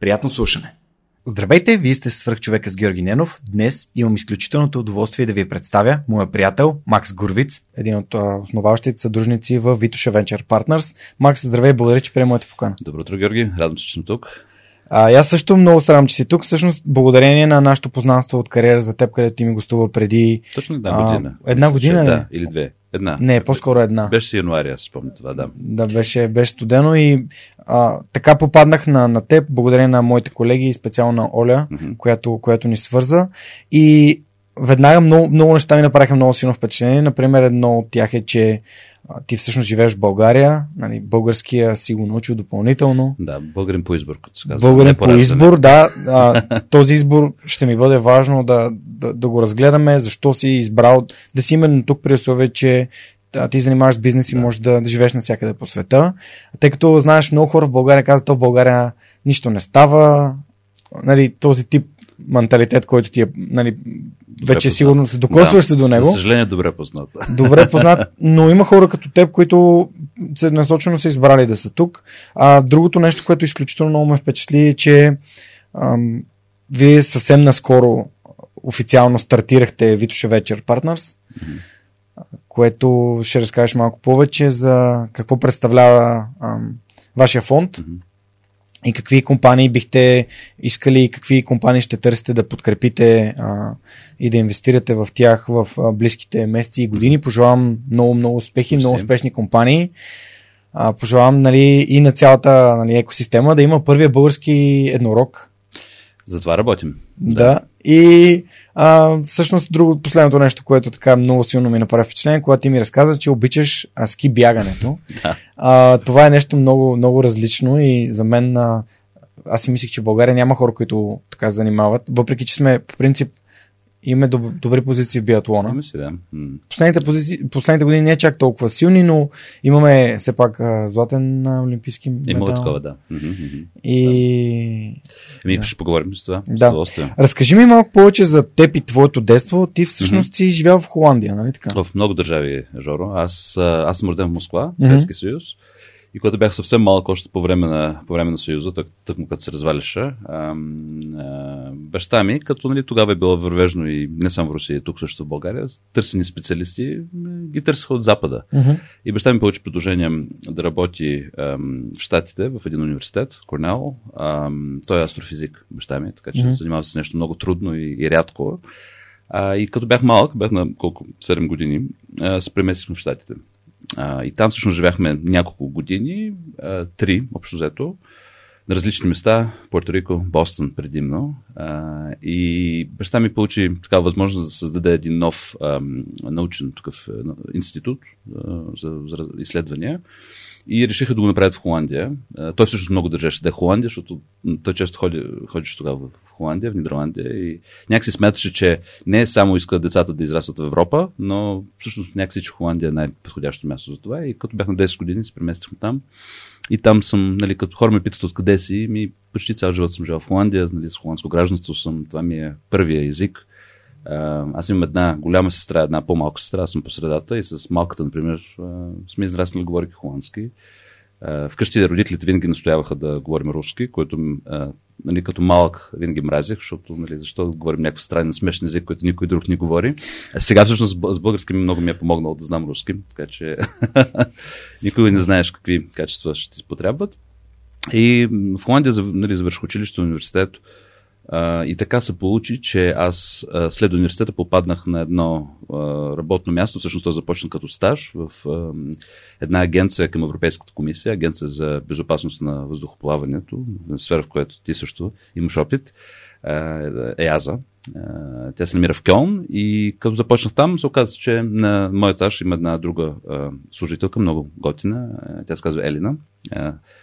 Приятно слушане! Здравейте, вие сте свръхчовека с Георги Ненов. Днес имам изключителното удоволствие да ви представя моя приятел Макс Гурвиц, един от основаващите съдружници в Vitoša Venture Partners. Макс, здравей, благодаря, че приема моята покана. Добро утро, Георги. Радвам се, че съм тук. А, аз също много старам, че си тук. Всъщност, благодарение на нашето познанство от кариера за теб, където ти ми гостува преди... Точно една година. А, една година ли? Да, или две. Една. Не, по-скоро една. Беше си януари, аз спомня това, да. Да, беше, беше студено и а, така попаднах на, на теб, благодарение на моите колеги и специално на Оля, mm-hmm. която, която ни свърза. И веднага много, много неща ми направиха много силно впечатление. Например, едно от тях е, че ти всъщност живееш в България, нали, българския си го научил допълнително. Да, българин по избор, като се казва. Българин по избор, да. А, този избор ще ми бъде важно да, да, да го разгледаме, защо си избрал да си именно тук при условие, че а, ти занимаваш с бизнес и да. можеш да, да живееш навсякъде по света. Тъй като знаеш, много хора в България казват, то в България нищо не става. Нали, този тип менталитет, който ти е нали, добре вече познат. сигурно се докосваш да, се до него. За съжаление, добре познат. Добре познат, но има хора като теб, които се насочено са избрали да са тук. А другото нещо, което изключително много ме впечатли е, че ам, вие съвсем наскоро официално стартирахте Витоше Вечер Partners, mm-hmm. което ще разкажеш малко повече за какво представлява ам, вашия фонд. Mm-hmm и какви компании бихте искали какви компании ще търсите да подкрепите а, и да инвестирате в тях в а, близките месеци и години. Пожелавам много, много успехи, много успешни компании. А, пожелавам нали, и на цялата нали, екосистема да има първия български еднорог. За това работим. Да. да. И а, всъщност друго, последното нещо, което така много силно ми направи впечатление, когато ти ми разказа, че обичаш а, ски бягането. да. а, това е нещо много, много различно и за мен а, аз си мислих, че в България няма хора, които така занимават, въпреки че сме по принцип имаме доб- добри позиции в биатлона. Има си, да. Последните, позиции, последните години не е чак толкова силни, но имаме все пак а, златен на олимпийски медал. Има такова, да. И... Еми, да. ще поговорим с това. Да. С Разкажи ми малко повече за теб и твоето детство. Ти всъщност mm-hmm. си живял в Холандия, нали така? В много държави, Жоро. Аз, аз съм роден в Москва, Съветски mm-hmm. съюз. И когато бях съвсем малък, още по време на, по време на Съюза, тък, тък му като се разваляше, баща ми, като нали, тогава е било вървежно и не само в Русия, тук също в България, търсени специалисти ги търсиха от Запада. Мгм. И баща ми получи предложение да работи ам, в Штатите, в един университет, Корнел. Ам, той е астрофизик, баща ми, така че се занимава с нещо много трудно и, и рядко. А, и като бях малък, бях на колко, 7 години, а, се преместихме в Штатите. А, и там всъщност живяхме няколко години, а, три общо взето, на различни места, Пуерто Рико, Бостон предимно. А, и баща ми получи такава възможност да създаде един нов ам, научен такъв а, институт а, за, за изследвания. И решиха да го направят в Холандия. Той всъщност много държеше да е Холандия, защото той често ходи, ходиш тогава в Холандия, в Нидерландия и някакси смяташе, че не само иска децата да израстват в Европа, но всъщност някакси, че Холандия е най-подходящо място за това. И като бях на 10 години, се преместихме там. И там съм, нали, като хора ме питат откъде си, ми почти цял живот съм живял в Холандия, нали, с холандско гражданство съм, това ми е първия език. Аз имам една голяма сестра, една по-малка сестра, аз съм по средата и с малката, например, сме израснали, говорики холандски. Вкъщи родителите винаги настояваха да говорим руски, което нали, като малък винаги мразех, защото нали, защо да говорим някакъв странен смешен език, който никой друг не говори. Сега всъщност с български много ми е помогнало да знам руски, така че никой не знаеш какви качества ще ти потребват. И в Холандия нали, завърших училище, университет. И така се получи, че аз след университета попаднах на едно работно място, всъщност то започна като стаж в една агенция към Европейската комисия, агенция за безопасност на въздухоплаването, сфера, в която ти също имаш опит, ЕАЗа. А, Тя се намира в Кьолн и като започнах там, се оказа, че на моя етаж има една друга а, служителка, много готина. Тя се казва Елина.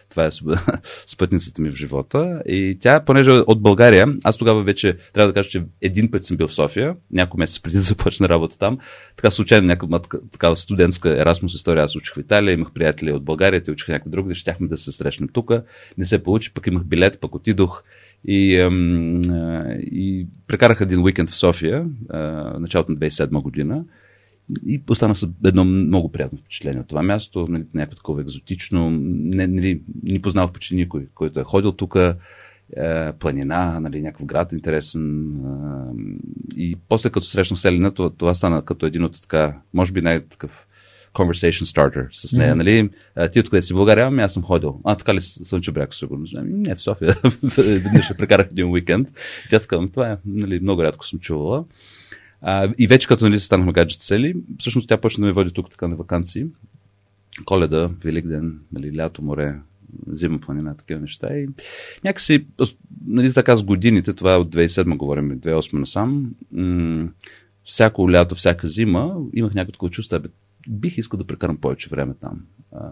Това е сп- спътницата ми в живота. И тя, понеже е от България, аз тогава вече трябва да кажа, че един път съм бил в София, няколко месеца преди да започна работа там. Така случайно някаква такава студентска Ерасмус история. Аз учих в Италия, имах приятели от България, те учиха някъде другаде, щяхме да се срещнем тук. Не се получи, пък имах билет, пък отидох. И, ам, а, и прекарах един уикенд в София, а, началото на 2007 година. И останах с едно много приятно впечатление от това място, нали, някакво такова екзотично. Не, нали, не познавах почти никой, който е ходил тук. Планина, нали, някакъв град интересен. И после като срещнах Селина, това, това стана като един от така, може би най-такъв conversation starter с нея, Мгм. нали? Ти откъде си България? Ами аз съм ходил. А, така ли Слънче бряг, сигурно? Ами, не, в София. Веднъж прекарах един уикенд. И тя така, това е, нали, много рядко съм чувала. А, и вече като нали, станахме гаджет цели, всъщност тя почна да ме води тук така на вакансии. Коледа, Великден, нали, лято, море, зима, планина, такива неща. И някакси, нали, така с годините, това е от 2007 говорим, 2008 насам, м- всяко лято, всяка зима, имах някакво чувство, бе, бих искал да прекарам повече време там. А,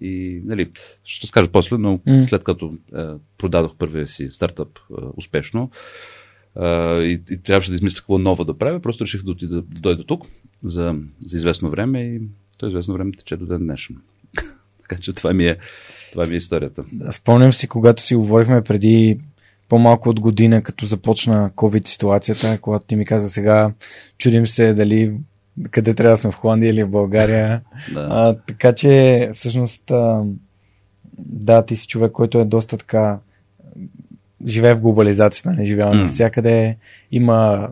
и, нали, ще скажа после, но М. след като а, продадох първия си стартъп а, успешно, а, и, и трябваше да измисля какво ново да правя, просто реших да отида да дойда тук за, за известно време и то известно време тече до ден днешен. така че това ми е, това ми е историята. Спомням си, когато си говорихме преди по-малко от година, като започна COVID ситуацията, когато ти ми каза сега, чудим се дали къде трябва да сме в Холандия или в България. Да. А, така че, всъщност, а, да, ти си човек, който е доста така живее в глобализацията, не живее М. навсякъде. Има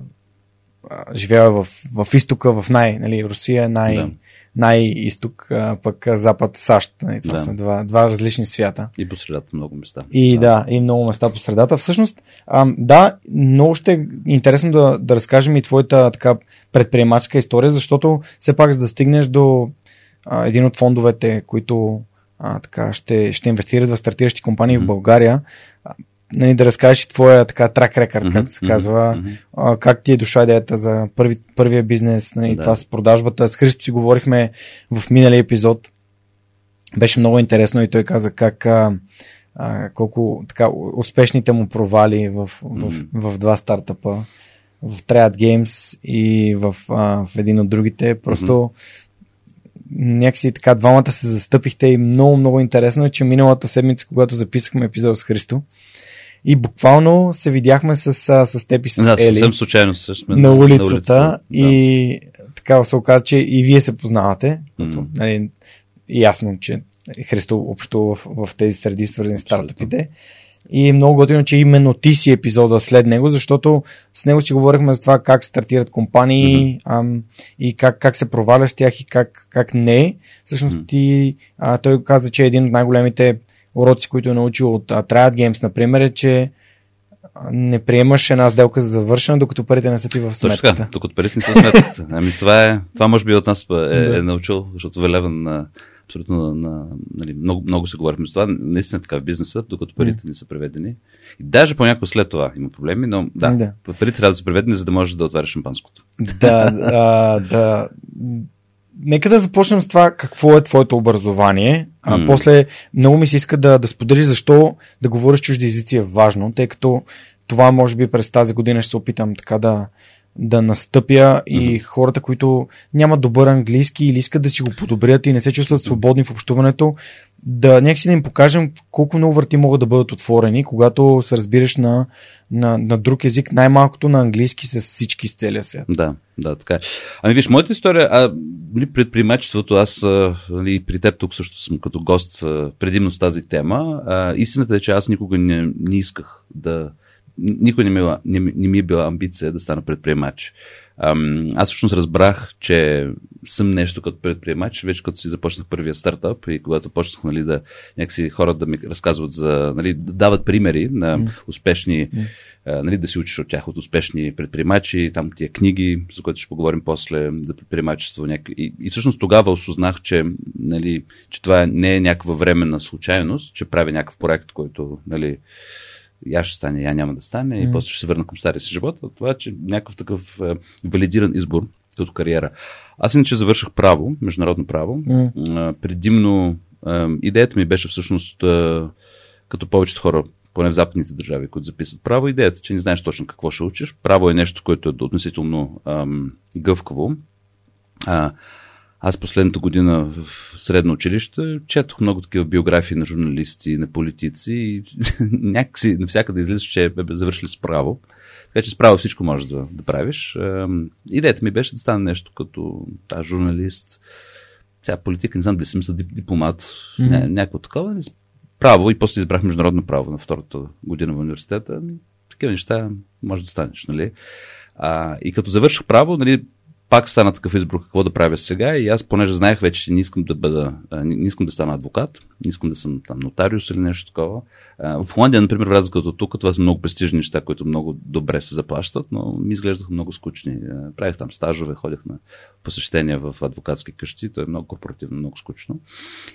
а, живява в, в изтока, в най, нали, Русия е най, Да. Най-изток, а, пък запад САЩ. Нали, това Да. са два, два различни свята. И по средата много места. И да, и много места по средата. Всъщност, а, да, много ще е интересно да, да разкажем и твоята така предприемаческа история, защото все пак за да стигнеш до а, един от фондовете, които а, така, ще, ще инвестират в стартиращи компании Мгм. в България, а, нали, да разкажеш и твоя така трак рекорд, Мгм, както се казва, мгм. а, как ти е дошла идеята за първи, първия бизнес, нали, Да. това с продажбата. С Христо си говорихме в миналия епизод. Беше много интересно и той каза как а, а, колко така успешните му провали в, в, в, в два стартъпа, в Triad Games и в, а, в един от другите. Просто някакси така двамата се застъпихте и много, много интересно е, че миналата седмица, когато записахме епизод с Христо, и буквално се видяхме с, с теб и с Да, Ели случайно също сме на улицата, улицата, и така се оказа, че и вие се познавате. Мгм. Нали, ясно, че Христо общо в, в тези среди, свързани с стартъпите. И много готино, че именно ти си епизода след него, защото с него си говорихме за това как стартират компании mm-hmm. ам, и как, как се проваляш с тях и как, как не. Всъщност mm-hmm. ти, а, той каза, че един от най-големите уроци, които е научил от а, Triad Games, например, е, че не приемаш една сделка за завършена, докато парите не са ти в сметката. Точно така, докато парите не са в сметката. Ами това е, това може би от нас е, е научил, защото Велеван на абсолютно на, на, нали, много, много се говорихме за това. Наистина е така в бизнеса, докато парите mm. не са преведени. И даже понякога след това има проблеми, но да, да. парите трябва да са преведени, за да можеш да отваряш шампанското. Да, да, да. Нека да започнем с това какво е твоето образование. А mm. после много ми се иска да, да споделиш защо да говориш чужди езици е важно, тъй като това може би през тази година ще се опитам така да, да настъпя и mm-hmm. хората, които нямат добър английски или искат да си го подобрят и не се чувстват свободни в общуването, да някакси да им покажем колко много врати могат да бъдат отворени, когато се разбираш на, на, на друг език, най-малкото на английски с всички с целия свят. Да, да, така е. Ами виж, моята история, а, нали, предприемачеството, аз нали, при теб тук също съм като гост предимно с тази тема. А, истината е, че аз никога не, не исках да, никой не ми, е не, не ми е била амбиция да стана предприемач. Ам, аз всъщност разбрах, че съм нещо като предприемач, вече като си започнах първия стартъп и когато почнах нали, да някакси хората да ми разказват за, нали, да дават примери на успешни, mm. а, нали, да си учиш от тях, от успешни предприемачи, там тия книги, за които ще поговорим после за предприемачество. Няк... И, и всъщност тогава осознах, че, нали, че това не е някаква временна случайност, че прави някакъв проект, който нали, я ще стане, я няма да стане mm. и после ще се върна към стария си живот. А това, че някакъв такъв е, валидиран избор като кариера. Аз иначе завърших право, международно право. Mm. предимно е, идеята ми беше всъщност е, като повечето хора поне в западните държави, които записват право, идеята, че не знаеш точно какво ще учиш. Право е нещо, което е относително ам, гъвкаво. А, аз последната година в средно училище четох много такива биографии на журналисти, на политици и някакси навсякъде излиза, че бе завършили с право. Така че с право всичко можеш да, да правиш. Идеята ми беше да стане нещо като та, журналист, сега политика, не знам дали съм за дипломат, mm-hmm. някакво такова. Право и после избрах международно право на втората година в университета. Такива неща може да станеш. Нали? А, и като завърших право, нали, пак стана такъв избор какво да правя сега и аз, понеже знаех вече, че не искам да бъда, не искам да стана адвокат, не искам да съм там нотариус или нещо такова. В Холандия, например, в от тук, това са много престижни неща, които много добре се заплащат, но ми изглеждаха много скучни. Правих там стажове, ходях на посещения в адвокатски къщи, то е много корпоративно, много скучно.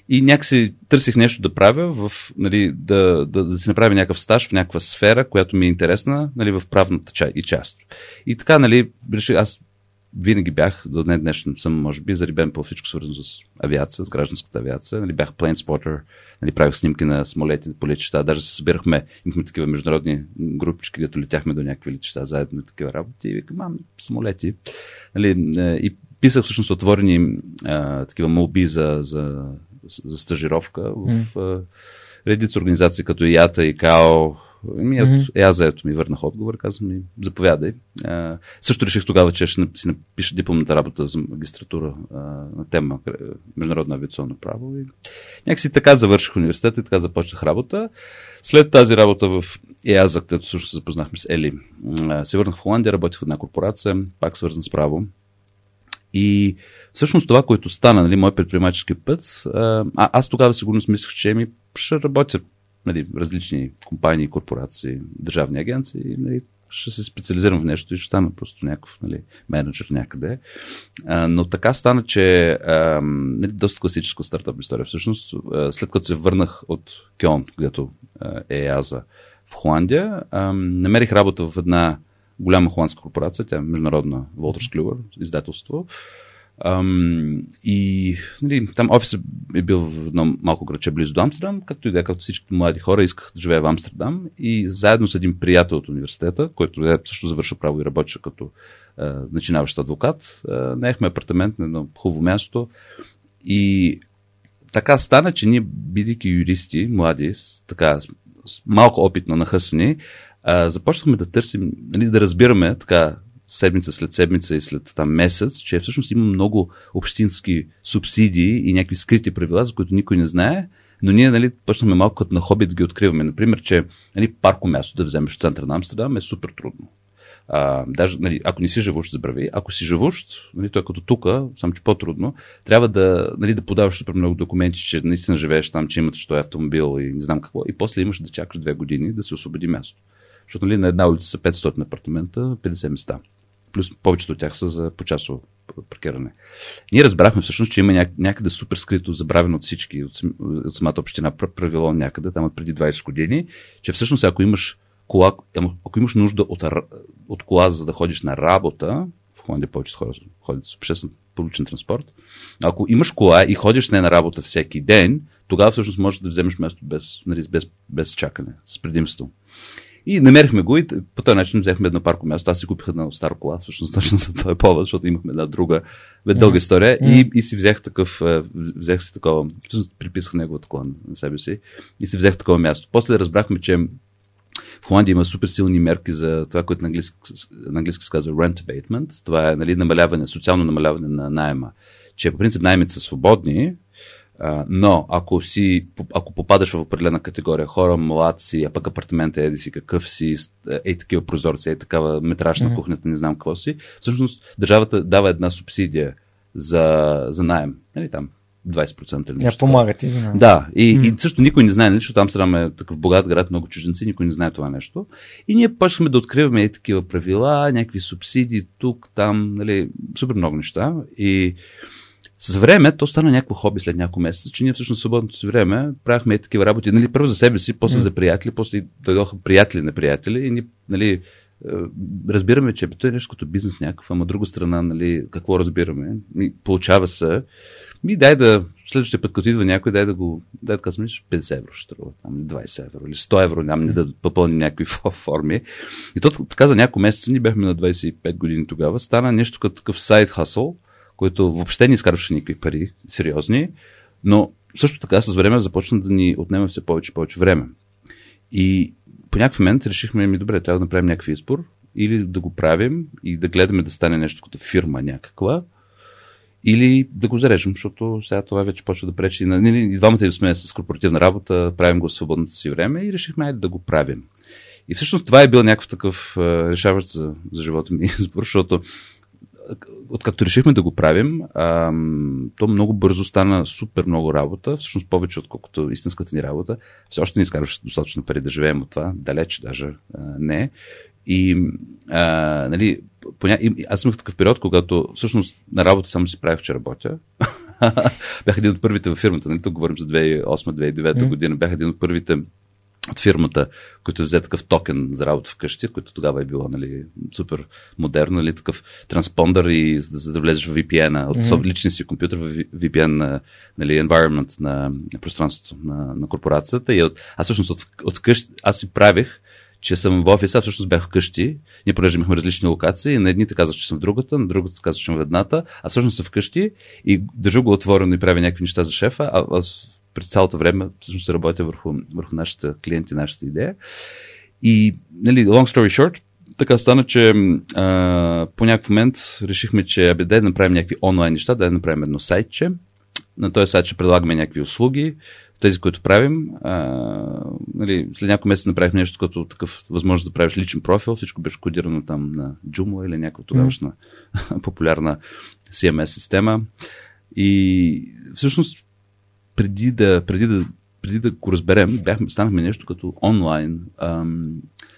И някакси търсих нещо да правя, в, нали, да, да, да си направя някакъв стаж в някаква сфера, която ми е интересна нали, в правната и част. И така, нали, реших, аз винаги бях, до днес днешно съм, може би, зарибен по всичко свързано с авиация, с гражданската авиация. Нали, бях plane spotter, нали, правих снимки на самолети по летища, даже се събирахме, имахме такива международни групички, където летяхме до някакви летища заедно и такива работи. И викам, мам, самолети. Нали, е, и писах всъщност отворени а, такива молби за, за, за стажировка в а, редица организации като ИАТА, и КАО, ми, mm-hmm. от аз заето ми върнах отговор, казвам ми, заповядай. А, също реших тогава, че ще си напиша дипломната работа за магистратура а, на тема Международно авиационно право. И някакси така завърших университета и така започнах работа. След тази работа в ЕАЗа, където също се запознахме с Ели, а, се върнах в Холандия, работих в една корпорация, пак свързан с право. И всъщност това, което стана, нали, мой предприемачески път, а, аз тогава сигурно смислях, че ми ще работя нали, различни компании, корпорации, държавни агенции нали, ще се специализирам в нещо и ще стана просто някакъв нали, менеджер някъде. А, но така стана, че а, нали, доста класическа стартъп история. Всъщност, а, след като се върнах от Кьон, където е ЕАЗа в Холандия, а, намерих работа в една голяма холандска корпорация, тя е международна Волтерс Клювер, издателство. Ам, и нали, там офисът е бил в едно малко градче близо до Амстердам, както и да, както всички млади хора исках да живея в Амстердам. И заедно с един приятел от университета, който е, също завърша право и работеше като е, начинаващ адвокат, е, наехме апартамент на едно хубаво място. И така стана, че ние, бидейки юристи, млади, с, така, с малко опитно нахъсани, е, започнахме да търсим, нали, да разбираме така седмица след седмица и след там месец, че всъщност има много общински субсидии и някакви скрити правила, за които никой не знае, но ние нали, почнахме малко като на хоби да ги откриваме. Например, че нали, парко място да вземеш в центъра на Амстердам е супер трудно. А, даже, нали, ако не си живущ, забрави. Ако си живущ, нали, той е като тук, само че по-трудно, трябва да, нали, да подаваш супер много документи, че наистина живееш там, че имате що е автомобил и не знам какво. И после имаш да чакаш две години да се освободи място. Защото нали, на една улица са 500 апартамента, 50 места. Плюс повечето от тях са за почасово паркиране. Ние разбрахме всъщност, че има някъде супер скрито, забравено от всички, от, самата община, правило някъде, там от преди 20 години, че всъщност ако имаш кола, ако имаш нужда от, от кола, за да ходиш на работа, в Холандия повечето хора ходят с обществен публичен транспорт, ако имаш кола и ходиш не на работа всеки ден, тогава всъщност можеш да вземеш място без, нали, без, без чакане, с предимство. И намерихме го и по този начин взехме едно парко място. Аз си купих една стара кола, всъщност точно за този повод, защото имахме една друга, бе, дълга история. И, и си взех такъв, е, взех си такова, приписах неговата кола на себе си и си взех такова място. После разбрахме, че в Холандия има супер силни мерки за това, което на английски, на английски се казва rent abatement. Това е нали, намаляване, социално намаляване на найема. Че по принцип наймите са свободни, но ако си, ако попадаш в определена категория хора, младци, а пък апартамента еди си какъв си, ей такива прозорци, ей такава метраж на mm-hmm. кухнята, не знам какво си, всъщност държавата дава една субсидия за, за найем. Нали, там 20% или нещо. помага ти. Да, да и, mm. и също никой не знае, нали, защото там е такъв богат град, много чужденци, никой не знае това нещо. И ние почнахме да откриваме и такива правила, някакви субсидии тук, там, нали, супер много неща. И с време то стана някакво хоби след няколко месеца, че ние всъщност свободното си време правихме такива работи, нали, първо за себе си, после mm. за приятели, после дойдоха приятели на приятели и ни, нали, е, разбираме, че е нещо като бизнес някакъв, ама друга страна, нали, какво разбираме? И получава се. Ми дай да, следващия път, като идва някой, дай да го, дай да казвам, 50 евро ще струва, там, 20 евро или 100 евро, нямам не да попълним някакви форми. И то така за няколко месеца, ние бяхме на 25 години тогава, стана нещо като такъв сайт хасъл, който въобще не изкарваше никакви пари, сериозни, но също така с време започна да ни отнема все повече и повече време. И по някакъв момент решихме, ми добре, трябва да направим някакъв избор или да го правим и да гледаме да стане нещо като фирма някаква, или да го зарежем, защото сега това вече почва да пречи. Нали, и двамата сме с корпоративна работа, правим го в свободното си време и решихме да го правим. И всъщност това е бил някакъв такъв решаващ за, за живота ми избор, защото откакто решихме да го правим, а, то много бързо стана супер много работа, всъщност повече отколкото истинската ни работа. Все още не изкарваш достатъчно пари да живеем от това, далеч даже а, не. И а, нали, поня... аз имах такъв период, когато всъщност на работа само си правих, че работя. бях един от първите във фирмата, нали, тук говорим за 2008-2009 mm. година, бях един от първите от фирмата, който взе такъв токен за работа вкъщи, който тогава е било нали, супер модерно, нали, такъв транспондър и за да влезеш в VPN от mm-hmm. личния си компютър в VPN нали, environment на пространството на, на корпорацията. И от, аз всъщност от, от вкъщи, аз си правих, че съм в офиса, всъщност бях вкъщи. Ние понеже имахме различни локации, на едните казват, че съм в другата, на другата казват, че съм в едната, а всъщност съм вкъщи и държа го отворено и правя някакви неща за шефа, а аз през цялото време всъщност работя върху, върху нашите клиенти, нашата идея. И, нали, long story short, така стана, че а, по някакъв момент решихме, че абе, да направим някакви онлайн неща, да направим едно сайтче. На този сайт ще предлагаме някакви услуги, тези, които правим. А, нали, след няколко месеца направихме нещо като такъв възможност да правиш личен профил. Всичко беше кодирано там на Joomla или някаква тогавашна mm. популярна CMS система. И всъщност преди да, преди да, преди да го разберем, бяхме, станахме нещо като онлайн, ам,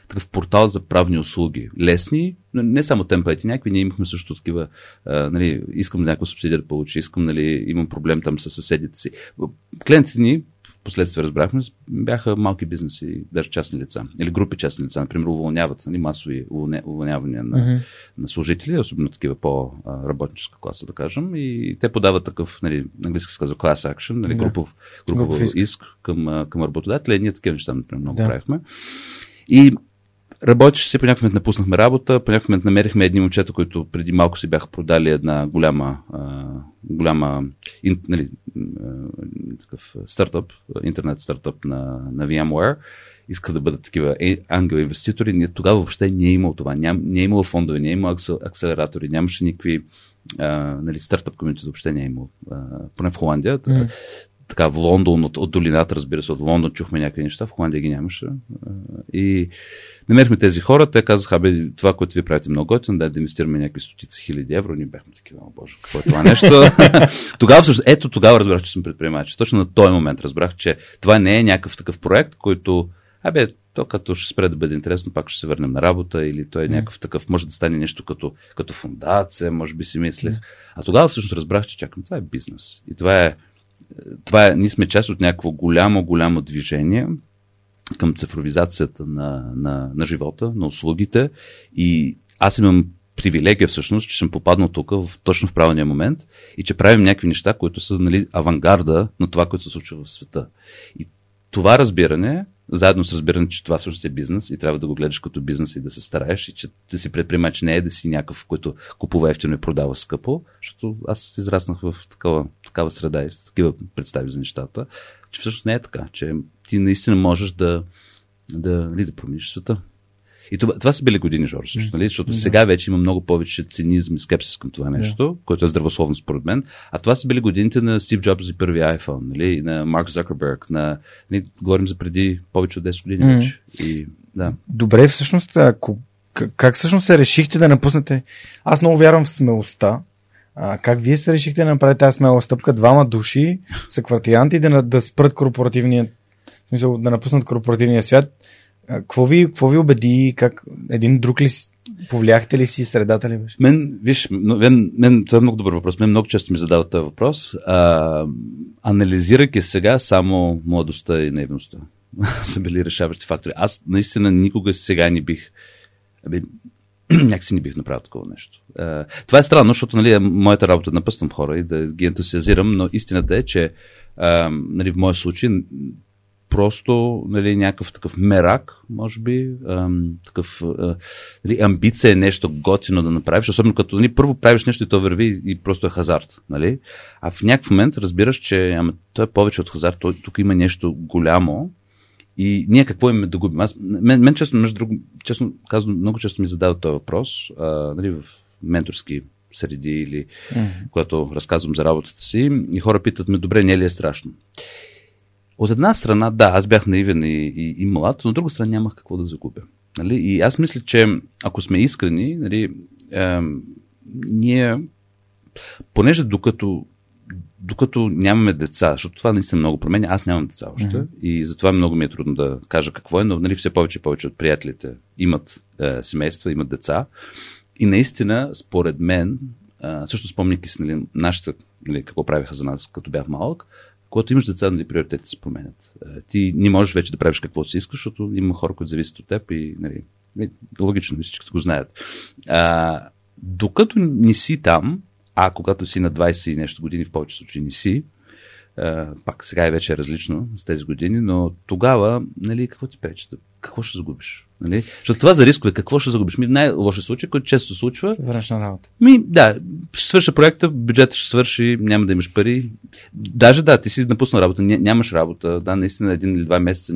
такъв портал за правни услуги. Лесни, но не само темплети, някакви. Ние имахме също такива, а, нали, искам някаква субсидия да получи, искам, нали, имам проблем там с съседите си. Клиентите ни последствие разбрахме, бяха малки бизнеси, даже частни лица, или групи частни лица, например, уволняват нали, масови уволнявания на, mm-hmm. на служители, особено такива по-работническа класа, да кажем, и те подават такъв, нали, английски се казва class action, нали, групов, групов иск. иск към, към работодателя, ние такива неща, например, много да. правихме. И Работеше се, по някакъв момент напуснахме работа, по някакъв момент намерихме едни момчета, които преди малко си бяха продали една голяма, а, голяма ин, нали, а, такъв стартъп, интернет стартъп на, на VMware. искат да бъдат такива е, ангел инвеститори. Ние, тогава въобще не е имало това. Ням, не е имало фондове, не е имало акселератори, нямаше никакви а, нали, стартъп комьюнити въобще не е имало. А, поне в Холандия. Mm така в Лондон, от, от долината, разбира се, от Лондон чухме някакви неща, в Холандия ги нямаше. И намерихме тези хора, те казаха, бе, това, което ви правите много готино, да, да инвестираме някакви стотици хиляди евро, ние бяхме такива, о боже, какво е това нещо. тогава всъщност, ето тогава разбрах, че съм предприемач. Точно на този момент разбрах, че това не е някакъв такъв проект, който, абе, то като ще спре да бъде интересно, пак ще се върнем на работа или той е някакъв такъв, може да стане нещо като, като фундация, може би си мислех. А тогава всъщност разбрах, че чакам, това е бизнес. И това е, това е, ние сме част от някакво голямо, голямо движение към цифровизацията на, на, на живота, на услугите и аз имам привилегия всъщност, че съм попаднал тук в, точно в правилния момент и че правим някакви неща, които са нали, авангарда на това, което се случва в света. И това разбиране заедно с разбиране, че това всъщност е бизнес и трябва да го гледаш като бизнес и да се стараеш и че да си предприемач не е да си някакъв, който купува ефтино и продава скъпо, защото аз израснах в такава, такава среда и с такива представи за нещата, че всъщност не е така, че ти наистина можеш да, да, нали, да промениш света. И това, това са били години, Жор, също, нали? защото да. сега вече има много повече цинизъм и скепсис към това нещо, да. което е здравословно според мен. А това са били годините на Стив Джобс и първи iPhone, нали? на Марк Закърберг, на... Нали, говорим за преди повече от 10 години вече. И, да. Добре, всъщност, ако, как всъщност се решихте да напуснете? Аз много вярвам в смелостта. А, как вие се решихте да направите тази смела стъпка? Двама души са квартиранти да, да спрат корпоративния смисъл, да напуснат корпоративния свят какво ви, какво ви убеди? Как, един друг ли повлияхте ли си средата ли беше? Мен, виж, мен, мен, това е много добър въпрос. Мен много често ми задават този въпрос. А, анализирайки сега само младостта и наивността са били решаващи фактори. Аз наистина никога сега не бих Абе, някакси не бих направил такова нещо. А, това е странно, защото нали, моята работа е да напъствам хора и да ги ентусиазирам, но истината е, че а, нали, в моя случай просто нали, някакъв такъв мерак, може би, ам, такъв а, нали, амбиция е нещо готино да направиш, особено като нали, първо правиш нещо и то върви и просто е хазарт. Нали? А в някакъв момент разбираш, че ама, то е повече от хазарт, то, тук има нещо голямо и ние какво имаме да губим. Аз, мен, мен честно, между друго, честно казвам, много често ми задават този въпрос а, нали, в менторски среди или mm-hmm. когато разказвам за работата си и хора питат ме, добре, не е ли е страшно? От една страна, да, аз бях наивен и, и, и млад, но от друга страна нямах какво да загубя. Нали? И аз мисля, че ако сме искрени, нали, е, ние, понеже докато, докато нямаме деца, защото това наистина много променя, аз нямам деца още mm-hmm. и затова много ми е трудно да кажа какво е, но нали, все повече и повече от приятелите имат е, семейства, имат деца. И наистина, според мен, е, също спомняйки си нали, нашата, нали, какво правиха за нас, като бях малък, когато имаш деца, нали, приоритетите се променят. Е, ти не можеш вече да правиш каквото си искаш, защото има хора, които зависят от теб и нали, логично, всички го знаят. А, докато не си там, а когато си на 20 и нещо години, в повече случаи не си, а, пак сега е вече различно с тези години, но тогава, нали, какво ти пречи? Какво ще загубиш? Нали? Защото това за рискове, какво ще загубиш? Ми най-лоши случай, който често се случва. Върнеш на работа. Ми, да, ще свърша проекта, бюджетът ще свърши, няма да имаш пари. Даже да, ти си напуснал работа, нямаш работа, да, наистина един или два месеца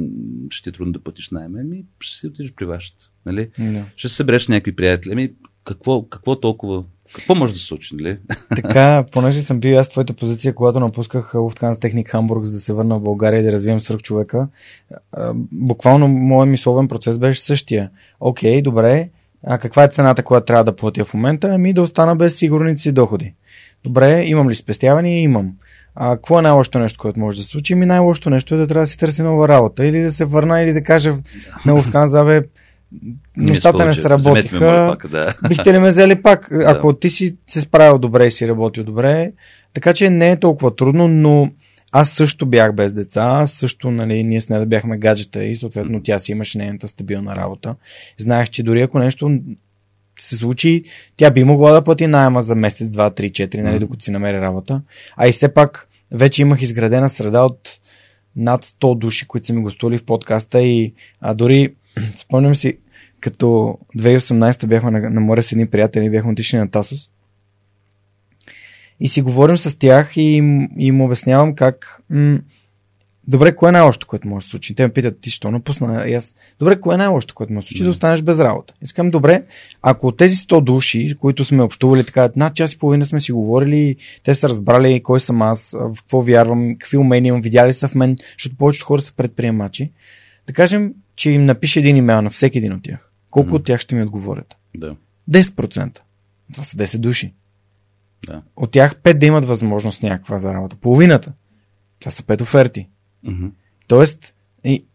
ще ти е трудно да платиш найема, ми ще си отидеш при вашата. Нали? Да. Ще се събереш някакви приятели. Ами, какво, какво толкова какво може да се случи, нали? Така, понеже съм бил аз твоята позиция, когато напусках Lufthansa Техник Хамбург, за да се върна в България и да развием свърх човека, буквално моят мисловен процес беше същия. Окей, добре, а каква е цената, която трябва да платя в момента? Ами да остана без сигурните си доходи. Добре, имам ли спестяване? Имам. А какво е най-лошото нещо, което може да се случи? Ми най-лошото нещо е да трябва да си търси нова работа. Или да се върна, или да кажа на Lufthansa, бе, нещата не сработиха. Пак, да. Бихте ли ме взели пак, ако да. ти си се справил добре и си работил добре. Така че не е толкова трудно, но аз също бях без деца, аз също, нали, ние с нея да бяхме гаджета и съответно тя си имаше нейната стабилна работа. Знаех, че дори ако нещо се случи, тя би могла да плати найема за месец, два, три, четири, нали, докато си намери работа. А и все пак вече имах изградена среда от над 100 души, които са ми гостували в подкаста и а, дори Спомням си, като 2018 бяхме на, на море с едни приятели, бяхме отишли на Тасос. И си говорим с тях и им, им обяснявам как м- добре, кое е най-лошото, което може да се случи? Те ме питат, ти що напусна? И аз, добре, кое е най-лошото, което може да се случи? Да останеш без работа. Искам, добре, ако тези 100 души, които сме общували така, над час и половина сме си говорили, те са разбрали кой съм аз, в какво вярвам, какви умения имам, видяли са в мен, защото повечето хора са предприемачи. Да кажем, че им напише един имейл на всеки един от тях. Колко mm. от тях ще ми отговорят? Да. 10%. Това са 10 души. Да. От тях 5 да имат възможност някаква за работа. Половината. Това са 5 оферти. Мгм. Тоест, и,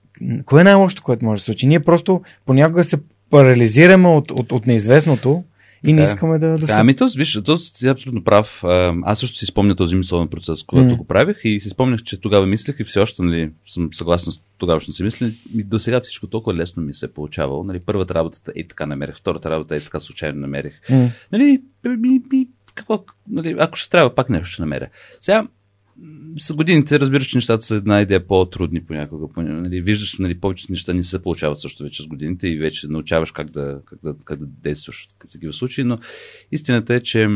кое е най-лошото, което може да се случи? Ние просто понякога се парализираме от, от, от неизвестното и не искаме да, да се... ами то, виж, то си е абсолютно прав. Аз също си спомня този мисловен процес, когато М. го правих и си спомнях, че тогава мислех и все още нали, съм съгласен с тогавашното си мисли. И до сега всичко толкова лесно ми се е получавало. Нали, първата работа е така намерих, втората работа е така случайно намерих. М. Нали, ми, ми, какво, нали, ако ще трябва, пак нещо ще намеря. Сега, с годините разбираш, че нещата са една идея по-трудни понякога. По- Нали, виждаш, нали, повечето неща не се получават също вече с годините и вече научаваш как да, как да, как да действаш в такива случаи, но истината е, че,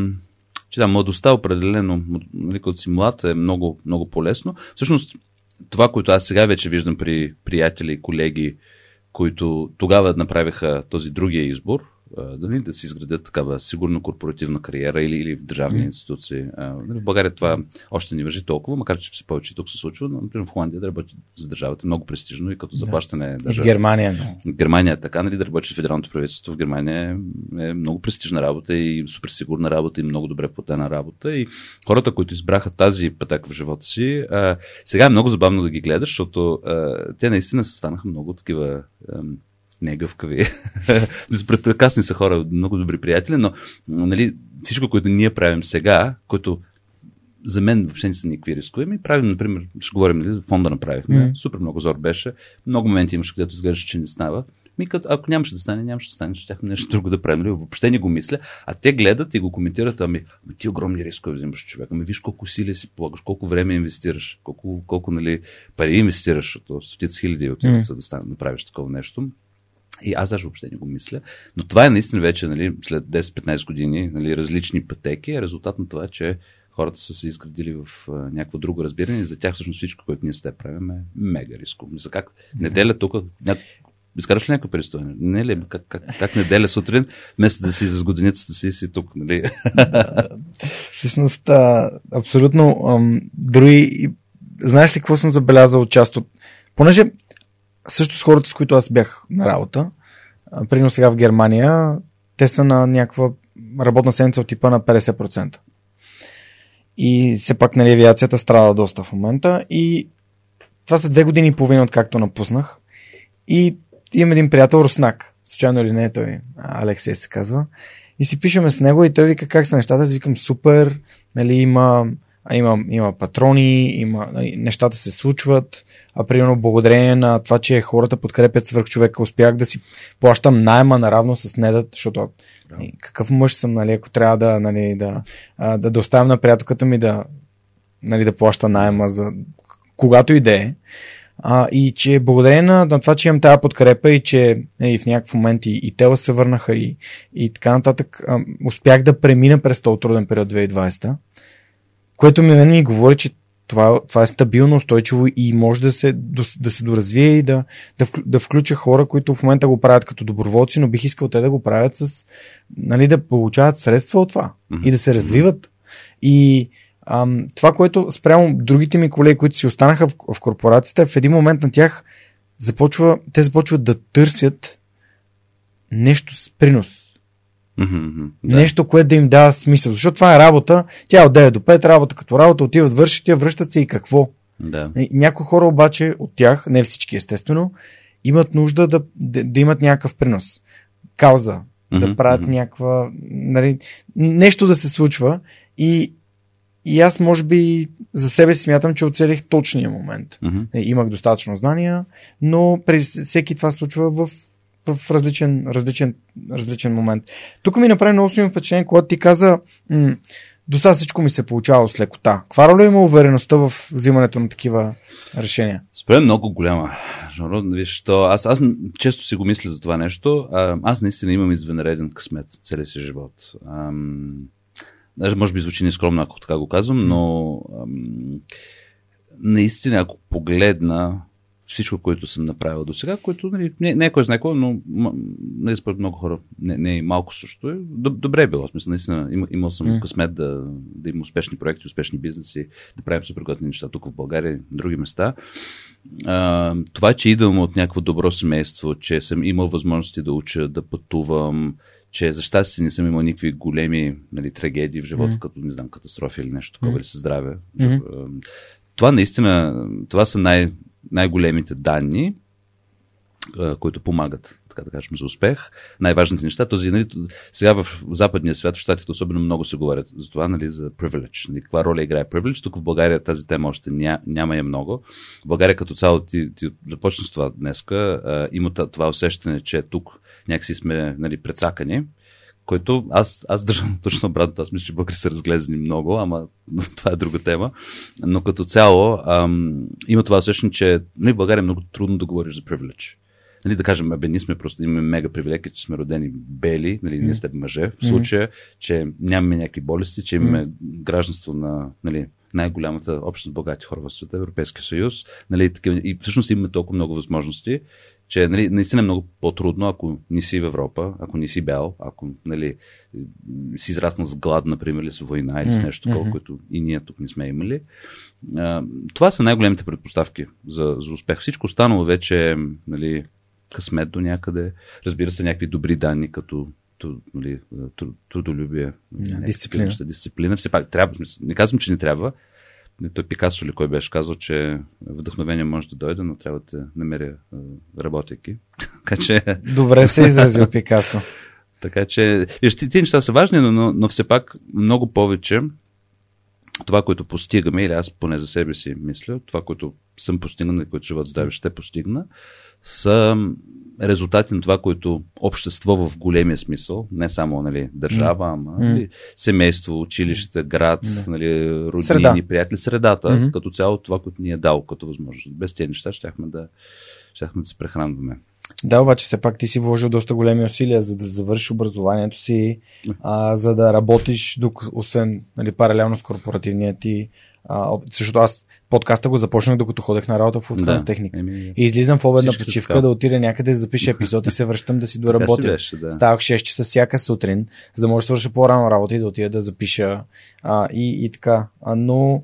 че да, младостта определено, нали, като си млад е много, много по-лесно. Всъщност, това, което аз сега вече виждам при приятели и колеги, които тогава направиха този другия избор, а, дали, да си изградят такава сигурно корпоративна кариера или, или в държавни Мгм. институции. Нали, в България това още не въжи толкова, макар че все повече тук се случва, но например в Холандия да работи за държавата е много престижно и като заплащане. И в Даже, Германия. в Германия е така, нали, да работиш в федералното правителство в Германия е, е много престижна работа и супер сигурна работа и много добре платена работа. И хората, които избраха тази пътека в живота си, а, сега е много забавно да ги гледаш, защото а, те наистина станаха много такива ам, негъвкави. Прекрасни са хора, много добри приятели, но нали, всичко, което ние правим сега, което за мен въобще не са никакви рискове. Ми правим, например, ще говорим, нали, фонда направихме. Мгм. Супер много зор беше. Много моменти имаше, където изглеждаше, че не става. Ми, като, ако нямаше да стане, нямаше да стане, ще тяхме нещо друго да правим. Нали? Въобще не го мисля. А те гледат и го коментират, ами, ами ти огромни рискове взимаш човек. Ами виж колко сили си полагаш, колко време инвестираш, колко, колко нали, пари инвестираш, защото стотици хиляди отиват, Мгм. за да стане, да правиш такова нещо. И аз даже въобще не го мисля. Но това е наистина вече, нали, след 10-15 години, нали, различни пътеки. е Резултат на това че хората са се изградили в а, някакво друго разбиране и за тях всъщност всичко, което ние с теб правим е мега рисково. Мисля, как неделя тук, ня... изкараш ли някакво престой? Не ли? Как, как, как неделя сутрин, вместо да си с годиницата си, си тук, нали? Всъщност, а, абсолютно. Ам, дори, знаеш ли какво съм забелязал част от... Понеже също с хората, с които аз бях на работа, примерно сега в Германия, те са на някаква работна седмица от типа на 50%. И все пак, нали, авиацията страда доста в момента. И това са две години и половина, откакто напуснах. И имам един приятел, Руснак. Случайно или не е той, Алексей се казва. И си пишеме с него и той вика как са нещата. Аз викам супер, нали, има, има, има патрони, има, нали, нещата се случват. А примерно благодарение на това, че хората подкрепят свърх човека, успях да си плащам найема наравно с недът, защото нали, какъв мъж съм, нали, ако трябва да, нали, да, да, да оставям на приятелката ми да, нали, да плаща найема за когато и да е. А, и че благодарение на, на това, че имам тази подкрепа и че е, в някакъв момент и, и тела се върнаха и, и така нататък, а, успях да премина през този труден период 2020, което ми, ми говори, че това, това е стабилно, устойчиво и може да се, да се доразвие и да, да, да включа хора, които в момента го правят като доброволци, но бих искал те да го правят с, нали, да получават средства от това Мгм. и да се развиват. И ам, това, което спрямо другите ми колеги, които си останаха в, в корпорацията, в един момент на тях започва, те започват да търсят нещо с принос. Мгм. Да. Нещо, което да им дава смисъл. Защото това е работа. Тя е от 9 до 5, работа като работа, отиват, вършат я, връщат се и какво. Да. Някои хора обаче от тях, не всички естествено, имат нужда да, да, да имат някакъв принос. Кауза, да Мгм, правят мгм. някаква. Нали, нещо да се случва. И, и аз, може би, за себе си смятам, че оцелих точния момент. Е, Имах достатъчно знания, но при всеки това случва в, в различен, различен, различен момент. Тук ми направи много силно впечатление, когато ти каза, м- до сега всичко ми се получава с лекота. Каква роля има увереността в взимането на такива решения? Според много голяма. Жоро, виж, то, аз, аз м- често си го мисля за това нещо. А, аз наистина имам извънреден късмет целия си живот. Ам, даже може би звучи нескромно, ако така го казвам, но ам, наистина, ако погледна всичко, което съм направил до сега, което нали, не, не е кой знае кой, но нали, според много хора не, не е малко също. Е, добре е било. Смисъл, наистина, им, имал съм mm. късмет да, да има успешни проекти, успешни бизнеси, да правим супер готини неща тук в България и други места. А, това, че идвам от някакво добро семейство, че съм имал възможности да уча, да пътувам, че за щастие не съм имал никакви големи нали, трагедии в живота, mm. като, не знам, катастрофи или нещо такова, mm. или със здраве. Mm. Това наистина, това са най- най-големите данни, които помагат, така да кажем, за успех. Най-важните неща. Този, нали, сега в западния свят, в щатите особено много се говорят за това, нали, за privilege. Нали, каква роля играе privilege. Тук в България тази тема още ня, няма я много. В България като цяло, ти, ти започна с това днеска, има това усещане, че тук някакси сме нали, предсакани който аз, аз държам точно обратно. Аз мисля, че българи са разглезени много, ама това е друга тема. Но като цяло ам, има това усещане, че нали, в България е много трудно да говориш за привилеж. Нали, да кажем, бе, ние сме просто имаме мега привилегия, че сме родени бели, нали, ние сте мъже, в случая, че нямаме някакви болести, че имаме гражданство на нали, най-голямата общност богати хора в света, Европейския съюз. Нали, и всъщност имаме толкова много възможности, че нали, наистина е много по-трудно, ако не си в Европа, ако не си бял, ако нали, си израснал с глад, например, или с война, или с нещо такова, mm-hmm. което и ние тук не сме имали. А, това са най-големите предпоставки за, за успех. Всичко останало вече нали, късмет до някъде. Разбира се, някакви добри данни, като нали, трудолюбие, дисциплина. дисциплина. Все пак трябва, не казвам, че не трябва, той Пикасо ли кой беше казал, че вдъхновение може да дойде, но трябва да намеря работейки. така че... Добре се изразил Пикасо. така че, виж, тези неща са важни, но, но все пак много повече това, което постигаме, или аз поне за себе си мисля, това, което съм постигнал и което живот здраве ще постигна, са резултати на това, което общество в големия смисъл, не само нали, държава, ама mm. нали, семейство, училище, град, mm. нали, родини, Среда. приятели, средата, mm-hmm. като цяло това, което ни е дал като възможност. Без тези неща щяхме да, щяхме да се прехранваме. Да, обаче все пак ти си вложил доста големи усилия, за да завършиш образованието си, а, за да работиш, док, освен нали, паралелно с корпоративния ти. А, защото аз подкаста го започнах докато ходех на работа в Утканс да, техника. Еми, и излизам в обедна почивка да отида някъде да запиша епизод и се връщам да си доработя. Беше, да. Ставах 6 часа всяка сутрин, за да може да свърша по-рано работа и да отида да запиша а, и, и така. А, но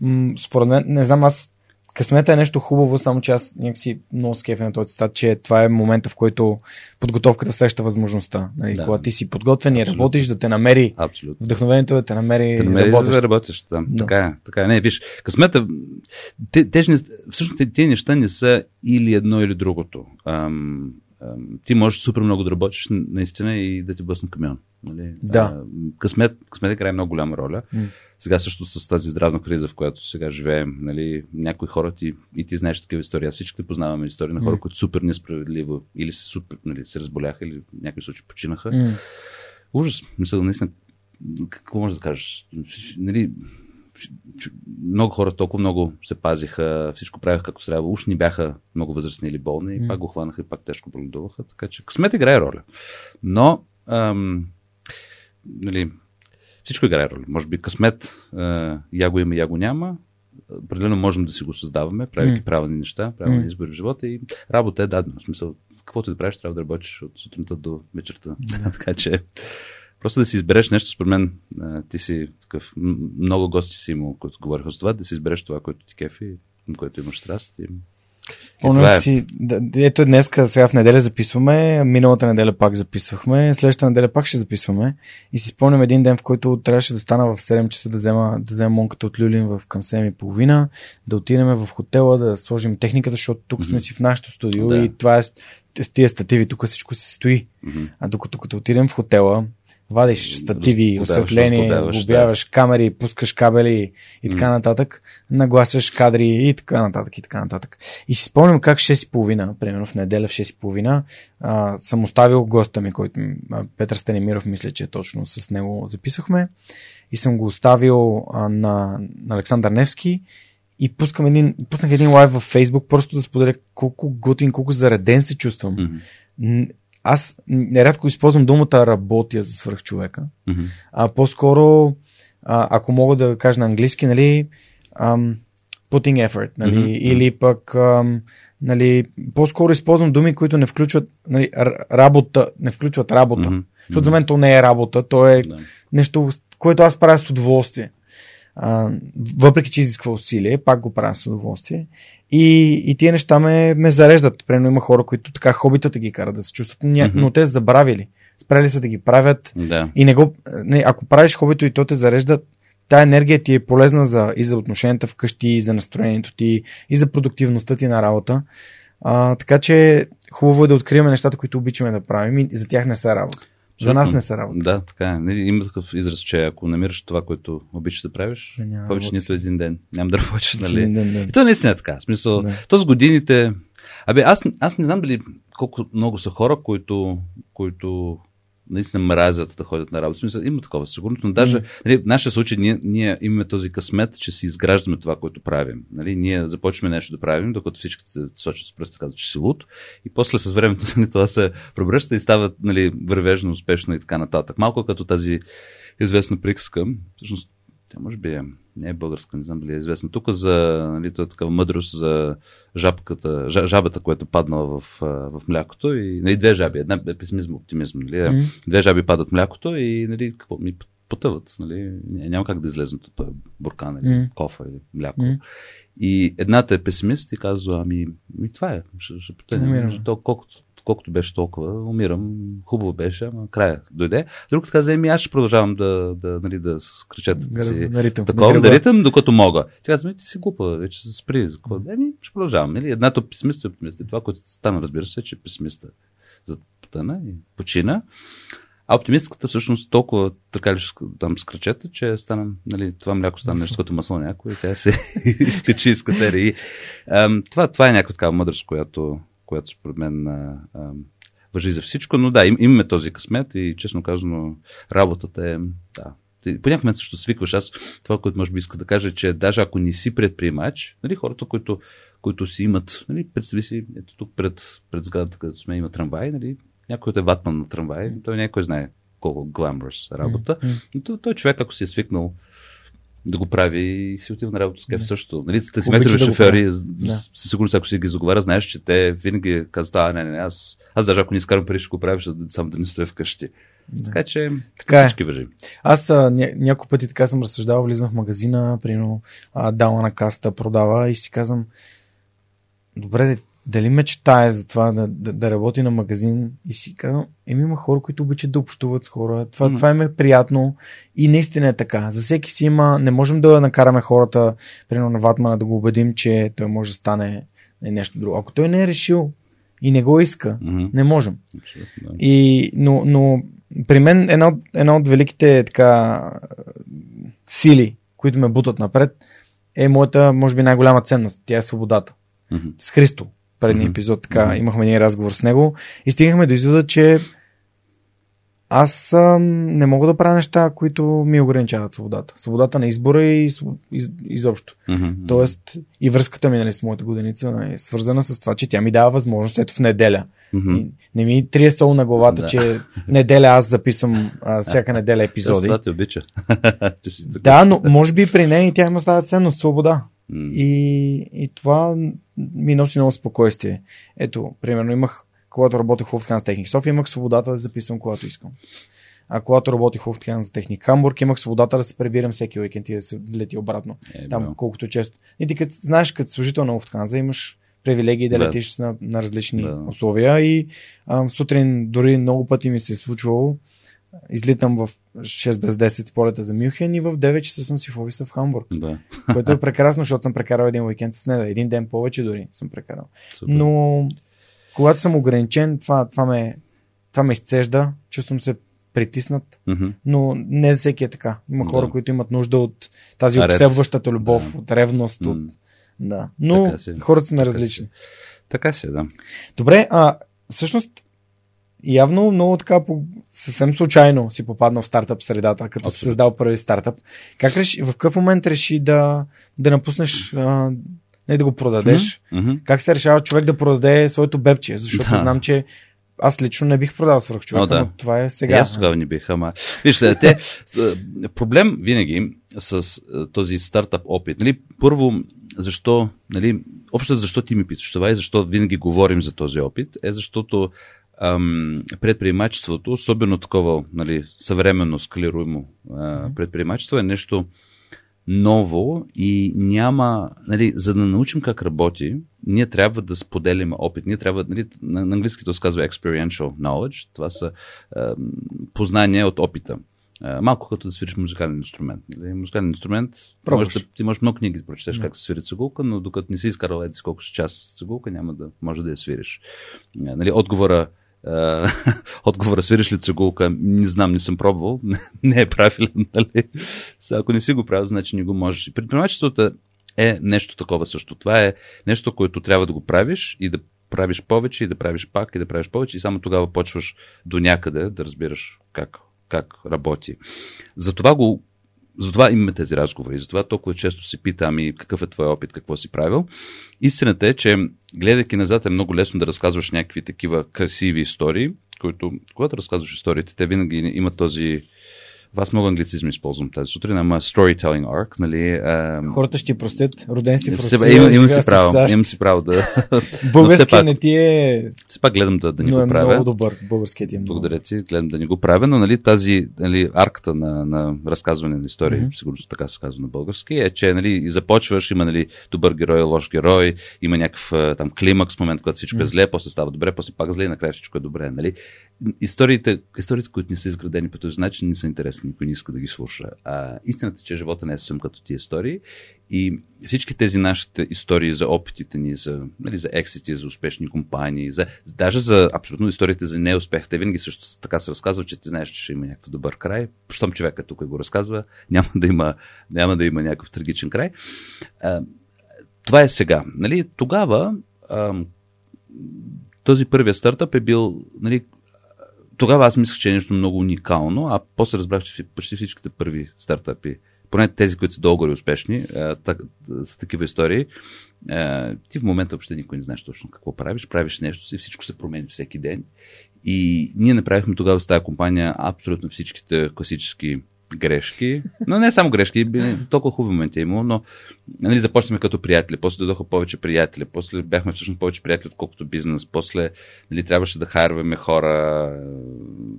м- според мен, не знам, аз късмета е нещо хубаво, само че аз някакси много скефя на този цитат, че това е момента, в който подготовката среща възможността. Нали? Да. Когато ти си подготвен и работиш, да те намери Абсолютно. вдъхновението, да те намери, да намери работиш. да работиш. Да. Така е. Така е. Не, виж, късмета, те, те, всъщност тези неща не са или едно или другото. Ам, ти можеш супер много да работиш наистина и да ти бъсна камион. Нали? Да. Късмет, късмет играе много голяма роля. Mm. Сега също с тази здравна криза, в която сега живеем, нали, някои хора ти, и ти знаеш такива истории. Аз всички познаваме истории на хора, mm. които супер несправедливо или се, супер, нали, се разболяха, или в някои случаи починаха. Mm. Ужас. Мисля, наистина, какво може да кажеш? Нали, много хора толкова много се пазиха, всичко правиха както трябва. Уж ни бяха много възрастни или болни mm. и пак го хванаха и пак тежко боледуваха. Така че късмет играе роля. Но ам, нали, всичко играе роля. Може би късмет, а, я го има, я го няма. Определено можем да си го създаваме, правейки mm. правилни неща, правилни mm. избори в живота и работа е дадена. В смисъл, каквото да правиш, трябва да работиш от сутринта до вечерта. Mm. така че Просто да си избереш нещо, според мен, ти си такъв, много гости си имал, които говориха с това, да си избереш това, което ти кефи, което имаш страст. И... Спомням е. си, да, ето днес, сега в неделя записваме, миналата неделя пак записвахме, следващата неделя пак ще записваме и си спомням един ден, в който трябваше да стана в 7 часа да взема, да взема монката от Люлин в към 7 и половина, да отидем в хотела, да сложим техниката, защото тук mm-hmm. сме си в нашото студио да. и това е с тия стативи, тук всичко се стои. Mm-hmm. А докато като отидем в хотела, вадиш стативи, осветление, сглобяваш да. камери, пускаш кабели и така нататък, нагласяш кадри и така нататък и така нататък. И си спомням как 6.30, примерно в неделя в 6.30, а, съм оставил госта ми, който Петър Станимиров, мисля, че точно с него записахме и съм го оставил а, на, на Александър Невски и пускам един, пуснах един лайв във Фейсбук, просто да споделя колко готин, колко зареден се чувствам. Mm-hmm аз нерядко използвам думата работя за свръхчовека, mm-hmm. а по-скоро, а, ако мога да кажа на английски, нали, ам, putting effort, нали, Мгм. или пък ам, нали, по-скоро използвам думи, които не включват нали, работа, не включват работа. Мгм. Защото за мен то не е работа, то е Да. нещо, което аз правя с удоволствие. А, въпреки, че изисква усилие, пак го правя с удоволствие. И, и тия неща ме, ме зареждат. Примерно има хора, които така хобитата ги карат да се чувстват. Мгм. но те са забравили. Спрели са да ги правят. Да. И не го, не, ако правиш хобито и то те зарежда, тая енергия ти е полезна за, и за отношенията вкъщи, и за настроението ти, и за продуктивността ти на работа. А, така че хубаво е да открием нещата, които обичаме да правим и за тях не са работа. За нас не са работа. Да, така е. Нали, Има такъв израз, че ако намираш това, което обичаш да правиш, няма повече нито един ден. Няма да работиш, нали? да, да. И то е наистина така. В смисъл, Да. то с годините... Абе, аз, аз не знам дали колко много са хора, които, които наистина мразят да ходят на работа. Смисъл, има такова сигурно, но даже нали, в нашия случай ние, ние имаме този късмет, че си изграждаме това, което правим. Нали, ние започваме нещо да правим, докато всички се сочат с пръста, казват, че си луд. И после с времето нали, това се превръща и става нали, вървежно, успешно и така нататък. Малко като тази известна приказка. Всъщност, тя може би е, не е българска, не знам дали е известна. Тук за нали, е такава мъдрост за жабката, жа, жабата, която е паднала в, в млякото. И, нали, две жаби, една е песимизъм, оптимизъм. Нали, Мгм. Две жаби падат млякото и нали, какво, ми потъват. Нали, Ня- няма как да излезнат от този буркан или Мгм. кофа или мляко. Мгм. И едната е песимист и казва, ами, ми това е, ще, ще потънем. Колкото, колкото беше толкова, умирам, хубаво беше, ама края дойде. Другата каза, еми аз ще продължавам да, да, нали, да с кръчетата си. На ритъм. Такова, На ритъм, докато мога. Тя казва, «Ми, ти си глупа, вече се спри. Еми, ще продължавам. Нали? Едната е песимист и оптимист. И това, което стана, разбира се, е, че песимиста за потъна и почина. А оптимистката всъщност толкова така ли там с кръчета, че стана, нали, това мляко стана нещо като масло някой и тя се изкачи из катери. Това, това е някаква такава мъдрост, която, която според мен а, ам, въжи за всичко, но да, им, имаме този късмет и честно казано работата е, да, по някакъв момент също свикваш. Аз това, което може би иска да кажа, е, че даже ако не си предприемач, нали, хората, които, които си имат, нали, представи си, ето тук пред, пред сградата, където сме, има трамвай, нали, някой е ватман на трамвай, той някой знае колко гламърс работа. Мгм. Но той, той човек, ако си е свикнал да го прави и си отива на работа с кеф също. Нали, Обича таксиметрови да шофьори, Да. със сигурност, ако си ги заговаря, знаеш, че те винаги казват, а, не, не, не, аз, аз даже ако не изкарам пари, ще го правя, ще само да не стоя вкъщи. Така че, Така е. всички въжи. Аз а, ня, няколко пъти така съм разсъждавал, влизам в магазина, примерно дама на каста продава и си казвам, добре, дали мечтая за това да, да, да работи на магазин и си казвам, еми има хора, които обичат да общуват с хора, това, Мгм. това им е приятно и наистина е така. За всеки си има, не можем да накараме хората, примерно на Ватмана, да го убедим, че той може да стане нещо друго. Ако той не е решил и не го иска, Мгм. не можем. Абсолютно, да. И, но, но при мен една от, една от великите така, сили, които ме бутат напред, е моята, може би, най-голяма ценност. Тя е свободата. Мгм. С Христо, предния епизод, така, Мгм. имахме един разговор с него и стигнахме до извода, че аз ам, не мога да правя неща, които ми ограничават свободата. Свободата на избора и своб- из, изобщо. Мгм. Тоест и връзката ми нали, с моята годеница е свързана с това, че тя ми дава възможност ето в неделя. Мгм. И Не ми трие сол на главата, Да. че неделя аз записвам а, всяка неделя епизоди. Това те обича. Да, но може би при нея и тя има става ценност, свобода. И, и това ми носи много спокойствие. Ето, примерно имах, когато работех в Lufthansa Техник София, имах свободата да записвам когато искам. А когато работих в Lufthansa Техник Хамбург, имах свободата да се прибирам всеки уикенд и да се лети обратно. Е, Там бе. колкото често. И ти като, знаеш, като служител на Lufthansa имаш привилегии да, Да. летиш на, на различни Да. условия и а, сутрин дори много пъти ми се е случвало излитам в 6 без 10 полета за Мюнхен и в 9 часа съм си в офиса в Хамбург, Да. което е прекрасно, защото съм прекарал един уикенд с неда. Един ден повече дори съм прекарал. Супер. Но когато съм ограничен, това, това, ме, това ме изцежда, чувствам се притиснат, Мгм. но не за всеки е така. Има Да. хора, които имат нужда от тази Ред. обсебващата любов, Да. от ревност. От... Да. Но си. хората сме Така различни. си. Така си, да. Добре, а всъщност явно много така по, съвсем случайно си попаднал в стартъп средата, като си Абсолютно. създал първи стартъп. Как реши, в какъв момент реши да, да напуснеш, а, не да го продадеш? Мгм. Как се решава човек да продаде своето бебче? Защото Да. знам, че аз лично не бих продал свръхчовека, О, да. но това е сега. И аз тогава не бих, ама... Вижте, те, е, проблем винаги с е, този стартъп опит. Нали, първо, защо, нали, общо защо ти ми питаш това и защо винаги говорим за този опит, е защото ам, предприемачеството, особено такова нали, съвременно скалируемо а, предприемачество е нещо ново и няма, нали, за да научим как работи, ние трябва да споделим опит. Ние трябва, нали, на, на английски то се казва experiential knowledge. Това са а, познания от опита. А, малко като да свириш музикален инструмент. Нали? Музикален инструмент, Пробваш. можеш да, ти можеш много книги да прочетеш как се свири цигулка, но докато не си изкарал еди колко си час с цигулка, няма да може да я свириш. А, нали, отговора отговора свириш ли цигулка, не знам, не съм пробвал, не е правилен, нали? Сега, ако не си го правил, значи не го можеш. Предприемачеството е нещо такова също. Това е нещо, което трябва да го правиш и да правиш повече, и да правиш пак, и да правиш повече, и само тогава почваш до някъде да разбираш как, как работи. Затова го затова имаме тези разговори. Затова толкова често се пита, ами какъв е твой опит, какво си правил. Истината е, че гледайки назад е много лесно да разказваш някакви такива красиви истории, които, когато разказваш историите, те винаги имат този аз много англицизми използвам тази сутрин, ама storytelling arc, нали? А... Хората ще простят, роден си в Русия, имам, имам си право, имам си право да... пак, не ти е, все пак гледам да, да ни но го е правя. много добър. Българският ти е много. Благодаря ти, гледам да ни го правя, но нали, тази нали, арката на, на разказване на истории, mm-hmm. сигурно така се казва на български, е, че нали, започваш, има нали, добър герой, лош герой, има някакъв там климакс момент, когато всичко е Мгм. зле, после става добре, после пак зле и накрая всичко е добре. Нали? Историите, историите, които не са изградени по този начин, не са интересни, никой не иска да ги слуша. А, истината е, че живота не е съвсем като тия истории и всички тези нашите истории за опитите ни, за, нали, за ексити, за успешни компании, за, даже за абсолютно историите за неуспех, те винаги също така се разказват, че ти знаеш, че ще има някакъв добър край. Щом човека тук го разказва, няма да има, няма да има някакъв трагичен край. А, това е сега. Нали, тогава ам, този първия стартъп е бил нали, тогава аз мислех, че е нещо много уникално, а после разбрах, че почти всичките първи стартъпи, поне тези, които са долу и успешни, са такива истории. Ти в момента въобще никой не знаеш точно какво правиш, правиш нещо си, всичко се променя всеки ден. И ние направихме тогава с тази компания абсолютно всичките класически грешки, но не само грешки, толкова хубави моменти е имало, но нали, започнахме като приятели, после дойдоха повече приятели, после бяхме всъщност повече приятели, отколкото бизнес, после нали, трябваше да хайрваме хора,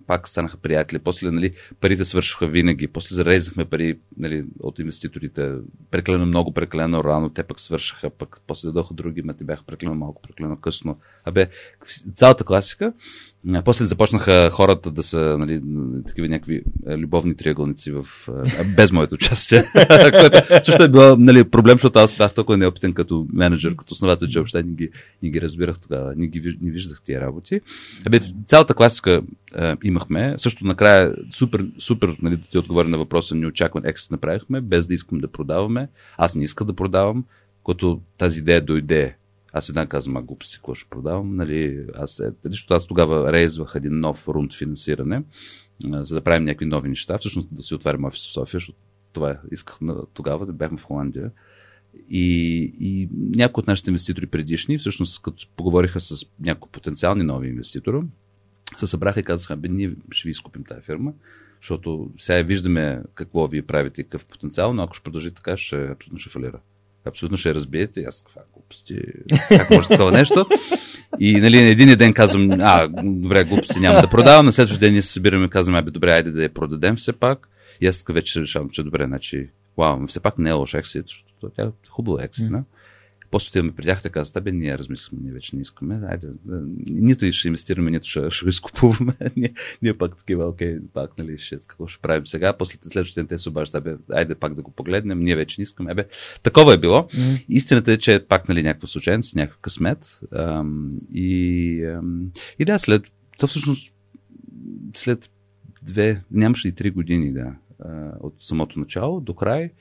пак станаха приятели, после нали, парите свършиха винаги, после зарезахме пари нали, от инвеститорите, прекалено много, прекалено рано, те пък свършиха, пък после дойдоха други, ма те бяха прекалено малко, прекалено късно. Абе, цялата класика. После започнаха хората да са нали, такива някакви е, любовни триъгълници в, е, без моето участие, което също е било нали, проблем, защото аз бях толкова неопитен като менеджер, като основател, че въобще не ги, не ги разбирах тогава, не ги не виждах тия работи. Абе, цялата класика е, имахме. Също накрая супер, супер нали, да ти отговоря на въпроса, неочакван екс направихме, без да искам да продаваме. Аз не исках да продавам, като тази идея дойде аз една казвам, а глупости, какво ще продавам, нали, аз, е, защото аз тогава рейзвах един нов рунд финансиране, за да правим някакви нови неща, всъщност да си отварям офис в София, защото това исках тогава, да бяхме в Холандия. И, и някои от нашите инвеститори предишни, всъщност като поговориха с някои потенциални нови инвеститори, се събраха и казаха, бе, ние ще ви изкупим тази фирма, защото сега виждаме какво вие правите какъв потенциал, но ако ще продължи така, ще абсолютно ще фалира. Абсолютно ще разбиете. Аз каква глупости, как може такова нещо? И нали, на един ден казвам, а, добре, глупости няма да продавам, на следващия ден ние се събираме и казваме, абе, добре, айде да я продадем все пак. И аз така вече решавам, че добре, значи, вау, все пак не е лош ексит, защото тя е хубава ексит, mm. После отиваме при тях, така казват, бе, ние размислихме, ние вече не искаме, айде, да, нито и ще инвестираме, нито ще, ще го изкупуваме. ние, ние пак такива, окей, пак, нали, ще, какво ще правим сега. После следващия ден те се обаждат, бе, айде пак да го погледнем, ние вече не искаме. Бе, такова е било. М. Истината е, че пак, нали, някаква случайност, някакъв късмет. Ам, и, ам, и да, след, то всъщност, след две, нямаше и три години, да, от самото начало до край,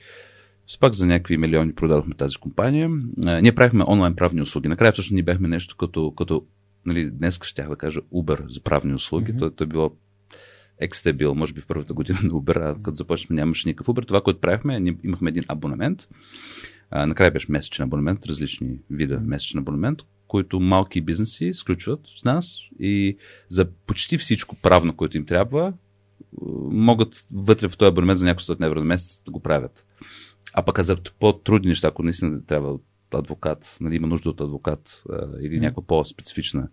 с пак за някакви милиони продадохме тази компания. А, ние правихме онлайн правни услуги. Накрая всъщност ние бяхме нещо като, като нали, днес щях да кажа Uber за правни услуги. Mm-hmm. Той, той било е бил, може би в първата година на Uber, а като започнахме нямаше никакъв Uber. Това, което правихме, ние имахме един абонамент. А, накрая беше месечен абонамент, различни вида месечен абонамент, които малки бизнеси сключват с нас и за почти всичко правно, което им трябва, могат вътре в този абонемент за няколко стотин евро на месец да го правят. А пък за по-трудни неща, ако наистина трябва адвокат, нали, има нужда от адвокат а, или някаква по-специфична,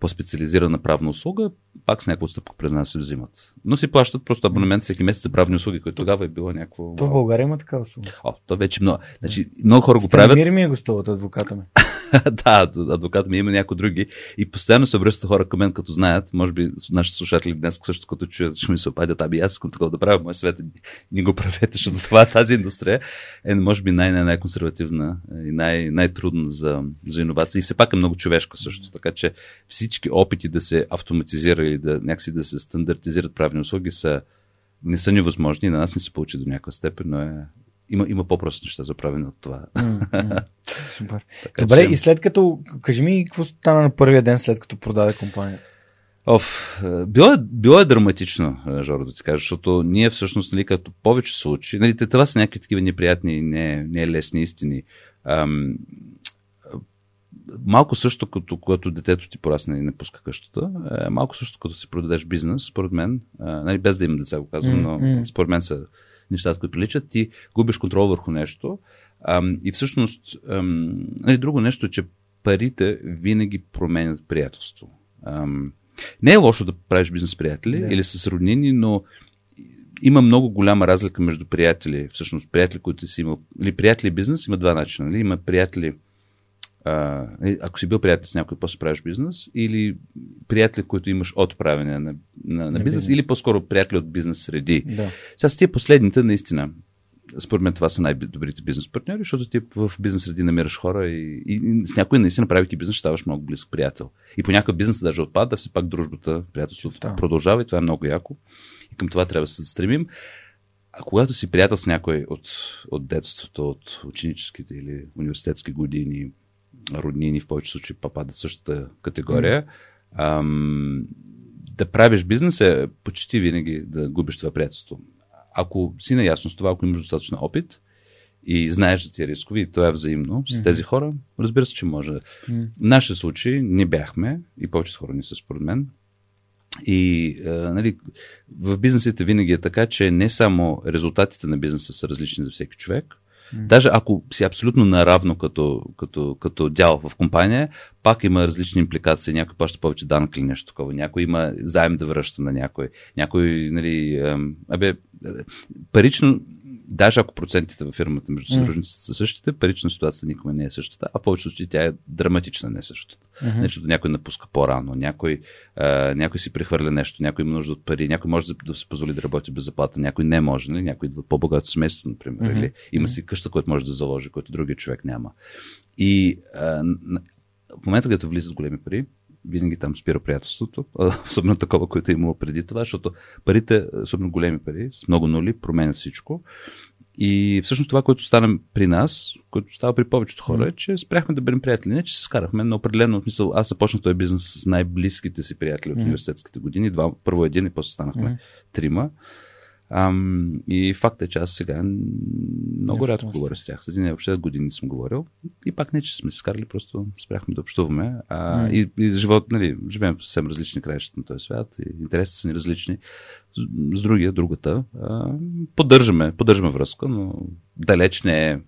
по-специализирана правна услуга, пак с някаква отстъпка през нас се взимат. Но си плащат просто абонемент всеки месец за правни услуги, които тогава е било някакво... В България има такава услуга. О, то вече много. Значи, много хора го правят. Мир ми е гостуват адвоката ми. да, адвокат ми има някои други. И постоянно се обръщат хора към мен, като знаят, може би нашите слушатели днес също като чуят, ще ми се опадят, аби аз искам такова да правя, моят свет не го правете, защото това тази индустрия е, може би, най-най-консервативна и най- най-трудна за, за иновация. И все пак е много човешка също. Така че всички опити да се автоматизира или да някакси да се стандартизират правни услуги са не са невъзможни. На нас не се получи до някаква степен, но е има, има по-прости неща за правене от това. Супер. Добре, че... и след като, кажи ми, какво стана на първия ден след като продаде компанията? Оф, е, било е, било е драматично, е, Жоро, да ти кажа, защото ние всъщност, нали, като повече случаи, нали, това са някакви такива неприятни, не, не лесни истини. Ам, малко също, като когато детето ти порасне и не пуска къщата, е малко също, като си продадеш бизнес, според мен, нали, без да имам деца го казвам, но mm-hmm. според мен са нещата, които приличат, ти губиш контрол върху нещо. Ам, и всъщност, ам, нали, друго нещо е, че парите винаги променят приятелство. Ам, не е лошо да правиш бизнес с приятели yeah. или с роднини, но има много голяма разлика между приятели. Всъщност, приятели, които си имал. Или приятели бизнес има два начина. Нали? Има приятели, а, нали, ако си бил приятел с някой, после правиш бизнес, или приятели, които имаш от правене на, на, на бизнес, бизнес, или по-скоро приятели от бизнес среди. Да. Сега с тия последните, наистина, според мен това са най-добрите бизнес партньори, защото ти в бизнес среди намираш хора и, и, и с някой наистина правейки бизнес, ставаш много близък приятел. И понякога бизнесът даже отпада, все пак дружбата, приятелството продължава и това е много яко. И към това трябва да се стремим. А когато си приятел с някой от, от детството, от ученическите или университетски години, роднини, в повече случаи попадат в същата категория. Mm. Ам, да правиш бизнес е почти винаги да губиш това приятелство. Ако си наясно с това, ако имаш достатъчно опит и знаеш за тия рискови, и това е взаимно с тези хора, разбира се, че може. Mm. В нашия случай не бяхме, и повечето хора не са според мен. И а, нали, в бизнесите винаги е така, че не само резултатите на бизнеса са различни за всеки човек, Даже ако си абсолютно наравно като, като, като дял в компания, пак има различни импликации. Някой плаща повече данък или нещо такова. Някой има заем да връща на някой. Някой, нали, абе, парично даже ако процентите във фирмата между съдружниците са същите, парична ситуация никога не е същата, а повечето случаи тя е драматична, не е същата. Mm-hmm. Нещо, някой напуска по-рано, някой, а, някой си прехвърля нещо, някой има нужда от пари, някой може да, да се позволи да работи без заплата, някой не може, нали? някой идва по-богато семейство, например, mm-hmm. или има си къща, която може да заложи, който другия човек няма. И а, в момента, когато влизат големи пари, винаги там спира приятелството, особено такова, което е имало преди това, защото парите, особено големи пари, с много нули, променят всичко. И всъщност това, което стана при нас, което става при повечето хора, е, че спряхме да бъдем приятели. Не, че се скарахме, но определено смисъл. Аз започнах този бизнес с най-близките си приятели от университетските години. Два, първо един и после станахме трима. Ам, и факт е, че аз сега много Нещо рядко говоря с тях. С един въобще години съм говорил. И пак не, че сме се скарали, просто спряхме да общуваме. А, mm. и, и живот, нали, живеем в съвсем различни краища на този свят. И интересите са ни различни. С, с другия, другата. А, поддържаме, поддържаме връзка, но далеч не е.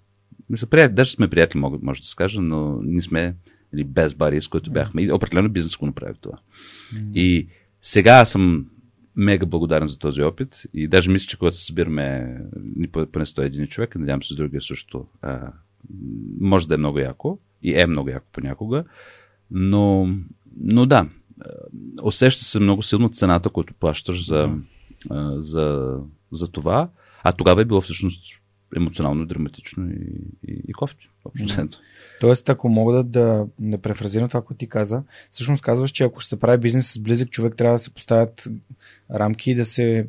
Приятели, даже сме приятели, може, може да се каже, но не сме нали, без бари, с които бяхме. И определено бизнес го направи това. Mm. И сега съм мега благодарен за този опит. И даже мисля, че когато се събираме поне 101 човек, надявам се с другия също, а, може да е много яко. И е много яко понякога, но, но да, усеща се много силно цената, която плащаш за, а, за, за това, а тогава е било всъщност емоционално, драматично и, и, и кофти. Да. Тоест, ако мога да, да, да префразирам това, което ти каза, всъщност казваш, че ако ще се прави бизнес с близък човек, трябва да се поставят рамки и да се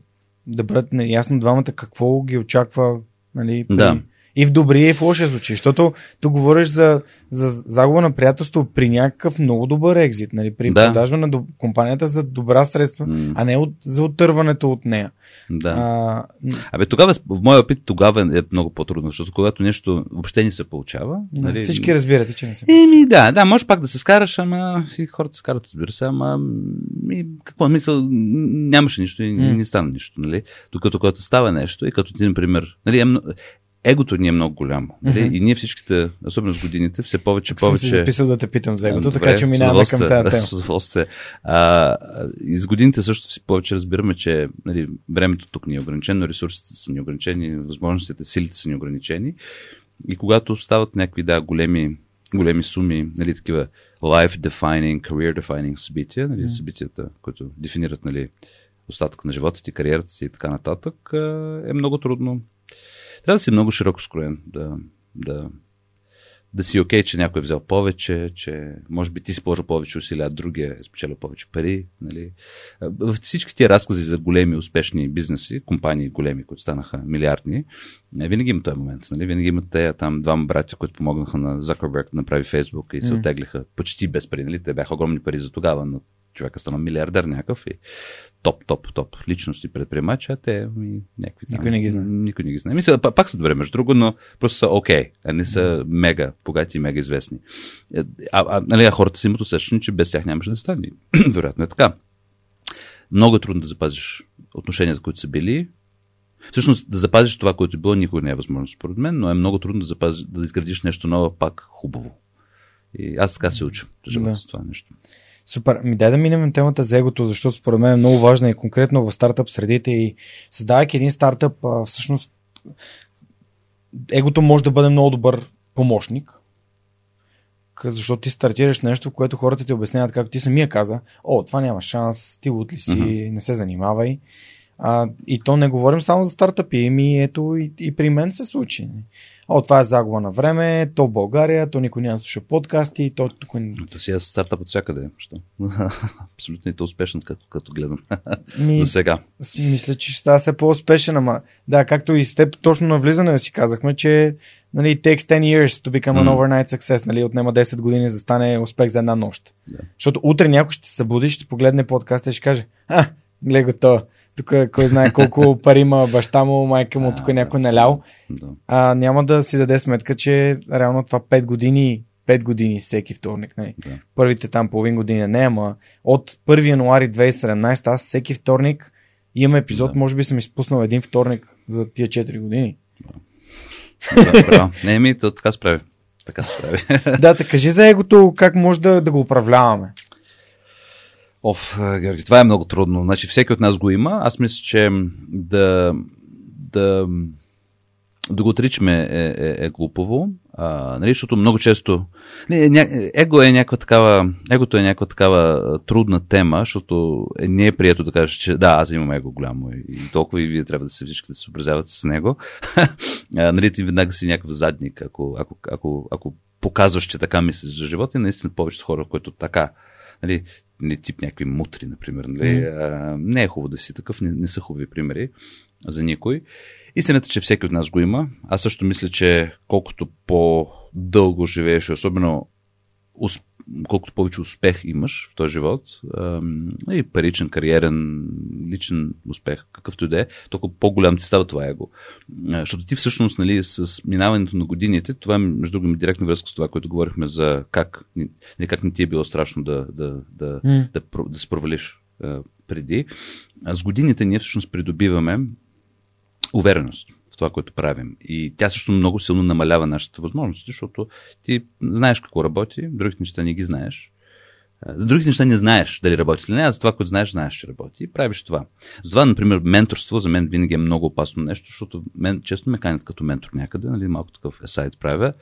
да бъдат ясно двамата какво ги очаква нали, при, да. И в добрия и в лошия случай, защото тук говориш за, за загуба на приятелство при някакъв много добър екзит, нали? при Да. продажба на до, компанията за добра средства, М. а не от, за оттърването от нея. Да. А, Абе, тогава, в моя опит, тогава е много по-трудно, защото когато нещо въобще не се получава. нали, всички разбирате, че не се. Еми, да, да, може пак да се скараш, ама и хората се карат, разбира се, ама и, какво мисъл, нямаше нищо и М. не стана нищо, нали? Докато когато става нещо и като ти, например, нали, е, егото ни е много голямо? Мгм. И ние всичките, особено с годините, все повече, Тук съм си повече... записал да те питам за егото, така че минаваме към тази тема. С. А, и с годините също си повече разбираме, че нали, времето тук ни е ограничено, ресурсите са ни ограничени, възможностите, силите са ни ограничени. И когато стават някакви да, големи, големи суми, нали, такива life-defining, career-defining събития, нали, Мгм. събитията, които дефинират нали, остатък на живота ти, кариерата си и така нататък, е много трудно. Трябва да си много широко скроен, да, да, да си окей, че някой е взел повече, че може би ти си положил повече усилия, а другия е спечелил повече пари. Нали. В всички тия разкази за големи успешни бизнеси, компании големи, които станаха милиардни, е, винаги има този момент. Нали. Винаги има те там двама братя, които помогнаха на Закърберг да направи Фейсбук и се М. оттеглиха почти без пари. Нали. Те бяха огромни пари за тогава, но човека стана милиардер някакъв и топ, топ, топ личности предприемачи, а те ми, някакви там. Никой не ги знае. Никой не ги знае. Мисля, па- пак са добре, между друго, но просто са окей, а не са мега богати и мега известни. Е, А, а, нали, а хората си имат усещане, че без тях нямаше да стане. Вероятно е така. Много е трудно да запазиш отношенията, които са били. Всъщност, да запазиш това, което е било, никога не е възможно, според мен, но е много трудно да, запазиш, да изградиш нещо ново, пак хубаво. И аз така се уча Да. с това нещо. Супер. Ми дай да минем на темата за егото, защото според мен е много важна и конкретно в стартъп средите и създавайки един стартъп, всъщност егото може да бъде много добър помощник, защото ти стартираш нещо, което хората ти обясняват, както ти самия каза, о, това няма шанс, ти лут ли си, Мгм. не се занимавай. А, и то не говорим само за стартъпи, ми ето и, и при мен се случи. О, това е загуба на време, то България, то никой няма да слуша подкасти, то тук Но то си е стартъп от всякъде. Що? Абсолютно и то успешен, като, като гледам. ми, За сега. Мисля, че ще става все по-успешен, ама да, както и с теб точно на влизане да си казахме, че нали, takes 10 years to become an overnight success, нали, отнема 10 години за да стане успех за една нощ. Да. Защото утре някой ще се събуди, ще погледне подкаста и ще каже, а, гледай го то, тук кой знае колко пари има баща му, майка му, тук да. някой налял. Да. А, няма да си даде сметка, че реално това 5 години 5 години всеки вторник. Нали. Да. Първите там половин година не, ама от 1 януари 2017 аз всеки вторник имам епизод, Да. може би съм изпуснал един вторник за тия 4 години. Да, браво. Не, ми, то така справи. Така се прави. да, така кажи за егото, как може да, да го управляваме. Оф, а, Георги, това е много трудно. Значи всеки от нас го има. Аз мисля, че да, да, да го отричаме е, е, е глупово. А, нали, защото много често... Не, ня, его е някаква такава... Егото е някаква такава трудна тема, защото е, не е прието да кажеш, че да, аз имам его голямо и, и толкова и вие трябва да се всички да се съобразявате с него. а, нали, ти веднага си някакъв задник, ако, ако, ако, ако показваш, че така мислиш за живота и наистина повечето хора, които така нали, не тип някакви мутри, например. Нали? Мгм. А, не е хубаво да си такъв, не, не са хубави примери за никой. Истината, че всеки от нас го има. Аз също мисля, че колкото по-дълго живееш, особено колкото повече успех имаш в този живот, и паричен, кариерен, личен успех, какъвто и да е, толкова по-голям ти става това его. Защото ти всъщност, нали, с минаването на годините, това е, между другото, директна връзка с това, което говорихме за как, нали, как не ти е било страшно да, да, да, М. да, про- да се провалиш преди. А с годините ние всъщност придобиваме увереност това, което правим. И тя също много силно намалява нашите възможности, защото ти знаеш какво работи, другите неща не ги знаеш. За другите неща не знаеш дали работи или не, а за това, което знаеш, знаеш, че работи. И правиш това. Затова, например, менторство за мен винаги е много опасно нещо, защото мен често ме канят като ментор някъде, нали, малко такъв сайт правя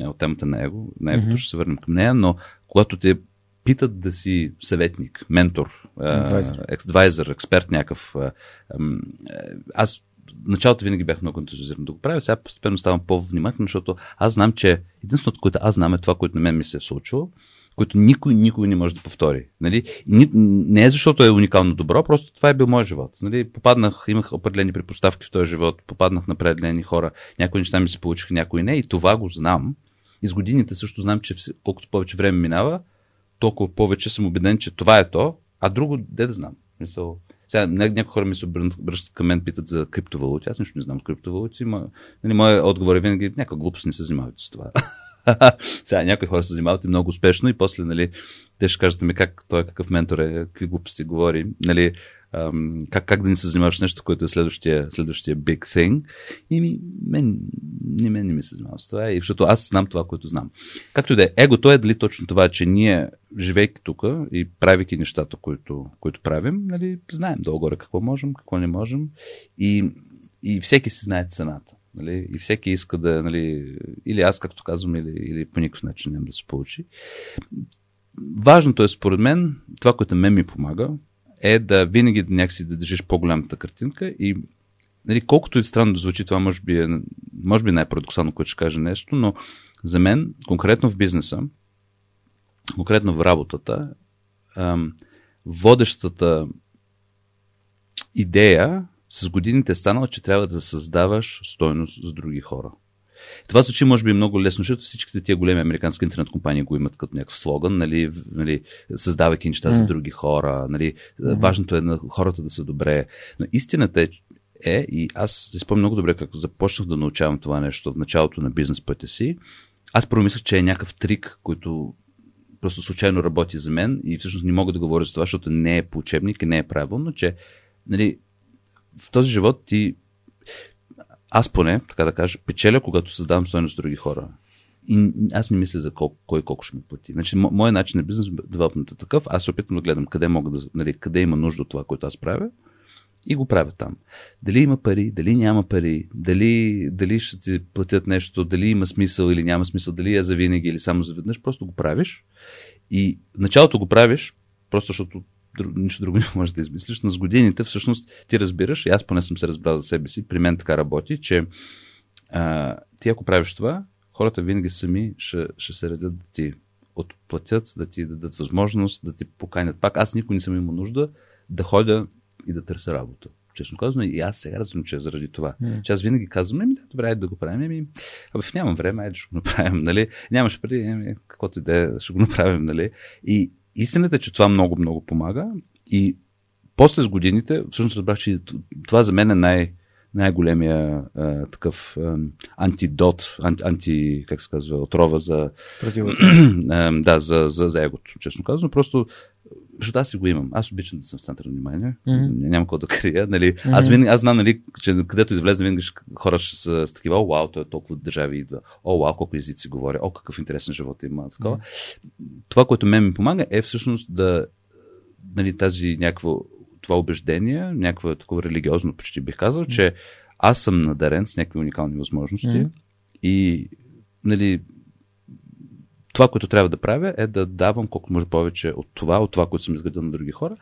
от темата на его. На егото Мгм. ще се върнем към нея, но когато те питат да си съветник, ментор, адвайзър, експерт някакъв, аз началото винаги бях много ентузиазиран да го правя, сега постепенно ставам по-внимателен, защото аз знам, че единственото, което аз знам е това, което на мен ми се е случило, който никой никой не може да повтори. Нали? Не е защото е уникално добро, просто това е бил мой живот. Нали? Попаднах, имах определени предпоставки в този живот, попаднах на определени хора, някои неща ми се получиха, някои не, и това го знам. И с годините също знам, че колкото повече време минава, толкова повече съм убеден, че това е то, а друго, де да знам. Мисъл, сега някои хора ми се обръщат към мен, питат за криптовалути. Аз нищо не знам за криптовалути. Ма, нали, моят отговор е винаги някаква глупост не се занимавайте с това. Сега някои хора се занимават и много успешно и после, нали, те ще кажат ми как той какъв ментор е, какви глупости говори, нали, как, как да не се занимаваш с нещо, което е следващия, следващия big thing. И ми, мен, не, мен не ми се занимавам с това, и защото аз знам това, което знам. Както и да е, егото е дали точно това, че ние, живейки тук и правейки нещата, които, които правим, нали, знаем долу-горе какво можем, какво не можем и, и всеки си знае цената. Нали? И всеки иска да, нали, или аз, както казвам, или, или по никакъв начин няма да се получи. Важното е, според мен, това, което мен ми помага, е да винаги някакси да държиш по-голямата картинка и нали, колкото и странно да звучи, това може би, е, може би най-парадоксално, което ще кажа нещо, но за мен, конкретно в бизнеса, конкретно в работата, водещата идея с годините е станало, че трябва да създаваш стойност за други хора. Това звучи може би много лесно, защото всичките тия големи американски интернет компании го имат като някакъв слоган, нали, нали, създавайки неща mm. за други хора. Нали, mm-hmm. Важното е на хората да са добре. Но истината е, е, и аз си спомням много добре, как започнах да научавам това нещо в началото на бизнес пътя си, аз промислях, че е някакъв трик, който просто случайно работи за мен и всъщност не мога да говоря за това, защото не е по учебник и не е правилно, че нали, в този живот ти, аз поне, така да кажа, печеля, когато създавам стоеност с други хора. И аз не мисля за колко, кой колко ще ми плати. Значи, моят начин на бизнес девелопмент е такъв. Аз се опитвам да гледам къде мога да, нали, къде има нужда от това, което аз правя и го правя там. Дали има пари, дали няма пари, дали, дали ще ти платят нещо, дали има смисъл или няма смисъл, дали е за винаги или само за веднъж, просто го правиш. И началото го правиш, просто защото нищо друго не можеш да измислиш, но с годините всъщност ти разбираш, и аз поне съм се разбрал за себе си, при мен така работи, че а, ти ако правиш това, хората винаги сами ще, ще се редят да ти отплатят, да ти дадат възможност, да ти поканят пак. Аз никой не съм имал нужда да ходя и да търся работа. Честно казвам, и аз сега разбирам, че е заради това. Mm. Че аз винаги казвам, еми да, добре, да го правим. Еми, абе, нямам време, айде ще го направим, нали? Нямаш пари, еми, каквото и да е, ще го направим, нали? И, истината е, че това много, много помага и после с годините, всъщност разбрах, че това за мен е най- най-големия а, такъв а, антидот, анти, анти, как се казва, отрова за, а, да, за, за, за егото, честно казвам. Просто защото аз си го имам. Аз обичам да съм в центъра на внимание. Mm-hmm. Няма какво да крия. Нали? Mm-hmm. Аз, винаги, аз знам, нали, че където излезе, винаги хора ще са с такива, о, вау, той е толкова държави идва. О, вау, колко езици говори. О, какъв интересен живот има. Такова. Mm-hmm. Това, което мен ми помага, е всъщност да нали, тази някаква това убеждение, някакво такова религиозно, почти бих казал, mm-hmm. че аз съм надарен с някакви уникални възможности mm-hmm. и нали, това, което трябва да правя, е да давам колко може повече от това, от това, което съм изградил на други хора.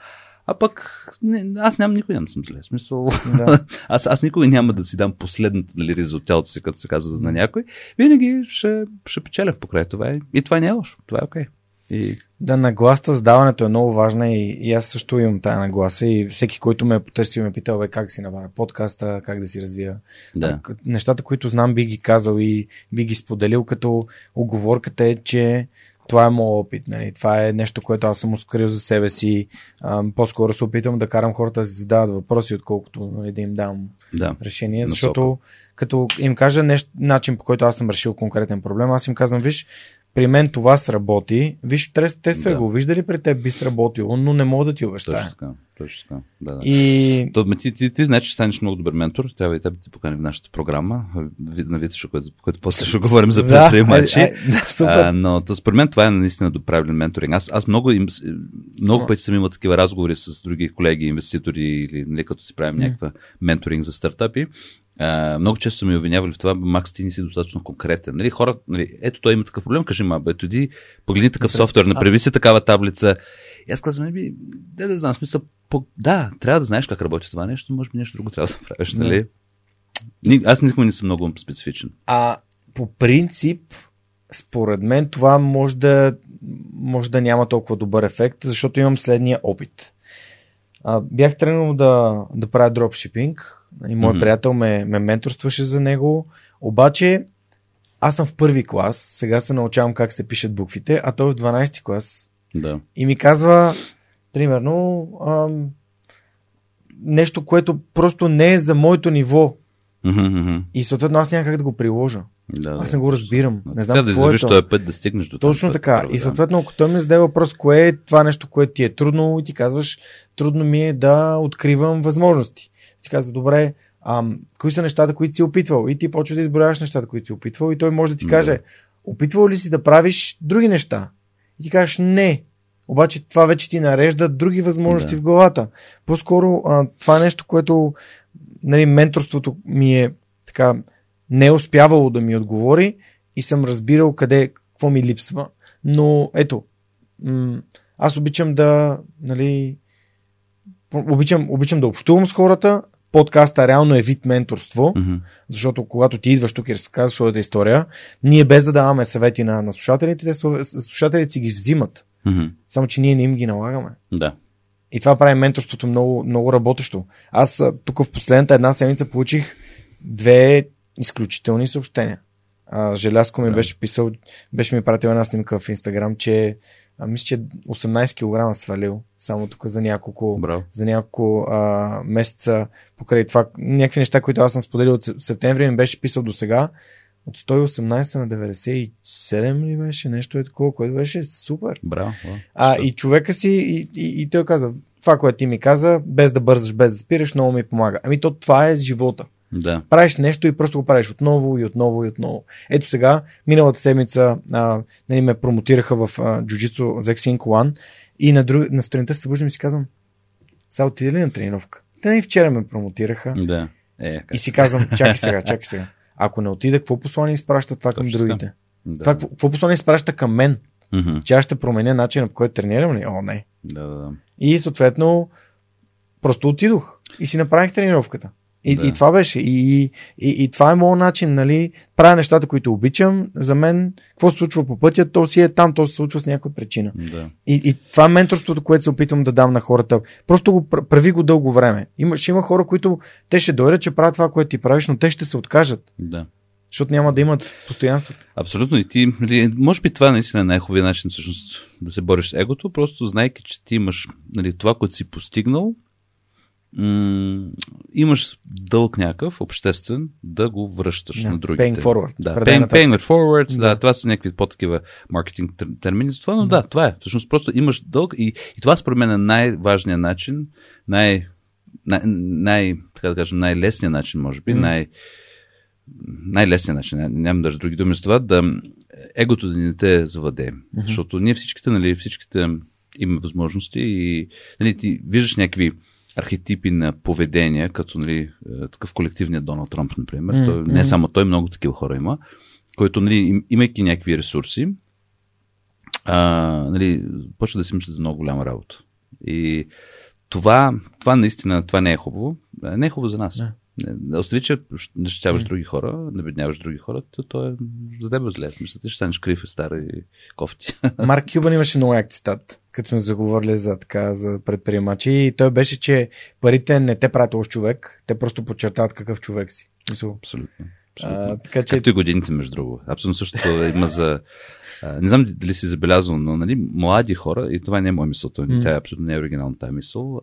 А пък не, аз нямам, никой няма да съм зле. Смисъл, да. аз, аз никога няма да си дам последната нали, тялото си, като се казва за на някой. Винаги ще, ще печеля покрай това. И това не е лошо. Това е окей. Okay. И... Да, нагласта с даването е много важна и, и аз също имам тая нагласа и всеки, който ме е потърсил, ме е питал бе, как си наваря подкаста, как да си развия. Да. Нещата, които знам, би ги казал и би ги споделил, като оговорката е, че това е моят опит. Нали? Това е нещо, което аз съм ускорил за себе си. А, по-скоро се опитвам да карам хората да си задават въпроси, отколкото нали, да им дам да. решение. Защото като им кажа нещо, начин по който аз съм решил конкретен проблем, аз им казвам, виж, при мен това сработи. Виж, тествай да. го. Вижда ли при теб би сработило, но не мога да ти обещая. Точно така. Точно така. Да, да. И... То, ти, ти, ти, значи, станеш много добър ментор. Трябва и теб да ти покани в нашата програма. На Витоша, което, което после ще говорим за предприемачи. Да, да, а, но то, според мен това е наистина правилен менторинг. Аз, аз много, им, много пъти съм имал такива разговори с други колеги, инвеститори или нали, като си правим някаква менторинг за стартапи. Много често са ми обвинявали в това, Макс, ти не си достатъчно конкретен. Нали, хора, нали, ето той има такъв проблем, кажи ма, бе, тоди, погледни такъв софтуер, направи си такава таблица. И аз казвам, би, да, да знам, смисъл, по... да, трябва да знаеш как работи това нещо, може би нещо друго трябва да правиш, нали? Да. Аз никога не съм много специфичен. А по принцип, според мен това може да може да няма толкова добър ефект, защото имам следния опит. А, бях тръгнал да, да правя дропшипинг и мой Мгм. приятел ме, ме менторстваше за него, обаче аз съм в първи клас, сега се научавам как се пишат буквите, а той е в 12 клас Да. и ми казва, примерно, ам, нещо, което просто не е за моето ниво мгм. и съответно аз няма как да го приложа. Да, Аз да. не го разбирам. Не знам Трябва да е извървиш то. този път да стигнеш до този Точно път, така. първо, И да. съответно, ако той ми зададе въпрос, кое е това нещо, което ти е трудно, и ти казваш, трудно ми е да откривам възможности. Ти казва, добре, ам, кои са нещата, които си опитвал? И ти почваш да изброяваш нещата, които си опитвал, и той може да ти Да. каже, опитвал ли си да правиш други неща? И ти кажеш, не. Обаче това вече ти нарежда други възможности Да. в главата. По-скоро а, това е нещо, което нали, менторството ми е така не е успявало да ми отговори и съм разбирал къде, какво ми липсва. Но ето, м- аз обичам да, нали, обичам, обичам да общувам с хората. Подкаста реално е вид менторство, Мгм. защото когато ти идваш тук и разказваш своята история, ние без да даваме съвети на, на слушателите, те слу- слушателите си ги взимат. Мгм. Само, че ние не им ги налагаме. Да. И това прави менторството много, много работещо. Аз тук в последната една седмица получих две изключителни съобщения. А, Желязко ми Да. беше писал, беше ми пратил една снимка в Инстаграм, че а, мисля, че 18 кг свалил само тук за няколко, Браво. за няколко а, месеца покрай това. Някакви неща, които аз съм споделил от сеп- септември, ми беше писал до сега. От 118 на 97 ли беше? Нещо е такова, което беше супер. Браво. браво. А, и човека си, и, и, и той каза, това, което ти ми каза, без да бързаш, без да спираш, много ми помага. Ами то това е живота. Да. Правиш нещо и просто го правиш отново и отново и отново. Ето сега, миналата седмица а, нали, ме промотираха в а, джуджицу за Xing One и на, друг, на сутринта се събуждам и си казвам, сега отиде ли на тренировка? Те и вчера ме промотираха Да. Е, как... и си казвам, чакай сега, чакай сега. Ако не отида, какво послание изпраща това към Точно другите? да. Това, какво, какво послание изпраща към мен? Мгм. Че аз ще променя начина по който тренирам ли? О, не. Да, да, да. И съответно, просто отидох и си направих тренировката. И, Да. и това беше. И, и, и това е моят начин, нали? Правя нещата, които обичам. За мен, какво се случва по пътя, то си е там, то се случва с някаква причина. да. И, и това е менторството, което се опитвам да дам на хората. Просто го пр- прави го дълго време. Има, ще има хора, които те ще дойдат, че правят това, което ти правиш, но те ще се откажат, да. защото няма да имат постоянство. Абсолютно. И ти, нали, може би това наистина е най-хубавият начин всъщност да се бориш с егото, просто знайки, че ти имаш нали, това, което си постигнал, м- имаш дълг някакъв, обществен, да го връщаш Да, на другите. paying forward. Да, paying, paying forward, да. Да. това са някакви по-такива маркетинг тер- термини за това, но да, това е. Всъщност просто имаш дълг и, и това според мен е най-важният начин, най- най, най, така да кажем, най-лесният начин, може би, Мгм. най- най-лесният начин, ня- нямам даже други думи с това, да егото да не те завладее. Защото ние всичките, нали, всичките имаме възможности и нали, ти виждаш някакви архетипи на поведение, като нали, е, такъв колективният Доналд Тръмп, например. М, Той, не само той, много такива хора има, който, нали, им- имайки някакви ресурси, а, нали, почва да си мисли за много голяма работа. И това, това наистина, това не е хубаво. Не е хубаво за нас. Не, Остави, че защитаваш други хора, набедняваш други хора, то, то е за теб зле. Смисъл, ти ще станеш крив и стар и кофти. Марк Кюбан имаше много як цитат, като сме заговорили за, така, за предприемачи. И той беше, че парите не те правят лош човек, те просто подчертават какъв човек си. Мисъл, Абсолютно. А, Абсолютно. така че Както и годините, между другото. Абсолютно същото има за... Не знам дали си забелязал, но нали, млади хора, и това не е моя мисъл, това, М. тя е абсолютно не е оригинална тази мисъл.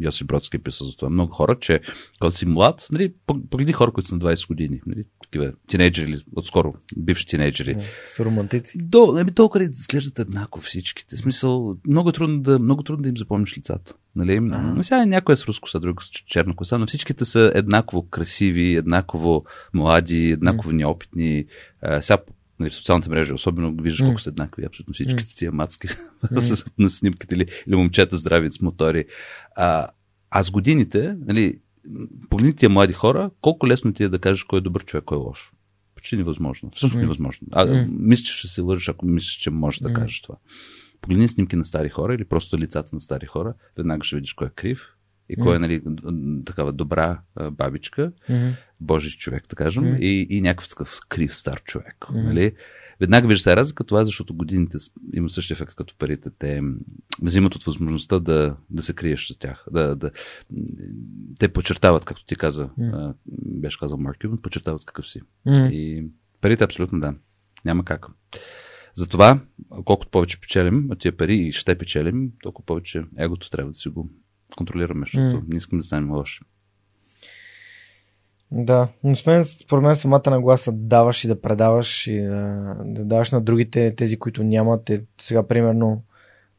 Йосиф Бродски е писал за това. Много хора, че когато си млад, нали, пог- погледни хора, които са на 20 години, нали, такива тинейджери, отскоро бивши тинейджери. са романтици. До, ами, толкова изглеждат еднакво всичките. В Смисъл, много е трудно да, много трудно да им запомниш лицата. Нали? Ага. Сега някой е с руско, друг с черна коса, но всичките са еднакво красиви, еднакво млади, еднакво неопитни. А, сега нали, социалните мрежи особено виждаш колко са еднакви. Абсолютно всичките тия мацки на снимките или, или момчета здрави с мотори. А, а с годините, нали, погледни тия млади хора, колко лесно ти е да кажеш кой е добър човек, кой е лош. Почти невъзможно. Всъщност невъзможно. А, М. мисля, че ще се лъжеш, ако мислиш, че можеш да кажеш това. Погледни снимки на стари хора или просто лицата на стари хора, веднага ще видиш кой е крив и кой е нали, такава добра бабичка. Божи човек, да кажем, М. и, и някакъв такъв крив стар човек. М. Нали? веднага виждаш тази разлика, това е защото годините имат същия ефект като парите. Те взимат от възможността да, да се криеш за тях. Да, да, те подчертават, както ти каза, mm. беше казал Марк Кюбен, подчертават какъв си. Mm. И парите абсолютно да. Няма как. Затова, колкото повече печелим от тия пари и ще печелим, толкова повече егото трябва да си го контролираме, защото mm. не искам да станем лоши. Да, но според според мен самата нагласа даваш и да предаваш и да, да даваш на другите, тези, които нямат. Е, сега, примерно,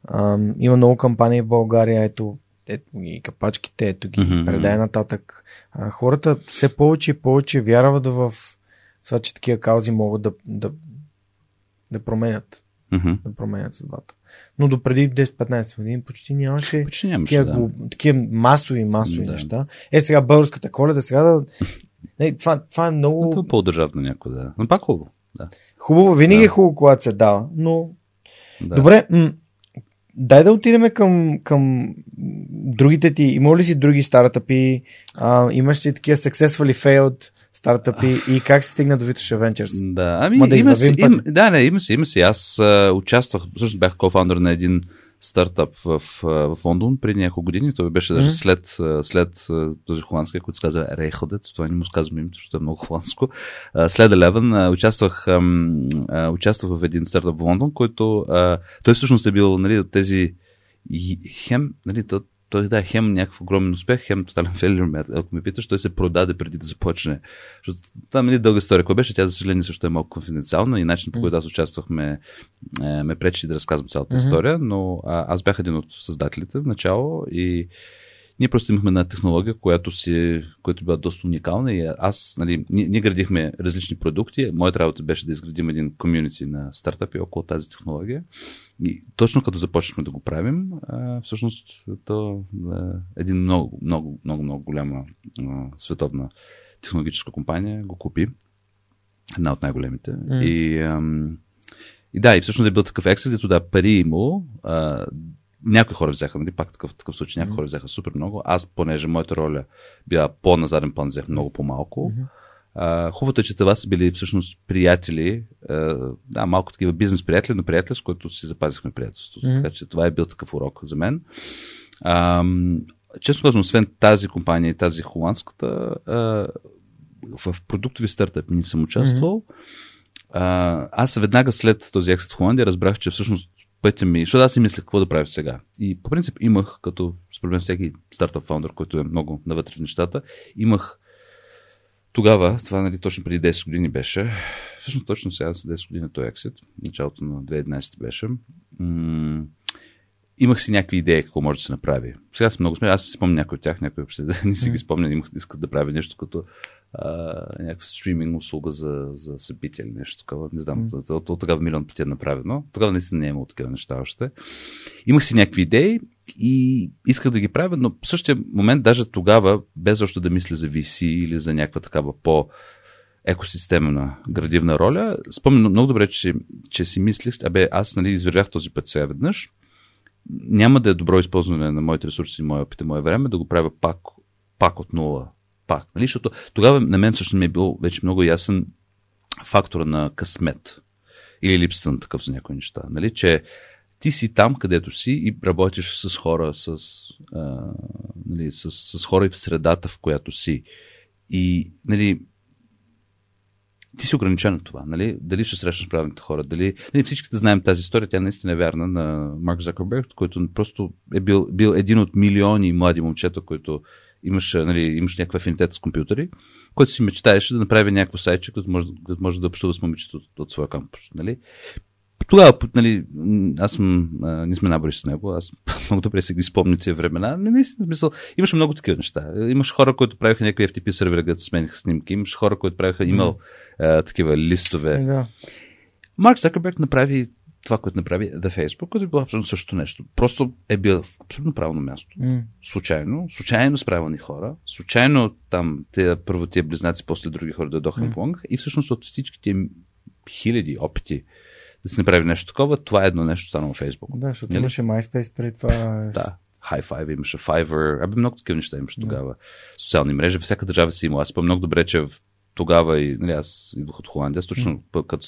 ам, има много кампании в България, ето, ето и капачките, ето ги mm-hmm. предай нататък. А, хората все повече и повече вярват в това, че такива каузи могат да, да, да променят. Mm-hmm. Да променят съдбата. Но до преди 10-15 години почти нямаше, почти нямаше такива, да. такива масови, масови да. неща. Е, сега българската коледа, сега да. Не, това, това е много. Това е по-държавно някой, да. Но пак хубаво. Да. Хубаво, винаги да. е хубаво, когато се дава, но. Да. Добре, м- дай да отидем към, към другите ти. Има ли си други стартъпи? А, имаш ли такива successfully failed? Стартъпи и как се стигна до Vitosh Ventures? Да, ами Ма да има си, им, да, не, има си, има си. Аз а, участвах, всъщност бях кофаундър на един стартъп в, в Лондон преди няколко години. Той беше даже след, след този холандски, който се казва Рейходец. Това не му сказвам името, защото е много холандско. След Eleven участвах, участвах в един стартъп в Лондон, който той всъщност е бил нали, от тези хем, нали, то, той да, хем някакъв огромен успех, хем тотален фейлер, ако ме питаш, той се продаде преди да започне. Защото там е дълга история. Кой беше? Тя, за съжаление, също е малко конфиденциална и начин по който аз участвах ме, е, ме пречи да разказвам цялата mm-hmm. история, но а, аз бях един от създателите в начало и ние просто имахме една технология, която, си, която била доста уникална и аз, нали, ние, ние градихме различни продукти. Моята работа беше да изградим един комьюнити на стартъпи около тази технология. И точно като започнахме да го правим, а, всъщност то е един много, много, много, много голяма а, световна технологическа компания го купи. Една от най-големите. Mm. И, ам, и да, и всъщност е бил такъв ексит, дето да, пари имало, а, някои хора взеха, нали, пак такъв, такъв случай, някои mm-hmm. хора взеха супер много. Аз, понеже моята роля била по-на заден план, взех много по-малко. Mm-hmm. Uh, хубавото е, че това са били всъщност приятели, uh, да, малко такива бизнес приятели, но приятели, с които си запазихме приятелството. Mm-hmm. Така че това е бил такъв урок за мен. Uh, честно казвам, освен тази компания и тази холандската, uh, в продуктови стартъп не съм участвал. Mm-hmm. Uh, аз веднага след този ексит в Холандия разбрах, че всъщност пътя ми, защото аз си мислех какво да правя сега. И по принцип имах, като според мен всеки стартъп фаундър, който е много навътре в нещата, имах тогава, това нали, точно преди 10 години беше, всъщност точно сега за 10 години той ексит, началото на 2011 беше, м- имах си някакви идеи какво може да се направи. Сега съм много смея, аз си спомня някои от тях, някои въобще не си ги спомня, имах, искат да правя нещо като някаква стриминг услуга за, за събития или нещо такова. Не знам, mm. от, от, тогава милион пъти е направено. Тогава наистина не е имало такива неща още. Имах си някакви идеи и исках да ги правя, но в същия момент, даже тогава, без още да мисля за VC или за някаква такава по- екосистемна градивна роля. Спомням много добре, че, че си мислих, абе, аз нали, извървях този път сега веднъж. Няма да е добро използване на моите ресурси, моя опит и мое време да го правя пак, пак от нула пак. Нали? Защото тогава на мен също ми е бил вече много ясен фактора на късмет или липсата на такъв за някои неща. Нали? Че ти си там, където си и работиш с хора, с, а, нали, с, с хора и в средата, в която си. И нали, ти си ограничен от това. Нали? Дали ще срещнеш правилните хора, дали... Нали, всичките знаем тази история, тя наистина е вярна на Марк Закърберг, който просто е бил, бил един от милиони млади момчета, които имаш, нали, имаш някаква афинитет с компютъри, който си мечтаеше да направи някакво сайтче, като може, като може да общува с момичето от, от своя кампус. Нали? Тогава, нали, аз съм, а, ние сме набори с него, аз много добре си ги спомня тези времена. Не, наистина, смисъл, имаше много такива неща. Имаш хора, които правиха някакви FTP сервери, които смениха снимки, имаш хора, които правиха имал mm. такива листове. Да. Марк Закърберг направи това, което направи The Facebook, което е било абсолютно същото нещо. Просто е бил в абсолютно правилно място. Mm. Случайно, случайно с правилни хора, случайно там те, първо тия близнаци, после други хора дойдоха mm. помогнаха и всъщност от всички тия хиляди опити да се направи нещо такова, това е едно нещо станало Facebook. Да, защото Нали? имаше MySpace преди това. Да. High Five, имаше Fiverr, абе много такива неща имаше тогава. Социални мрежи, всяка държава си има. Аз спомням много добре, че в тогава и нали, аз идвах от Холандия, точно mm. като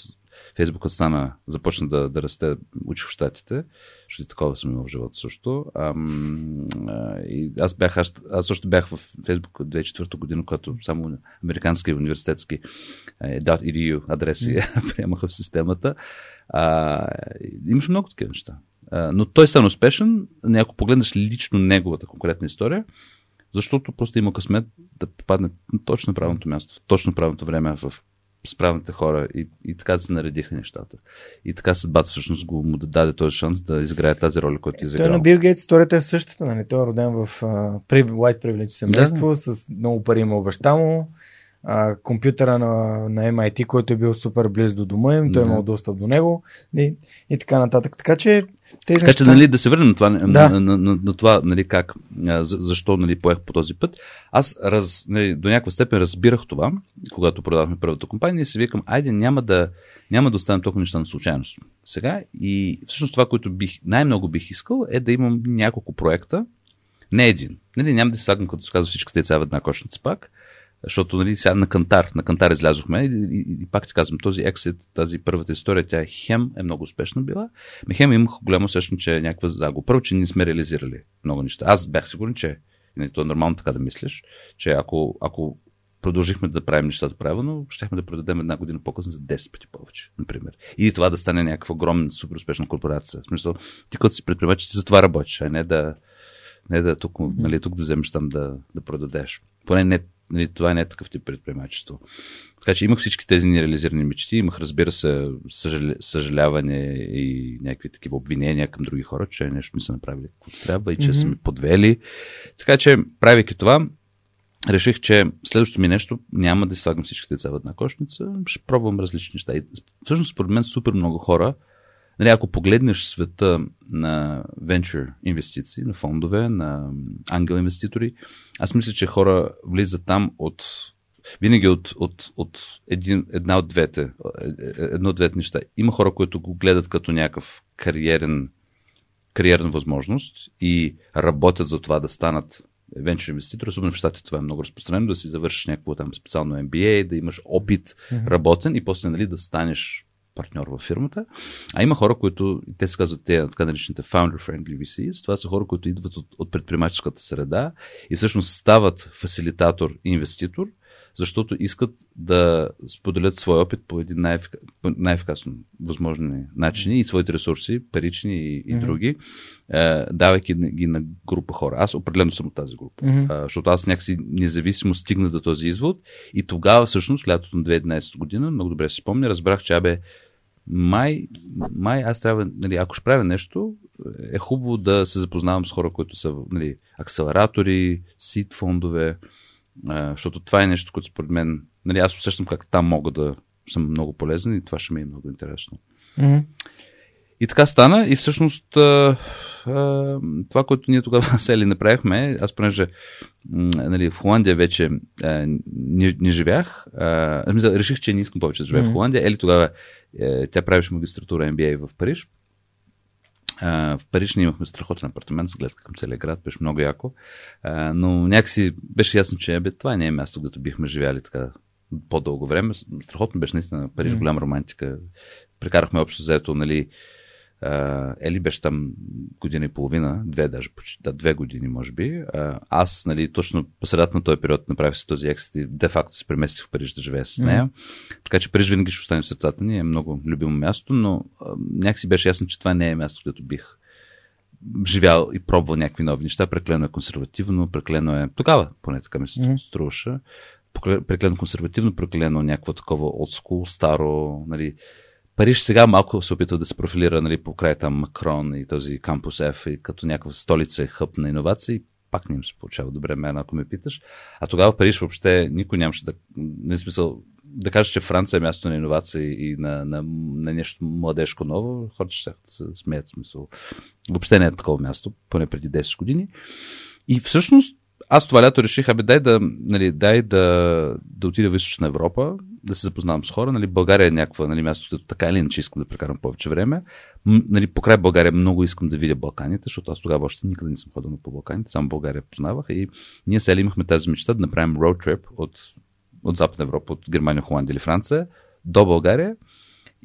Фейсбукът стана, започна да, да расте, учи в Штатите, защото такова съм имал в живота също. Ам, а, и аз бях, аз, аз също бях в Фейсбук от 2004 година, когато само американски университетски е, .edu адреси mm. приемаха в системата. А, имаше много такива неща. А, но той стана успешен, ако погледнеш лично неговата конкретна история, защото просто има късмет да попадне точно на правилното място, в точно правилното време, в с правилните хора и, и така се наредиха нещата. И така съдбата всъщност го му даде този шанс да изиграе тази роля, която е изиграл. Той на Бил Гейтс историята е същата, нали? Той е роден в uh, white privilege семейство, да. с много пари има баща му, а, компютъра на, на MIT, който е бил супер близо до дома им, той да. е имал достъп до него и, и така нататък. Така че тези така неща... че, нали, да се върнем на това, да. на, на, на, на това нали, как, за, защо нали, поех по този път. Аз раз, нали, до някаква степен разбирах това, когато продавахме първата компания и си викам, айде няма да, няма да оставим толкова неща на случайност. Сега и всъщност това, което бих, най-много бих искал е да имам няколко проекта, не един. Нали, няма да се слагам, като се казва всички деца в една кошница пак, защото нали, сега на Кантар, на Кантар излязохме и, и, и пак ти казвам, този ексит, тази първата история, тя е хем е много успешна била. Ме хем имах голямо усещане, че е някаква загуба. Първо, че ние сме реализирали много неща. Аз бях сигурен, че нали, то е нормално така да мислиш, че ако, ако продължихме да правим нещата правилно, щехме да продадем една година по-късно за 10 пъти повече, например. И това да стане някаква огромна, супер успешна корпорация. В смисъл, ти като си предприемач, ти за това работиш, а не да, не да тук, нали, тук да вземеш там да, да продадеш. Поне не нали, това не е такъв тип предприемачество. Така че имах всички тези нереализирани мечти, имах разбира се съжаля, съжаляване и някакви такива обвинения към други хора, че нещо не са направили каквото трябва и че mm-hmm. са ми подвели. Така че, правейки това, реших, че следващото ми нещо няма да слагам всички деца в една кошница, ще пробвам различни неща. И всъщност, според мен, супер много хора Нали, ако погледнеш света на venture инвестиции, на фондове, на ангел инвеститори, аз мисля, че хора влизат там от винаги от, от, от един, една от двете, едно от двете неща. Има хора, които го гледат като някакъв кариерен, кариерна възможност и работят за това да станат venture инвеститор, особено в щатите това е много разпространено, да си завършиш някакво там специално MBA, да имаш опит mm-hmm. работен и после нали, да станеш партньор във фирмата. А има хора, които, те се казват те, така наречените founder-friendly VCs, това са хора, които идват от, от предприемаческата среда и всъщност стават фасилитатор и инвеститор, защото искат да споделят своя опит по един най-ефика, най-ефикасно възможни начини и своите ресурси, парични и, и mm-hmm. други, е, давайки ги на група хора. Аз определено съм от тази група, mm-hmm. е, защото аз някакси независимо стигна до този извод и тогава всъщност, лятото на 2011 година, много добре си спомня, разбрах, че абе, май, май аз трябва, нали, ако ще правя нещо, е хубаво да се запознавам с хора, които са нали, акселератори, сит фондове, защото това е нещо, което според мен, нали, аз усещам как там мога да съм много полезен и това ще ми е много интересно. Mm-hmm. И така стана и всъщност а, а, това, което ние тогава сели направихме, аз понеже нали, в Холандия вече а, не, не живях, а, реших, че не искам повече да живея mm-hmm. в Холандия, ели тогава е, тя правеше магистратура MBA в Париж. в Париж ние имахме страхотен апартамент с гледка към целия град, беше много яко. но някакси беше ясно, че бе, това не е място, където бихме живяли така по-дълго време. Страхотно беше наистина Париж, mm. голяма романтика. Прекарахме общо заето, нали, Ели беше там година и половина, две даже, почти, да, две години може би. Аз, нали, точно по средата на този период направих си този ексит и де-факто се преместих в Париж да живея с нея. Mm-hmm. Така че Париж винаги ще остане в сърцата ни, е много любимо място, но някакси беше ясно, че това не е място, където бих живял и пробвал някакви нови неща. Преклено е консервативно, преклено е... Тогава, поне така ми се mm-hmm. струваше. Преклено консервативно, преклено някакво такова от старо, нали, Париж сега малко се опитва да се профилира нали, по края там Макрон и този кампус F и като някаква столица е хъп на иновации. Пак не им се получава добре мен, ако ме питаш. А тогава Париж въобще никой нямаше да... Не смисъл, да кажа, че Франция е място на иновации и на, на, на нещо младежко ново, хората ще се смеят смисъл. Въобще не е такова място, поне преди 10 години. И всъщност аз това лято реших, абе дай да, нали, дай да, да отида в Източна Европа, да се запознавам с хора. Нали, България е някаква нали, място, където така или иначе искам да прекарам повече време. М, нали, покрай България много искам да видя Балканите, защото аз тогава още никъде не съм ходил по Балканите, само България познавах. И ние сега имахме тази мечта да направим роуд трип от, от Западна Европа, от Германия, Холандия или Франция до България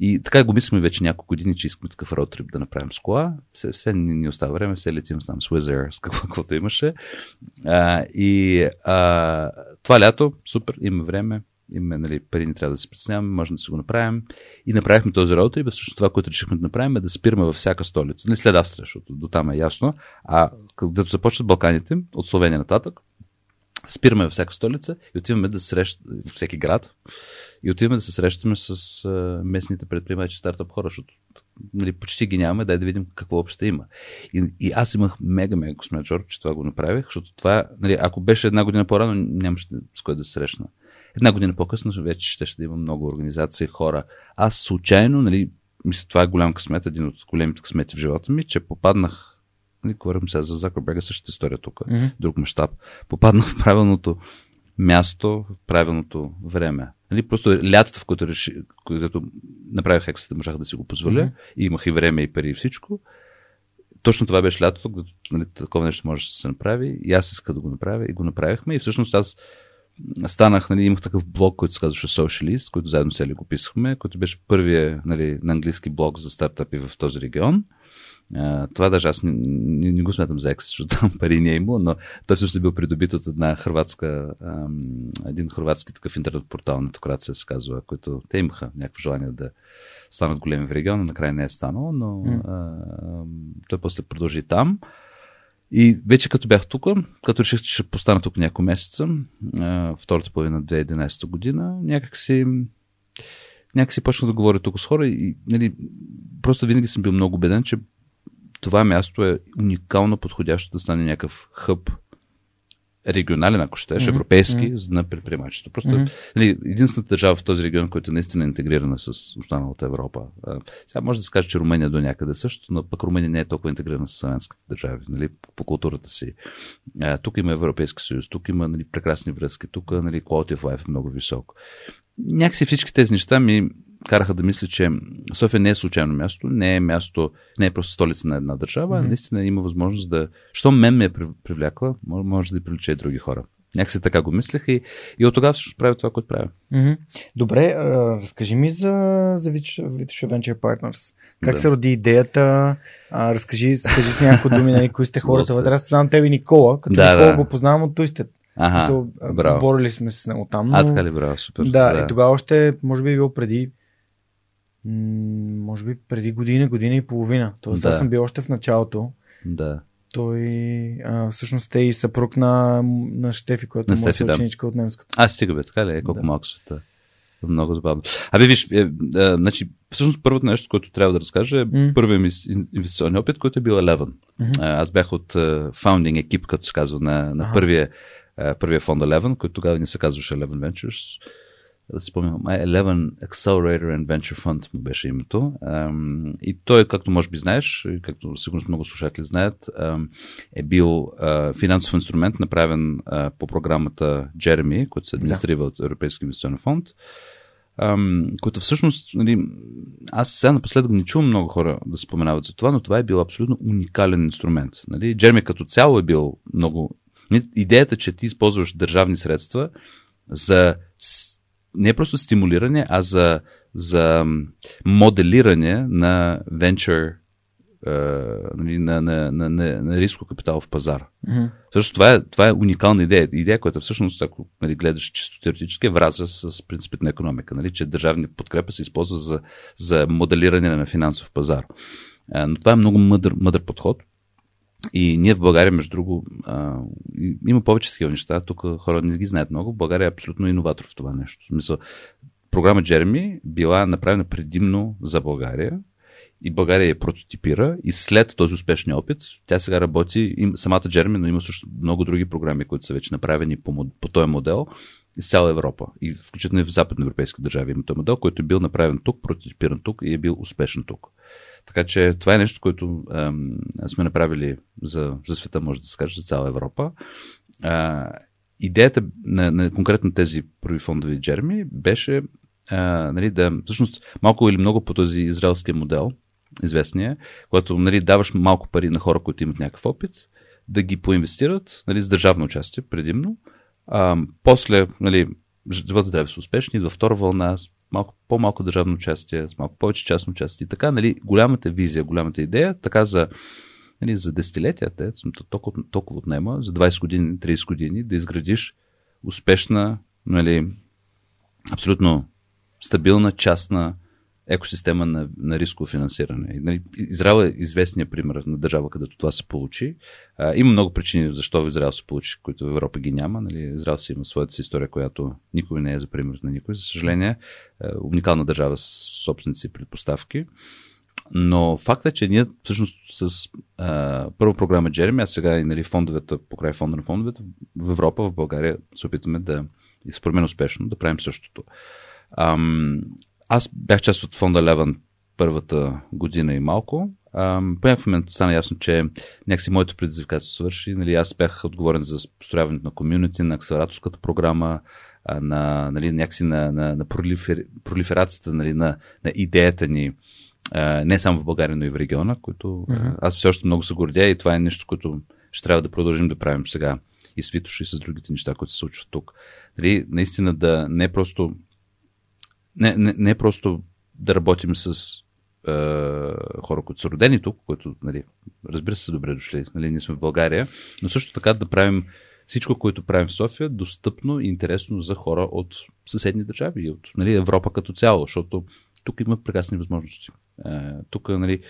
И така го мислим вече няколко години, че искаме такъв роутрип да направим с кола. Все, все ни, ни остава време, все летим там с Wizz с какво, каквото имаше. А, и а, това лято, супер, има време, имаме нали, пари, не трябва да се притесняваме, можем да си го направим. И направихме този роутрип, всъщност това, което решихме да направим е да спираме във всяка столица. Не след Австрия, защото до там е ясно. А когато започват Балканите, от Словения нататък, спираме във всяка столица и отиваме да срещаме, всеки град, и отиваме да се срещаме с а, местните предприемачи, стартъп хора, защото нали, почти ги нямаме, дай да видим какво въобще има. И, и аз имах мега, мега късмет, че това го направих, защото това, нали, ако беше една година по-рано, нямаше с кой да се срещна. Една година по-късно вече ще, ще има много организации, хора. Аз случайно, нали, мисля, това е голям късмет, един от големите късмети в живота ми, че попаднах нали, говорим сега за Закърбега, същата история тук, mm-hmm. друг мащаб. Попаднах в правилното място, в правилното време. Нали, просто лятото, в което, реши, което направих ексата, можах да си го позволя. Mm-hmm. И имах и време, и пари, и всичко. Точно това беше лятото, когато нали, такова нещо може да се направи. И аз исках да го направя. И го направихме. И всъщност аз станах, нали, имах такъв блог, който се казваше Socialist, който заедно с го писахме, който беше първия нали, на английски блог за стартъпи в този регион. Това даже аз не, не, не го смятам за екс, защото там пари не е имало, но той също е бил придобит от една хрватска, um, един хрватски такъв интернет портал, нетокрация се казва, който те имаха някакво желание да станат големи в региона, накрая не е станало, но mm. той после продължи там. И вече като бях тук, като реших, че ще постана тук няколко месеца, втората половина 2011 година, някакси някакси почнах да говоря тук с хора и нали, просто винаги съм бил много убеден, че това място е уникално подходящо да стане някакъв хъб, регионален, ако щеш, mm-hmm. европейски, mm-hmm. на предприемачество. Просто mm-hmm. нали, единствената държава в този регион, която е наистина интегрирана с останалата Европа. А, сега може да се каже, че Румъния до някъде също, но пък Румъния не е толкова интегрирана с славянските държави, нали, по, по културата си. А, тук има Европейски съюз, тук има нали, прекрасни връзки, тук нали, quality of life е много висок. Някакси всички тези неща ми караха да мисля, че София не е случайно място, не е място, не е просто столица на една държава, mm-hmm. наистина има възможност да. Що мен ме е привлякла, може да привлече и други хора. Някакси така го мислех и, и от тогава всъщност правя това, което правя. Mm-hmm. Добре, разкажи ми за, за Vitush Venture Partners. Как да. се роди идеята? А, разкажи, разкажи с някои думи, нали, кои сте хората вътре. Аз познавам тебе и Никола, като да, Никола да. го познавам от Twisted. Ага, браво. Борили сме с него там. Но... А, така ли, браво, супер. Да, да, и тогава още, може би е било преди може би преди година, година и половина. Тоест, да. аз съм бил още в началото. Да. Той а, всъщност е и съпруг на, на Штефи, която е моя ученичка да. от немската. А, стига бе, така ли е? Колко да. малко света. Много забавно. Абе, виж, е, е, значи, всъщност първото нещо, което трябва да разкажа е mm. първият ми инвестиционен опит, който е бил Eleven. Mm-hmm. Аз бях от founding екип, като се казва, на, на първия, uh, първия фонд Eleven, който тогава не се казваше Eleven Ventures да се спомням, Eleven Accelerator and Venture Fund му беше името. И той, както може би знаеш, както сигурно много слушатели знаят, е бил финансов инструмент, направен по програмата Jeremy, който се администрира да. от Европейски инвестиционен фонд. Um, които всъщност, нали, аз сега напоследък не чувам много хора да споменават за това, но това е бил абсолютно уникален инструмент. Нали? Джерми като цяло е бил много... Идеята, че ти използваш държавни средства за не е просто стимулиране, а за, за моделиране на нали, на, на, на, на, на риско капитал в пазар. Mm-hmm. Също това е, това е уникална идея. Идея, която всъщност, ако нали, гледаш чисто теоретически, е вразва с принципите на економика. Нали, че държавни подкрепа се използва за, за моделиране на финансов пазар. Но това е много мъдър, мъдър подход. И ние в България, между друго, а, има повече такива неща. Тук хора не ги знаят много. България е абсолютно иноватор в това нещо. Смисъл, програма Джереми била направена предимно за България и България я прототипира и след този успешен опит, тя сега работи, им, самата Джереми, но има също много други програми, които са вече направени по, по този модел из цяла Европа. И включително и в западноевропейски държави има този модел, който е бил направен тук, прототипиран тук и е бил успешен тук. Така че това е нещо, което ам, сме направили за, за света, може да се каже, за цяла Европа. А, идеята на, на конкретно тези първи фондови джерми беше а, нали, да, всъщност, малко или много по този израелски модел, известния, когато нали, даваш малко пари на хора, които имат някакъв опит, да ги поинвестират нали, с държавно участие предимно. А, после нали, живота здраве са успешни, идва втора вълна, с малко, по-малко държавно участие, с малко повече частно участие. Така, нали, голямата визия, голямата идея, така за, нали, за десетилетия, те, толкова, толкова отнема, за 20 години, 30 години, да изградиш успешна, нали, абсолютно стабилна частна екосистема на, на рисково финансиране. Нали, Израел е известният пример на държава, където това се получи. А, има много причини защо в Израел се получи, които в Европа ги няма. Нали, Израел си има своята си история, която никой не е за пример на никой. За съжаление, уникална държава с собственици предпоставки. Но факт е, че ние всъщност с а, първа програма Джереми, а сега и нали, фондовете, покрай фонда на фондовете, в Европа, в България се опитваме да, според мен успешно, да правим същото. Ам, аз бях част от фонда Леван първата година и малко. Ам, по някакъв момент стана ясно, че някакси моето предизвикателство свърши. Нали, аз бях отговорен за построяването на комюнити, на акселераторската програма, на, нали, някакси на, на, на пролифер, пролиферацията нали, на, на идеята ни не само в България, но и в региона, които mm-hmm. аз все още много се гордя и това е нещо, което ще трябва да продължим да правим сега и с Витош и с другите неща, които се случват тук. Нали, наистина да не просто не, не, не просто да работим с е, хора, които са родени тук, които, нали, разбира се, са добре дошли, нали, ние сме в България, но също така да правим всичко, което правим в София, достъпно и интересно за хора от съседни държави и от нали, Европа като цяло, защото тук има прекрасни възможности. Е, тук, нали,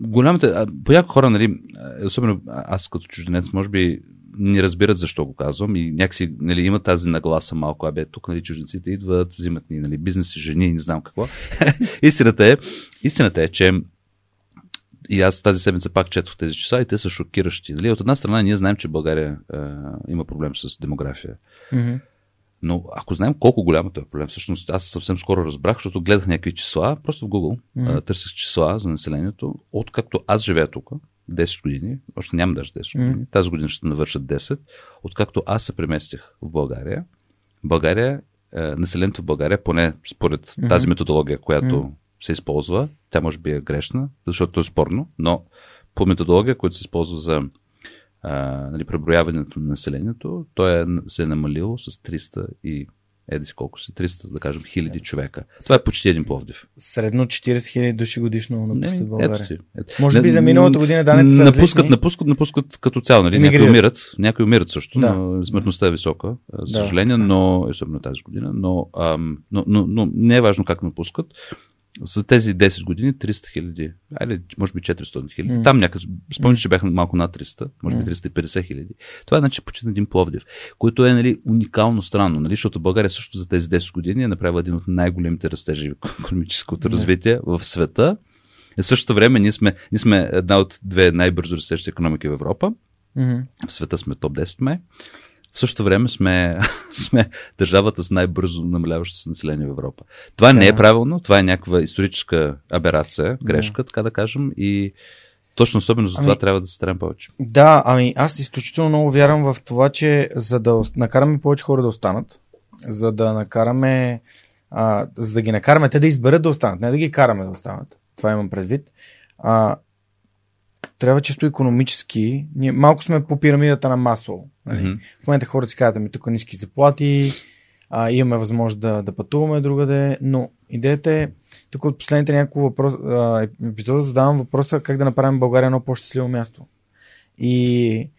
голямата, понякога хора, нали, особено аз като чужденец, може би не разбират защо го казвам и някакси нали, има тази нагласа малко, абе, тук нали, чужденците идват, взимат ни нали, бизнеси, жени, не знам какво. истината, е, истината е, че и аз тази седмица пак четох тези часа и те са шокиращи. Нали? От една страна ние знаем, че България е, има проблем с демография. Mm-hmm. Но ако знаем колко голям е проблем, всъщност аз съвсем скоро разбрах, защото гледах някакви числа, просто в Google mm-hmm. търсих числа за населението, откакто аз живея тук, 10 години, още няма даже 10 години, тази година ще навършат 10, откакто аз се преместих в България. България, е, населението в България, поне според mm-hmm. тази методология, която mm. се използва, тя може би е грешна, защото е спорно, но по методология, която се използва за а, нали, преброяването на населението, то е, се е намалило с 300 и еди си колко си, 300, да кажем, хиляди човека. Това е почти един Пловдив. Средно 40 хиляди души годишно напускат България. Ето си, ето. Може би за миналата година данните са напускат, различни. напускат, напускат като цяло. Нали? Някои умират, някои умират също, да. но смъртността е висока, за съжаление, да. но, особено тази година, но, ам, но, но, но не е важно как напускат за тези 10 години 300 хиляди, айде, може би 400 хиляди. Mm. Там някъде, спомня, че бяха малко над 300, може би 350 хиляди. Това е значи почти един Пловдив, което е нали, уникално странно, нали, защото България също за тези 10 години е направила един от най-големите растежи в економическото mm. развитие в света. И в същото време ние сме, ние сме една от две най-бързо растещи економики в Европа. Mm-hmm. В света сме топ 10 май. В същото време сме, сме държавата с най-бързо намаляващо се население в Европа. Това да. не е правилно, това е някаква историческа аберация, грешка, да. така да кажем, и точно особено за това ами, трябва да се стараем повече. Да, ами аз изключително много вярвам в това, че за да накараме повече хора да останат, за да накараме, а, за да ги накараме те да изберат да останат, не да ги караме да останат. Това имам предвид. А, трябва чисто економически. Ние малко сме по пирамидата на масло. Нали? Mm-hmm. В момента хората си казват, ами тук ниски заплати, а, имаме възможност да, да пътуваме другаде, но идеята е, тук от последните няколко въпрос, а, епизода задавам въпроса как да направим България едно по-щастливо място. И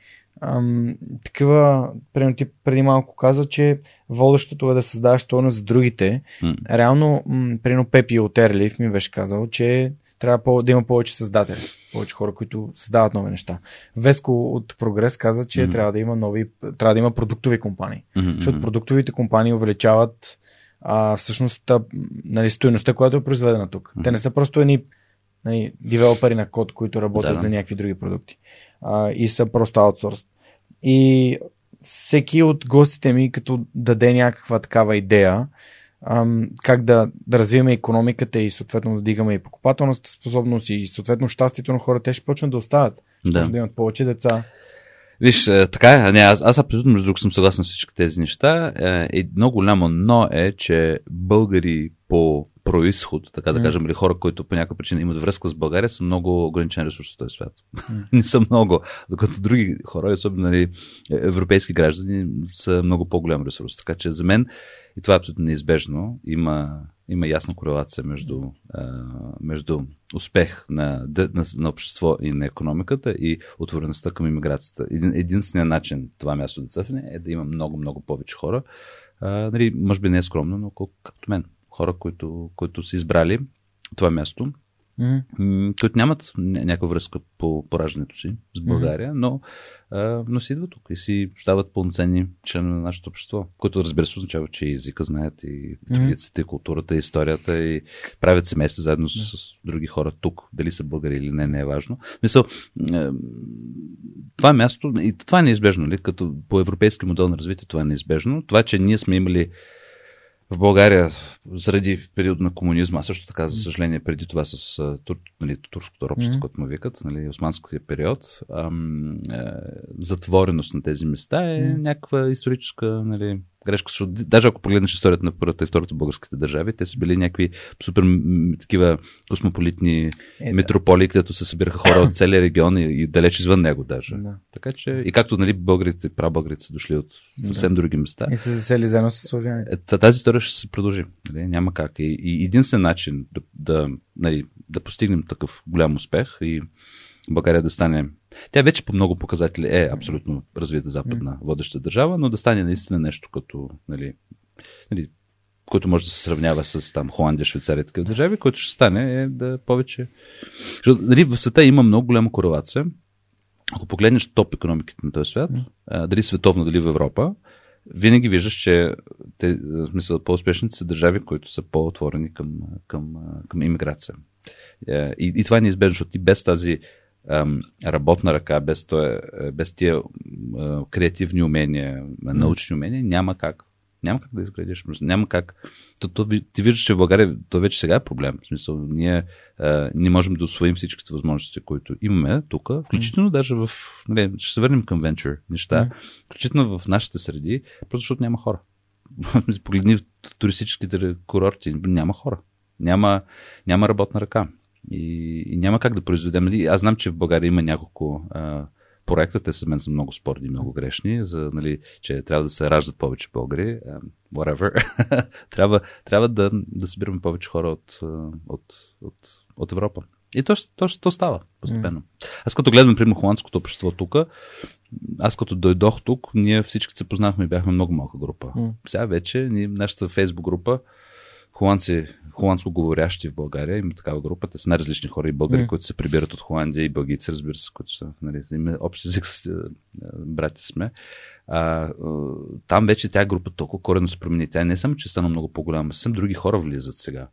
ам, такива, примерно ти преди малко каза, че водещото е да създаваш стойност за другите. Mm. Реално, м, примерно Пепи от Ерлив ми беше казал, че трябва да има повече създатели, повече хора, които създават нови неща. Веско от Прогрес каза, че mm-hmm. трябва да има нови, трябва да има продуктови компании. Mm-hmm. Защото продуктовите компании увеличават а, всъщност нали, стоеността, която е произведена тук. Mm-hmm. Те не са просто едни нали, девелопери на код, които работят да, за някакви други продукти. А, и са просто аутсорс. И всеки от гостите ми, като даде някаква такава идея, ам, как да, да развиваме економиката и съответно да дигаме и покупателната способност и съответно щастието на хората, те ще почнат да остават. Ще да. да имат повече деца. Виж, е, така е, не, аз, аз абсолютно между друг съм съгласен с всички тези неща. Едно голямо но е, че българи по происход, така да М. кажем, или хора, които по някаква причина имат връзка с България, са много ограничен ресурс в този свят. Не са много. Докато други хора, особено нали, европейски граждани, са много по-голям ресурс. Така че за мен, и това е абсолютно неизбежно, има, има ясна корелация между, а, между успех на, на, на общество и на економиката и отвореността към иммиграцията. Един, единственият начин това място да цъфне е да има много, много повече хора. А, нали, може би не е скромно, но колко, както мен. Хора, които, които са избрали това място, Които нямат ня- някаква връзка по пораждането си с България, но, а, но си идват тук и си стават пълноценни членове на нашето общество, което разбира се означава, че и езика знаят и традициите, и културата, и историята и правят семейства заедно с, с други хора тук. Дали са българи или не, не е важно. Мисъл, това място, и това е неизбежно, ли? като по европейски модел на развитие това е неизбежно. Това, че ние сме имали в България заради период на комунизма, а също така, за съжаление, преди това с тур, нали, турското робство, Мгм. което му викат, нали, османския период, ам, е, затвореност на тези места е Мгм. някаква историческа нали, грешка. Даже ако погледнеш историята на първата и втората българските държави, те са били някакви супер такива космополитни Е, да. метрополии, където се събираха хора от целия регион и, и далеч извън него даже. Да. Така че, и както нали, българите, прабългарите са дошли от съвсем други места, И се засели заедно с славяните. е, та- тази история ще се продължи. Нали? Няма как. И, и единствен начин да, да, нали, да постигнем такъв голям успех и България да стане. Тя вече по много показатели е абсолютно развита западна водеща държава, но да стане наистина нещо като. Нали, нали, който може да се сравнява с там Холандия, Швейцария и такива държави, който ще стане е да повече. Защото, нали, в света има много голяма корелация. Ако погледнеш топ економиките на този свят, дали световно, дали в Европа, винаги виждаш, че те, в смисъл, по-успешните са държави, които са по-отворени към, към, към иммиграция. Е, И, и това е неизбежно, защото ти без тази работна ръка, без, тоя, е, без тия креативни умения, научни умения, няма как. Няма как да изградиш. Няма как. То, то, ти виждаш, че в България то вече сега е проблем. В смисъл, ние а, не можем да освоим всичките възможности, които имаме тук, включително даже в. Нали, ще се върнем към венчур неща, включително в нашите среди, просто защото няма хора. Погледни в туристическите курорти, няма хора. Няма, няма работна ръка. И, и няма как да произведем. Нали, Аз знам, че в България има няколко а, проекта, те са мен са много спорни, много грешни, за, нали, че трябва да се раждат повече българи. whatever. трябва трябва да, да събираме повече хора от, от, от, от Европа. И то, то, то става постепенно. Аз като гледам, примерно, холандското общество тук, аз като дойдох тук, ние всички се познахме и бяхме много малка група. М. Сега вече ние, нашата фейсбук група, холандци, холандско говорящи в България, има такава група, те са най-различни хора и българи, М. които се прибират от Холандия и бългийци, разбира се, които са, нали, има общ език с брати сме. А, там вече тя група толкова корено се промени. Тя не само, че стана много по-голяма, съвсем други хора влизат сега.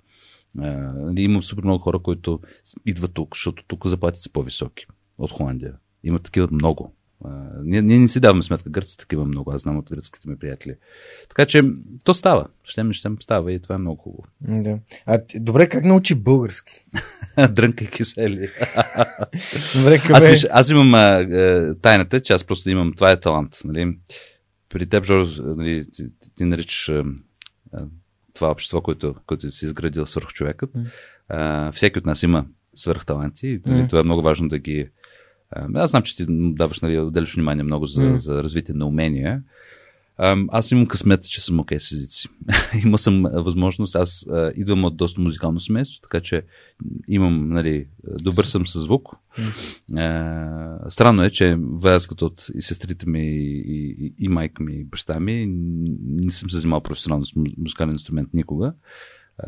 А, нали, има супер много хора, които идват тук, защото тук заплатите са по-високи от Холандия. Има такива много. А, ние, ние не си даваме сметка, гърци такива много, аз знам от гръцките ми приятели. Така че то става. Щем, не щем става и това е много хубаво. Да. А, добре, как научи български? Дрънка и кисели. Добре, Аз, виж, аз имам а, а, тайната, че аз просто имам, това е талант. Нали? При теб, Жорж, нали, ти, ти, ти наричаш а, а, това общество, което, което си изградил свърх човекът. А, всеки от нас има свърхталанти и нали, М. това е много важно да ги... Аз знам, че ти даваш, нали, отделяш внимание много за, М. за развитие на умения. Аз имам късмет, че съм окей с езици. Има съм възможност. Аз а, идвам от доста музикално семейство, така че имам, нали, добър съм с звук. А, странно е, че врязката от и сестрите ми, и, и, и майка ми, и баща ми, не съм се занимавал професионално с му- музикален инструмент никога.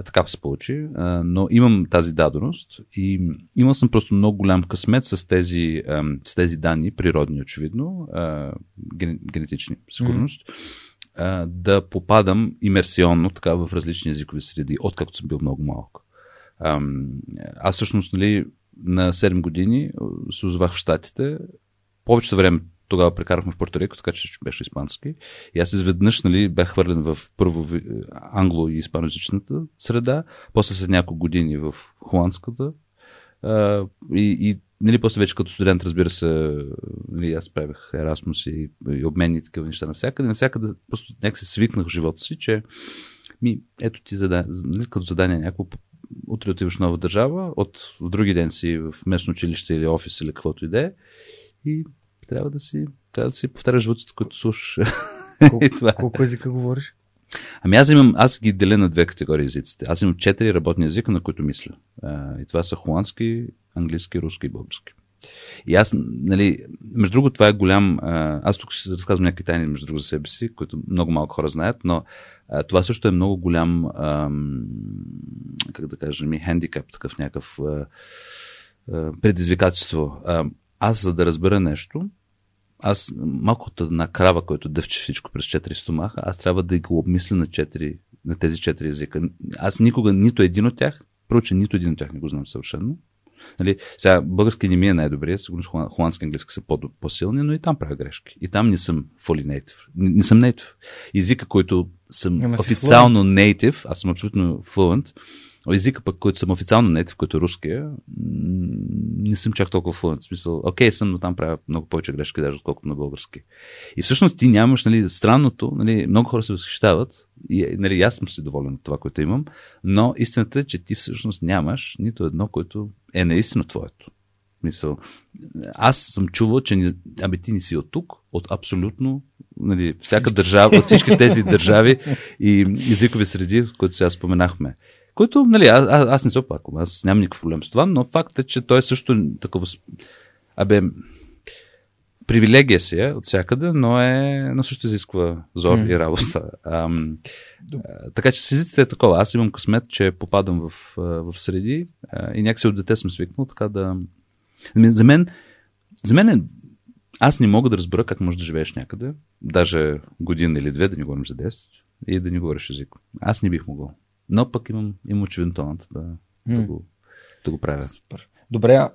Така се получи, но имам тази даденост и имал съм просто много голям късмет с тези, с тези данни, природни очевидно, генетични, сигурност, да попадам имерсионно така в различни езикови среди, откакто съм бил много малък. Аз всъщност нали, на 7 години се озвах в Штатите. Повечето време тогава прекарахме в Порто-Рико, така че беше испански. И аз изведнъж нали, бях хвърлен в първо англо- и испаноязичната среда, после след няколко години в холандската. А, и, и нали, после вече като студент, разбира се, нали, аз правих Ерасмус и, и обменни и такива неща навсякъде. Навсякъде просто някак се свикнах в живота си, че Ми, ето ти задание, нали, като задание някакво, утре отиваш в нова държава, от в други ден си в местно училище или офис или каквото и да е, и трябва да си, трябва да си повтаряш звуците, които слушаш. Колко, това е. колко езика говориш? Ами аз имам, аз ги деля на две категории езиците. Аз имам четири работни езика, на които мисля. А, и това са холандски, английски, руски и български. И аз, нали, между другото, това е голям. А, аз тук ще разказвам някакви тайни, между другото, за себе си, които много малко хора знаят, но а, това също е много голям, ам, как да кажем, хендикап, такъв някакъв а, а, предизвикателство. А, аз, за да разбера нещо, аз малко от една крава, който дъвче всичко през четири стомаха, аз трябва да го обмисля на, четири, на тези четири езика. Аз никога нито един от тях, първо, че нито един от тях не го знам съвършено. Нали, сега български не ми е най-добрия, сигурно холан- холандски и английски са по- по-силни, но и там правя грешки. И там не съм fully native. Не, не съм native. Езика, който съм Ама официално native, аз съм абсолютно fluent, езика пък, който съм официално native, който е руския, м, не съм чак толкова fluent. В смисъл, окей съм, но там правя много повече грешки, даже отколкото на български. И всъщност ти нямаш, нали, странното, нали, много хора се възхищават, и нали, аз съм си доволен от това, което имам, но истината е, че ти всъщност нямаш нито едно, което е наистина твоето. Мисъл, аз съм чувал, че ни, абе ти не си от тук, от абсолютно нали, всяка държава, от всички тези държави и езикови среди, които сега споменахме. Които, нали, аз, аз, аз не се опаквам, аз нямам никакъв проблем с това, но факт е, че той също е такова... с- Абе, привилегия си е от всякъде, но, е, но също изисква зор М. и работа. Ам, а, така че с езиците е такова. Аз имам късмет, че попадам в, а, в среди а, и някакси от дете съм свикнал така да... Ами, За мен, за мен е... Аз не мога да разбера как можеш да живееш някъде, даже година или две, да не говорим за 10, и да не говориш език. Аз не бих могъл. Но пък имам, имам очевиден талант да, да, М. го, да го правя. Супер. Добре,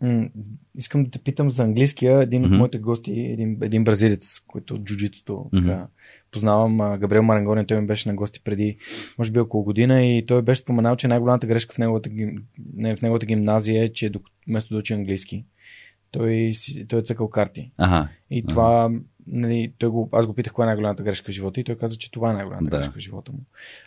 м- искам да те питам за английския. Един от Мгм. моите гости, един, един бразилец, който от джуджитото така, познавам, а, Габриел Марангони, той ми беше на гости преди, може би около година и той беше споменал, че най-голямата грешка в неговата, гим- не, в неговата гимназия е, че док- вместо да учи английски, той, той е цъкал карти. Ага. И Ага. това, нали, той го, аз го питах коя е най-голямата грешка в живота и той каза, че това е най-голямата Да. грешка в живота му.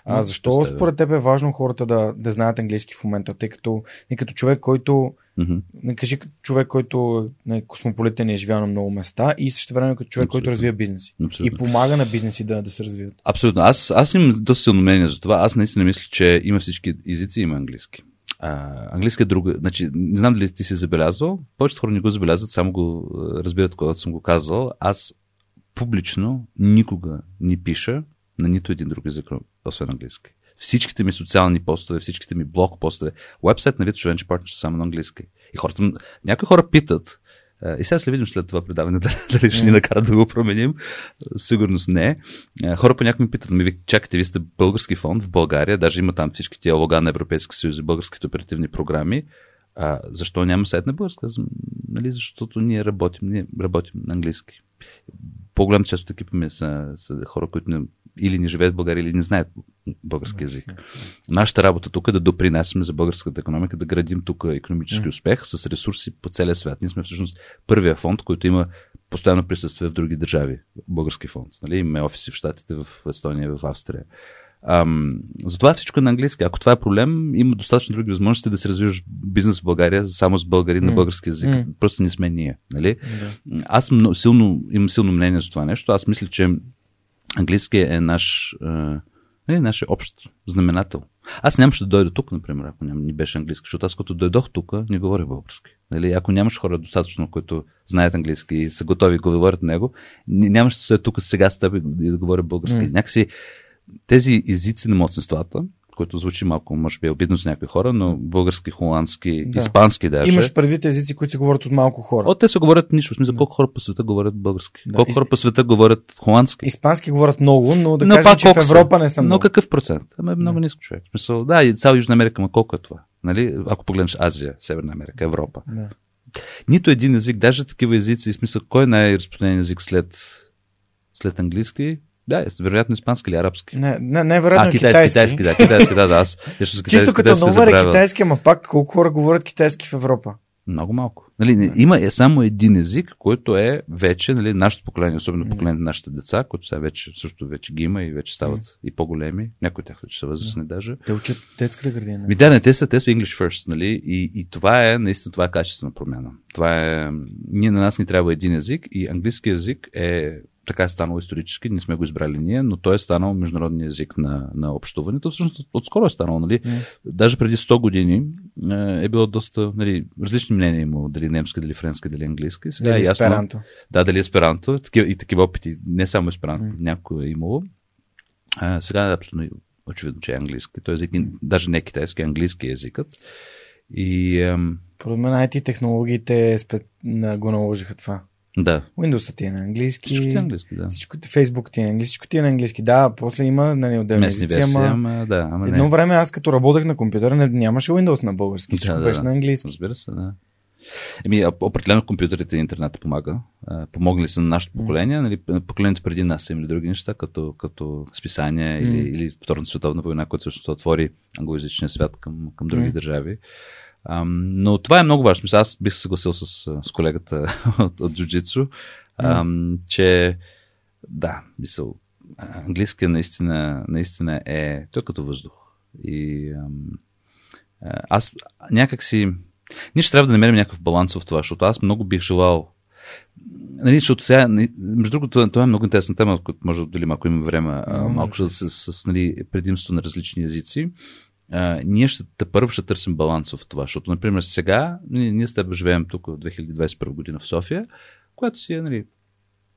А защо представя. според теб е важно хората да, да знаят английски в момента, тъй като, и като човек, който Мгм. не кажи като човек, който е космополитен и е живял на много места и също време като човек, който Абсолютно. развива бизнеси. Абсолютно. И помага на бизнеси да, да се развиват. Абсолютно. Аз, аз имам доста силно мнение за това. Аз наистина мисля, че има всички езици, има английски. А, английски е друга. Значи, не знам дали ти си забелязал. Повечето хора не го забелязват, само го разбират, когато съм го казал. Аз публично никога не пиша на нито един друг език, освен английски. Всичките ми социални постове, всичките ми блог постове, вебсайт на Vito Venture Partners са само на английски. И хората, някои хора питат, а, и сега ще видим след това предаване дали, дали ще ни накарат да го променим. Сигурност не. А, Хора понякога ми питат, ми ви чакайте, вие сте български фонд в България, даже има там всички тия лога на Европейски съюз и българските оперативни програми. А, защо няма сайт на български? Аз, нали, защото ние работим, ние работим на английски. По-голям част от екипа ми са, са хора, които не, или не живеят в България, или не знаят български язик. Нашата работа тук е да допринасяме за българската економика, да градим тук економически успех с ресурси по целия свят. Ние сме всъщност първия фонд, който има постоянно присъствие в други държави. Български фонд. Нали? Имаме офиси в Штатите, в Естония, в Австрия. Ам, затова всичко е на английски. Ако това е проблем, има достатъчно други възможности да се развиваш бизнес в България само с българи на М. български язик. М. Просто не сме ние. Нали? Да. Аз много, силно, имам силно мнение за това нещо. Аз мисля, че английски е наш, а, не, наш общ знаменател. Аз нямаше да дойда тук, например, ако ням, не беше английски, защото аз като дойдох тук, не говорих български. Нали? Ако нямаш хора достатъчно, които знаят английски и са готови да говорят него, нямаше да стоя тук сега с теб и да- говоря български. М. Някакси тези езици на младсенствата, което звучи малко, може би, обидно за някои хора, но български, холандски, Да. испански даже. Имаш предвид езици, които се говорят от малко хора. О, те се говорят нищо. Смисъл, колко хора по света говорят български? Да. Колко хора по света говорят холандски? Испански говорят много, но да Но кажем, че в колко са? Европа не са Но много. какъв процент? Ама е много ниско човек. В Смисъл, да, и цяла Южна Америка, ма колко е това? Нали? Ако погледнеш Азия, Северна Америка, Европа. Да. Нито един език, даже такива езици, смисъл, кой е най-разпространен език след, след английски? Да, е, вероятно испански или арабски. Не, не, не вероятно а, е китайски, китайски. китайски, да, китайски, да, да, аз. Чисто, Чисто като номер е китайски, ама пак колко хора говорят китайски в Европа? Много малко. Нали, има е само един език, който е вече, нали, нашето поколение, особено поколение на нашите деца, които сега вече, също вече ги има и вече стават и по-големи. Някои от тях вече са възрастни даже. Те учат детската градина. Ми да, не, те са, те са English first, нали? И, и това е, наистина, това е качествена промяна. Това е, ние на нас ни трябва един език и английски език е така е станало исторически, не сме го избрали ние, но той е станал международния език на, на общуването. Всъщност отскоро е станало, нали? Mm. Даже преди 100 години е, е било доста, нали, различни мнения има, дали немски, дали френски, дали английски. Сега дали е ясно, есперанто. Да, дали есперанто. И такива опити, не само есперанто, mm. някой е имало. А, сега е абсолютно очевидно, че е английски. Той език, даже не китайски, английски е езикът. И. Според мен IT технологиите го наложиха това. Да. Windows ти е на английски. Всичко ти е на английски, да. Всичко, Facebook ти е на английски. Всичко ти е на английски. Да, после има нали, отделни езици, ама... ама... Да, ама Едно не. време аз като работех на компютъра не, нямаше Windows на български. Всичко да, беше да. на английски. Разбира се, да. Еми, определено компютрите и интернет помага. Помогнали са на нашето поколение. Нали, поколението преди нас са имали други неща, като, като списания mm. или, или Втората световна война, която също отвори англоязичния свят към, към други mm. държави. Но това е много важно. Мисля, аз бих се съгласил с, с колегата от, от джуджицу, ам, че да, мисъл, английския наистина, наистина е той като въздух. И аз някак си... Ние ще трябва да намерим някакъв баланс в това, защото аз много бих желал Нали, защото сега, между другото, това е много интересна тема, която може да отделим, ако имаме време, малко с, с, с нали, предимство на различни езици а, ние ще първо ще търсим баланс в това, защото, например, сега ние, ние с теб живеем тук в 2021 година в София, която си е нали,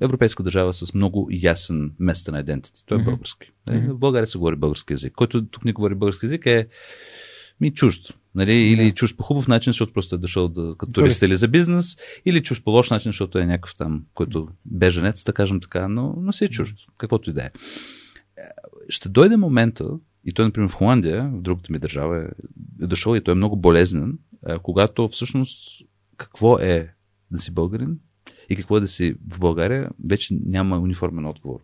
европейска държава с много ясен местен идентити. Той е mm-hmm. български. Mm-hmm. В България се говори български язик. Който тук не говори български язик е ми чужд. Нали? Или yeah. чужд по хубав начин, защото просто е дошъл да, като турист или за бизнес, или чужд по лош начин, защото е някакъв там, който беженец, да кажем така, но, но си е чужд, каквото и да е. Ще дойде момента, и той, например, в Холандия, в другата ми държава, е дошъл и той е много болезнен, когато всъщност какво е да си българин и какво е да си в България, вече няма униформен отговор.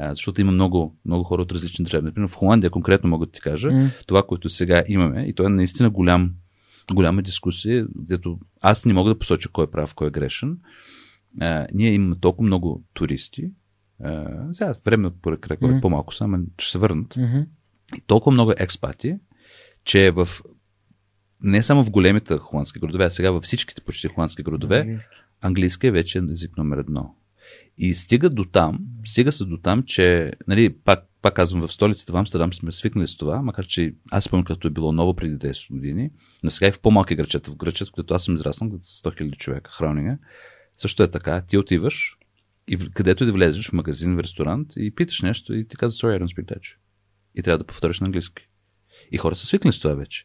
защото има много, много хора от различни държави. Например, в Холандия конкретно мога да ти кажа, mm. това, което сега имаме, и то е наистина голям, голяма дискусия, където аз не мога да посоча кой е прав, кой е грешен. А, ние имаме толкова много туристи, а, сега време порък mm. по-малко само, ще се върнат. Mm-hmm и толкова много експати, че в не само в големите холандски градове, а сега във всичките почти холандски градове, английски, английски е вече език номер едно. И стига до там, стига се до там, че, нали, пак, пак казвам, в столицата в Амстердам сме свикнали с това, макар че аз спомням, като е било ново преди 10 години, но сега и в по-малки грачета, в грачета, където аз съм израснал, като 100 000 човека, Хронига, също е така. Ти отиваш и където и да влезеш в магазин, в ресторант и питаш нещо и ти казваш, sorry, I don't speak Dutch и трябва да повториш на английски. И хората са свикнали с това вече.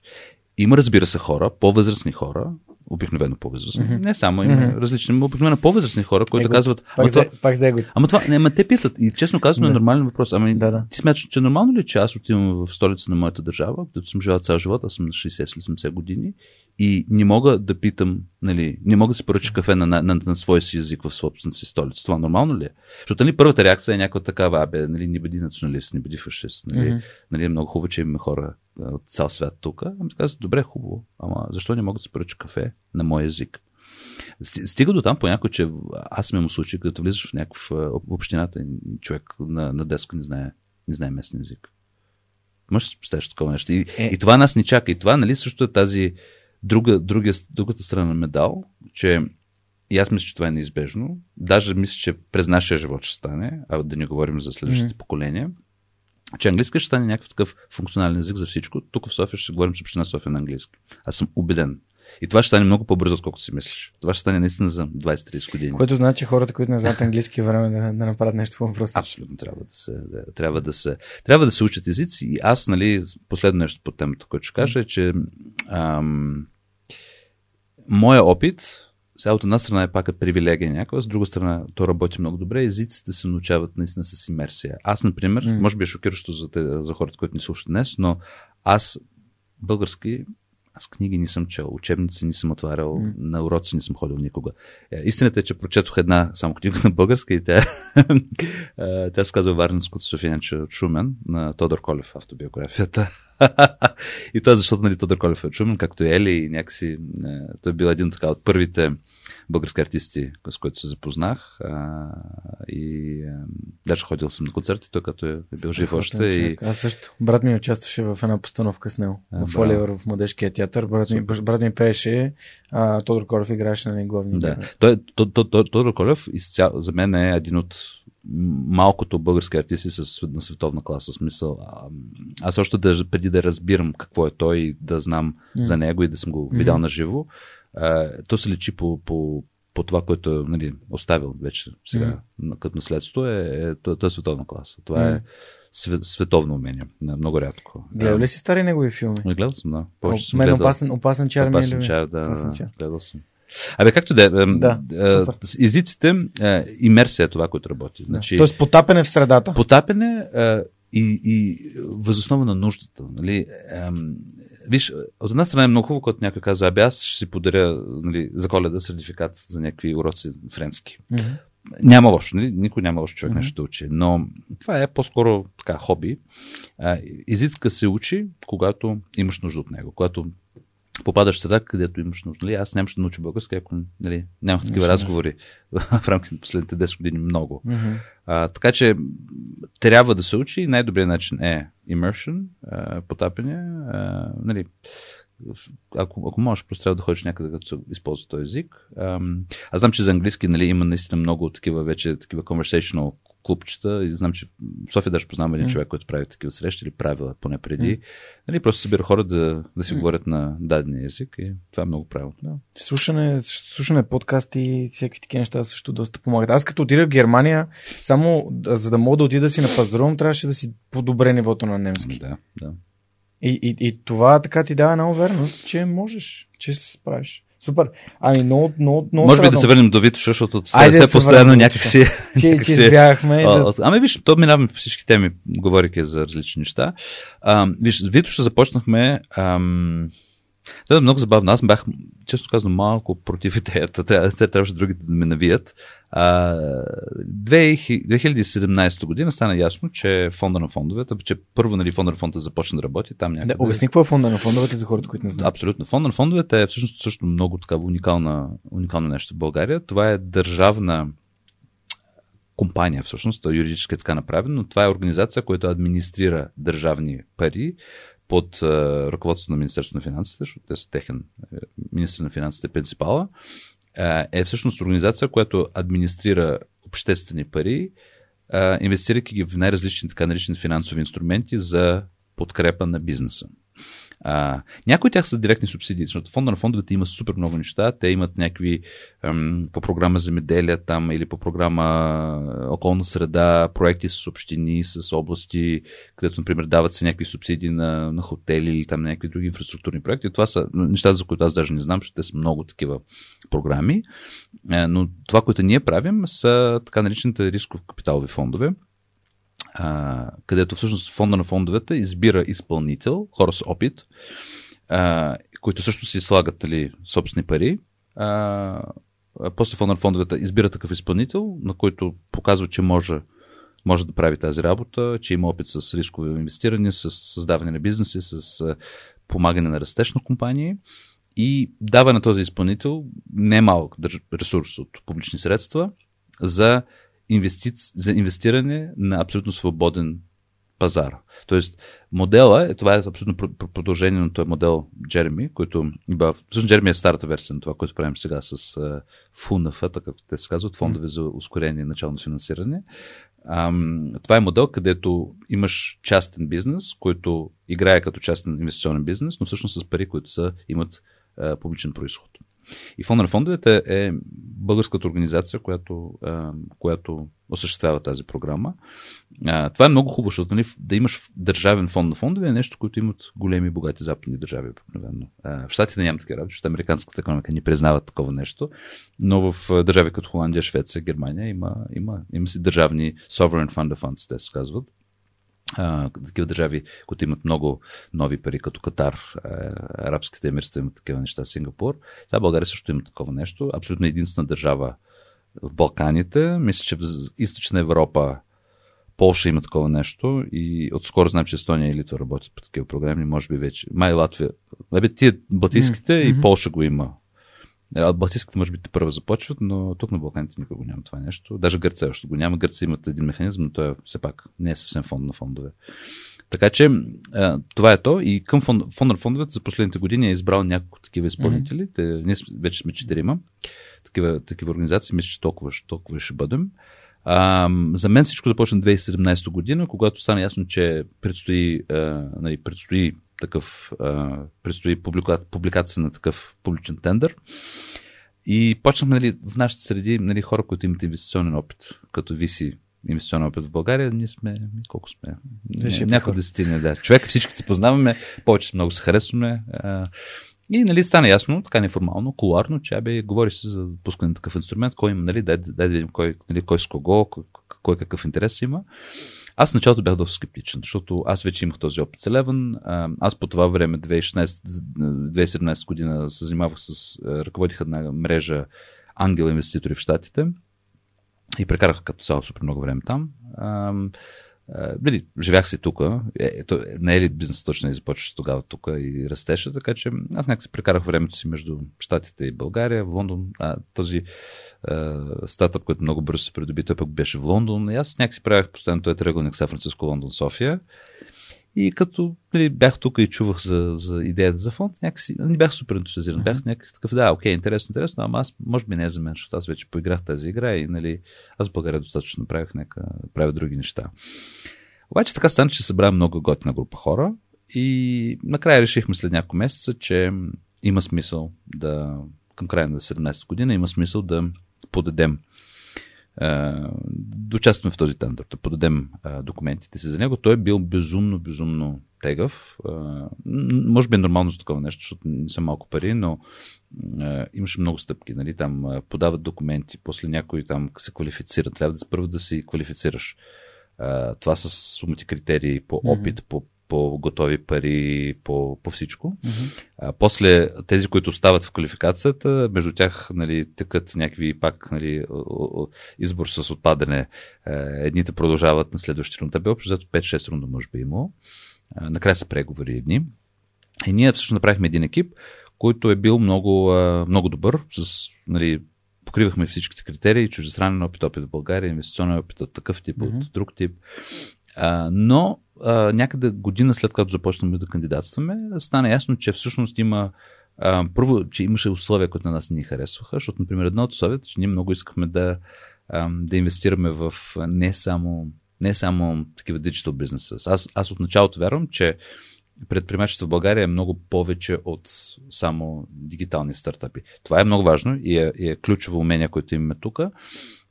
Има, разбира се, хора, по-възрастни хора, обикновено по-възрастни. Mm-hmm. Не само, има mm-hmm. различни, но обикновено по-възрастни хора, които Его. казват. Пак, това, пак за ама това, не, ама те питат. И честно казано е нормален въпрос. Ама да, да. ти смяташ, че нормално ли, е, че аз отивам в столица на моята държава, където съм живял цял живот, аз съм на 60-70 години и не мога да питам, нали, не мога да се поръча кафе на, на, на, на своя си език в собствената си столица. Това нормално ли е? Защото нали, първата реакция е някаква такава, абе, нали, не бъди националист, не бъди фашист. Нали, mm-hmm. нали, много хубаво, че имаме хора от цял свят тук. Ами казват, добре, хубаво, ама защо не мога да се поръча кафе на мой език? Стига до там по някой, че аз имам случай, като влизаш в някакъв общината човек на, на деска не знае, не знае местен език. Може да си представиш такова нещо. И, е... и това нас ни чака. И това, нали, също е тази друга, друга, другата страна на медал, че и аз мисля, че това е неизбежно. Даже мисля, че през нашия живот ще стане, а да не говорим за следващите mm-hmm. поколения, че английски ще стане някакъв такъв функционален език за всичко. Тук в София ще говорим с община София на английски. Аз съм убеден. И това ще стане много по-бързо, отколкото си мислиш. Това ще стане наистина за 20-30 години. Което значи, че хората, които не знаят английски, е време да, да направят нещо по въпроса. Абсолютно трябва да се, да, трябва да се, трябва да се учат езици. И аз, нали, последно нещо по темата, което ще кажа е, че ам, моя опит, сега от една страна е пак е привилегия някаква, с друга страна то работи много добре, езиците се научават наистина с имерсия. Аз, например, mm. може би е шокиращо за, те, за хората, които ни слушат днес, но аз български аз книги не съм чел, учебници не съм отварял, mm. на уроци не съм ходил никога. Е, истината е, че прочетох една само книга на българска и тя, тя се казва Варненското Софиянче от Шумен на Тодор Колев автобиографията. и това е защото нали, Тодор Колев е чумен, както и Ели, и някакси е, той е бил един така от първите български артисти, с които се запознах. А, и а, даже ходил съм на концерти, той като е, е бил жив още. И... Аз също. Брат ми участваше в една постановка с него. А, в Оливър, в Младежкия театър. Брат ми, брат ми пееше, а Тодор Колев играеше на главни. Да. Той, Тодор Колев изцяло, за мен е един от малкото български артисти с, на световна класа. Смисъл. А, аз още да, преди да разбирам какво е той и да знам mm. за него и да съм го видял mm-hmm. на живо, то се лечи по, по, по това, което е нали, оставил вече сега mm. като наследство, е, е, то, то е световна класа. Това mm. е свет, световно умение. Много рядко. Гледал ли си стари негови филми? Гледал съм, да. Повече съм мен опасен, опасен чар опасен ми е чар, да, опасен чар. гледал съм. Абе, както да, да е, езиците, е, имерсия е това, което работи. Значи, Тоест потапене в средата. Потапене е, и, и възоснова на нуждата. Нали? Е, виж, от една страна е много хубаво, когато някой казва, абе аз ще си подаря нали, за коледа сертификат за някакви уроци френски. Mm-hmm. Няма лошо, нали? никой няма лошо човек mm-hmm. нещо да учи, но това е по-скоро така хоби. Езицка се учи, когато имаш нужда от него, когато попадаш в среда, където имаш нужда. Нали? Аз нямаше да науча български, ако нали, нямах такива Нещо, разговори в рамките на последните 10 години много. Mm-hmm. А, така че трябва да се учи най-добрият начин е immersion, а, потапяне. А, нали, ако, ако можеш, просто трябва да ходиш някъде, като се използва този език. аз знам, че за английски нали, има наистина много такива вече такива conversational клубчета и знам, че в София даже познавам един mm. човек, който прави такива срещи или правила поне преди. Mm. Нали, просто събира хора да, да си mm. говорят на дадения език и това е много правилно. Да. Слушане, слушане подкасти и всеки такива неща също доста помагат. Аз като отида в Германия, само за да мога да отида си на пазарувам, трябваше да си подобре нивото на немски. Да, да. И, и, и това така ти дава една увереност, че можеш, че се справиш. Супер. Ами, много, много, много. Може би да се върнем до Витоша, защото все, все постоянно някакси. Че, че избягахме. Да... Ами, виж, то минаваме по всички теми, говоряки за различни неща. А, виж, с Витоша започнахме. Ам... Това е много забавно. Аз бях, често казвам, малко против идеята. Трябва, те трябваше другите да ме навият. А, 2017 година стана ясно, че фонда на фондовете, че първо нали, фонда на фонда започна да работи там някъде. Да, обясни какво е фонда на фондовете за хората, които не знаят. Абсолютно. Фонда на фондовете е всъщност също много така уникална, уникално нещо в България. Това е държавна компания, всъщност, то юридически е така направено, но това е организация, която администрира държавни пари под uh, ръководството на Министерството на финансите, защото те са техен е, министр на финансите принципала е всъщност организация, която администрира обществени пари, инвестирайки ги в най-различни така наречени финансови инструменти за подкрепа на бизнеса. А, някои от тях са директни субсидии, защото фонда на фондовете има супер много неща. Те имат някакви ам, по програма земеделие там или по програма околна среда, проекти с общини, с области, където, например, дават се някакви субсидии на, на хотели или там някакви други инфраструктурни проекти. Това са неща, за които аз даже не знам, защото те са много такива програми. Но това, което ние правим, са така наречените рисков капиталови фондове а, където всъщност фонда на фондовете избира изпълнител, хора с опит, а, които също си слагат нали, собствени пари. А, после фонда на фондовете избира такъв изпълнител, на който показва, че може, може да прави тази работа, че има опит с рискови инвестиране, с създаване на бизнеси, с помагане на растеж на компании и дава на този изпълнител немалък ресурс от публични средства за инвести... за инвестиране на абсолютно свободен пазар. Тоест, модела, е, това е абсолютно продължение на този модел Джереми, който всъщност Джереми е старата версия на това, което правим сега с uh, ФУНАФ, така както те се казват, фондове за ускорение и начално финансиране. Um, това е модел, където имаш частен бизнес, който играе като частен инвестиционен бизнес, но всъщност с пари, които са, имат uh, публичен происход. И фонда на фондовете е българската организация, която, която осъществява тази програма. Това е много хубаво, защото нали, да имаш държавен фонд на фондове е нещо, което имат големи богати западни държави обикновено. В Штатите няма такива работи, защото американската економика ни признава такова нещо, но в държави като Холандия, Швеция, Германия има, има, има си държавни sovereign fund of funds, те се казват такива държави, които имат много нови пари, като Катар, а, арабските емирства имат такива неща, Сингапур. Сега България също има такова нещо. Абсолютно единствена държава в Балканите. Мисля, че в източна Европа Полша има такова нещо и отскоро знам, че Естония и Литва работят по такива програми, може би вече. Май Латвия. Абе, тия Балтийските mm-hmm. и Полша го има. От Балтийските може би те първо започват, но тук на Балканите никога го няма това нещо. Даже Гърция още го няма. Гърция имат един механизъм, но той е все пак не е съвсем фонд на фондове. Така че това е то. И към фонд, фонд на фондовете за последните години е избрал няколко такива изпълнители. Mm-hmm. Те, ние вече сме четирима. Такива, такива организации. Мисля, че толкова, толкова ще бъдем. А, за мен всичко започна 2017 година, когато стана ясно, че предстои, а, нали, предстои такъв, а, предстои публика, публикация на такъв публичен тендър. И почнахме нали, в нашите среди нали, хора, които имат инвестиционен опит, като виси инвестиционен опит в България, ние сме, колко сме? Няколко десетина, да. Човек, всички се познаваме, повече много се харесваме. А, и нали, стана ясно, така неформално, коларно, че абе, говори се за пускане на такъв инструмент, кой има, нали, дай, дай да видим кой, нали, кой с кого, кой, кой какъв интерес има. Аз в началото бях доста скептичен, защото аз вече имах този опит с Eleven. Аз по това време, 2016-2017 година, се занимавах с, ръководих една мрежа ангел инвеститори в Штатите и прекарах като цяло супер много време там. Били, живях си тук. Е, не е ли бизнес точно и започваше тогава тук и растеше, така че аз някак си прекарах времето си между Штатите и България, в Лондон. А, този а, стартъп, който много бързо се придоби, той пък беше в Лондон. И аз някак си правях постоянно този триъгълник Сан Франциско, Лондон, София. И като нали, бях тук и чувах за, за идеята за фонд, някакси не бях супер ентусиазиран. Mm-hmm. Бях някакси такъв, да, окей, интересно, интересно, ама аз може би не е за мен, защото аз вече поиграх тази игра и нали, аз в България достатъчно правих, нека правя други неща. Обаче така стана, че събра много готина група хора и накрая решихме след няколко месеца, че има смисъл да към края на 17 година има смисъл да подадем да участваме в този тендър, да подадем а, документите си за него. Той е бил безумно, безумно тегъв. А, може би е нормално за такова нещо, защото не са малко пари, но а, имаше много стъпки. Нали? Там а, подават документи, после някой там се квалифицира. Трябва да първо да си квалифицираш. А, това са сумати критерии по опит, mm-hmm. по по готови пари, по, по всичко. Mm-hmm. А, после тези, които остават в квалификацията, между тях нали, тъкат някакви пак нали, избор с отпадане. Е, едните продължават на следващия рунда. Бе общо 5-6 рунда може би имало. Накрая са преговори едни. И ние всъщност направихме един екип, който е бил много, много добър, с, нали, покривахме всичките критерии, чуждестранен опит, опит в България, инвестиционен опит от такъв тип, mm-hmm. от друг тип. А, но а, някъде година след като започнахме да кандидатстваме, стана ясно, че всъщност има а, първо, че имаше условия, които на нас не ни харесваха, защото, например, едно от условията, че ние много искахме да, а, да инвестираме в не само, не само такива digital бизнеса. Аз, аз от началото вярвам, че предприемачество в България е много повече от само дигитални стартъпи. Това е много важно и е, и е ключово умение, което имаме тук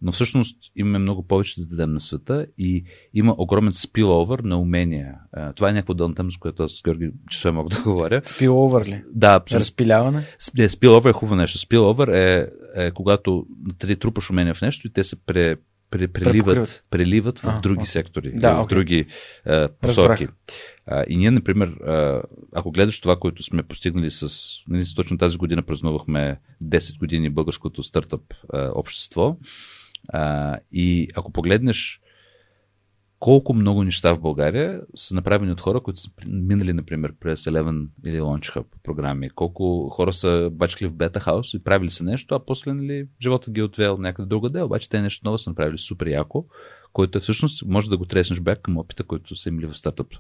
но всъщност имаме много повече да дадем на света и има огромен спиловър на умения. Това е някакво тема, с което аз, Георги, часове мога да говоря. Спиловър ли? Да, абсолютно. Разпиляване? Спиловър е хубаво нещо. Спиловър е, е когато ти трупаш умения в нещо и те се пре, преливат, преливат в а, други а, сектори, да, в okay. други а, посоки. А, и ние, например, а, ако гледаш това, което сме постигнали с... Нали, точно тази година празнувахме 10 години българското стартъп а, общество. А, и ако погледнеш колко много неща в България са направени от хора, които са минали, например, през Eleven или Launch Hub програми. Колко хора са бачкали в бета хаус и правили са нещо, а после нали, живота ги е отвел някъде другаде, обаче те нещо ново са направили супер яко, който е всъщност може да го треснеш бек към опита, който са имали в стартъп.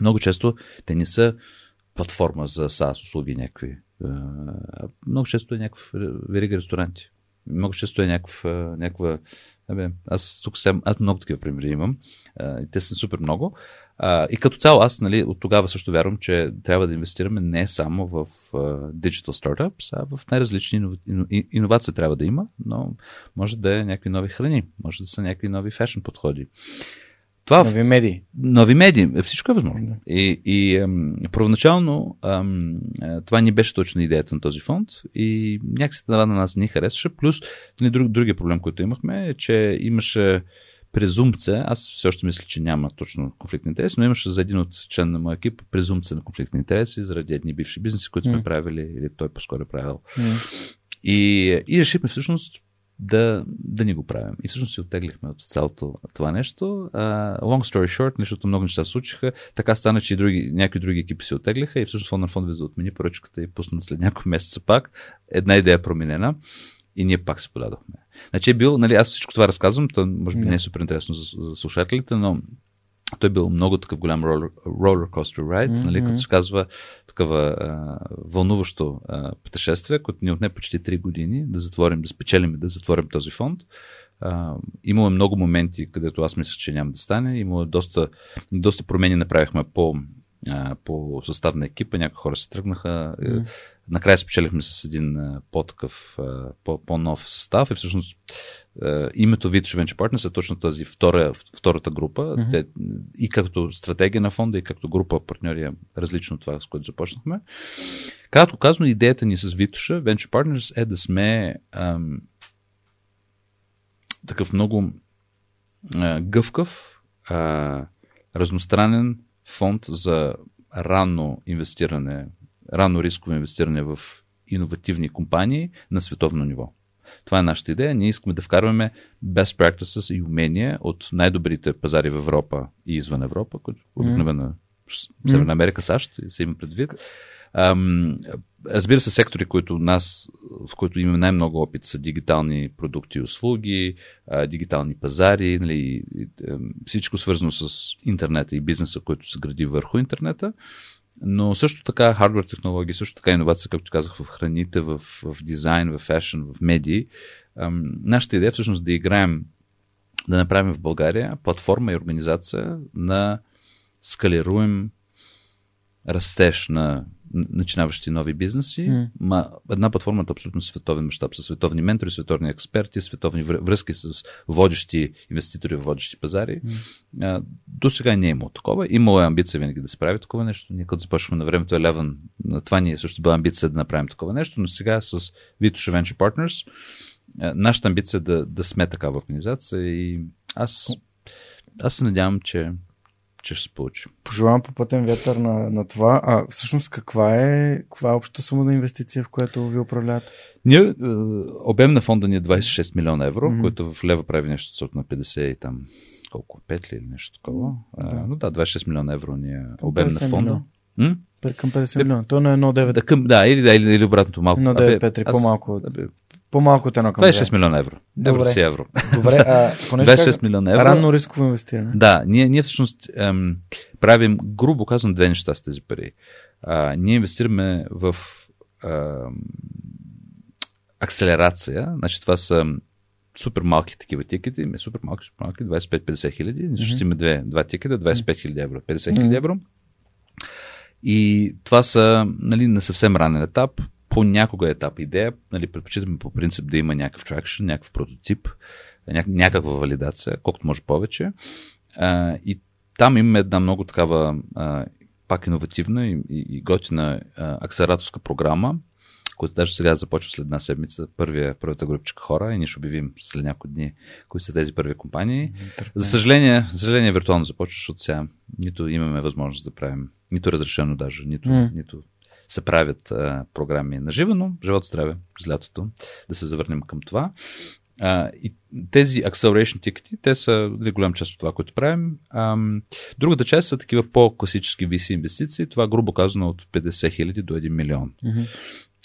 Много често те не са платформа за SaaS услуги някакви. Много често е някакъв верига ресторанти много често е някакъв, някаква... Абе, аз тук аз много такива примери имам. А, те са супер много. А, и като цяло аз нали, от тогава също вярвам, че трябва да инвестираме не само в uh, digital startups, а в най-различни инов... иновации трябва да има, но може да е някакви нови храни, може да са някакви нови фешн подходи. Това, нови медии. Нови медии. Всичко е възможно. И, и ам, първоначално ам, това ни беше точно идеята на този фонд и някакси това на нас ни харесваше. Плюс друг, другия проблем, който имахме е, че имаше презумпция, аз все още мисля, че няма точно конфликт на интереси, но имаше за един от член на моя екип презумпция на конфликт на интереси заради едни бивши бизнеси, които сме mm. правили, или той по-скоро е правил. Mm. И, и решихме всъщност да, да ни го правим. И всъщност си оттеглихме от цялото това нещо. Uh, long story short, нещото много неща случиха. Така стана, че и други, някои други екипи се оттеглиха и всъщност фонд на фонд да отмени поръчката и пусна след няколко месеца пак. Една идея е променена и ние пак се подадохме. Значи е бил, нали, аз всичко това разказвам, то може би не е супер интересно за, за слушателите, но той е бил много такъв голям coaster ride, mm-hmm. нали, като се казва такава а, вълнуващо а, пътешествие, което ни отне почти 3 години да затворим, да спечелим, да затворим този фонд. А, имало е много моменти, където аз мисля, че няма да стане. Имало е доста, доста промени направихме по, а, по състав на екипа. Някои хора се тръгнаха. Mm. Накрая спечелихме с един по-такъв, по-нов състав и всъщност името Vitro Venture Partners е точно тази втора, втората група. Mm-hmm. Те, и като стратегия на фонда, и като група партньори е различно от това, с което започнахме. Както казано, идеята ни с Витоша, Venture Partners, е да сме ам, такъв много а, гъвкав, а, разностранен фонд за ранно инвестиране, ранно рисково инвестиране в иновативни компании на световно ниво. Това е нашата идея. Ние искаме да вкарваме best practices и умения от най-добрите пазари в Европа и извън Европа, които обикновено mm. Северна Америка, САЩ, се има предвид. Ам, разбира се, сектори, които нас, в които имаме най-много опит, са дигитални продукти и услуги, а, дигитални пазари, нали, и, и, всичко свързано с интернета и бизнеса, който се гради върху интернета. Но също така хардвер технологии, също така иновация, както казах, в храните, в, в дизайн, в фешн, в медии. Ам, нашата идея е всъщност да играем, да направим в България платформа и организация на скалируем растеж на начинаващи нови бизнеси. Mm. Ма, една платформа е абсолютно световен мащаб, с световни ментори, световни експерти, световни връзки с водещи инвеститори в водещи пазари. Mm. до сега не е имало такова. Имало е амбиция винаги да се прави такова нещо. Ние като започваме на времето 11, на това ни е също била амбиция да направим такова нещо, но сега с Vito Venture Partners нашата амбиция е да, да сме такава организация и аз, аз се надявам, че че ще се получи. Пожелавам по пътен вятър на, на това. А всъщност каква е, каква е общата сума на инвестиция, в която ви управлявате? Ние, е, обем на фонда ни е 26 милиона евро, mm-hmm. което в лева прави нещо сорт на 50 и там колко, 5 ли или нещо такова. Да. А, но да, 26 милиона евро ни е обем на фонда. М? Към 50 милиона. То на 1,9. Да, към, да, или, да, или, или обратното малко. 1,9, по-малко. Абе, по-малко от едно към 26 милиона евро. Добре. Евро си евро. Добре, а, 26 милиона евро. Ранно рисково инвестиране. Да, ние, ние всъщност ем, правим, грубо казвам, две неща с тези пари. А, ние инвестираме в ем, акселерация, значи това са супер малки такива тикети, ме супер малки, супер малки, 25-50 хиляди, ние ще имаме две, два тикета, 25 хиляди евро, 50 хиляди евро. И това са нали, на съвсем ранен етап, по някога етап идея, нали, предпочитаме по принцип да има някакъв тракшн, някакъв прототип, ня- някаква валидация, колкото може повече. А, и там имаме една много такава а, пак иновативна и, и, и готина а, акселераторска програма, която даже сега започва след една седмица, първия, първата групичка хора и ние ще обявим след няколко дни, кои са тези първи компании. За съжаление, за съжаление виртуално започва, защото сега нито имаме възможност да правим, нито разрешено даже, нито, mm. нито се правят а, програми на живо, но живото здраве през лятото, да се завърнем към това. А, и тези acceleration тикети, те са нали, голям част от това, което правим. А, другата част са такива по-класически VC инвестиции. Това грубо казано от 50 хиляди до 1 милион. Mm-hmm.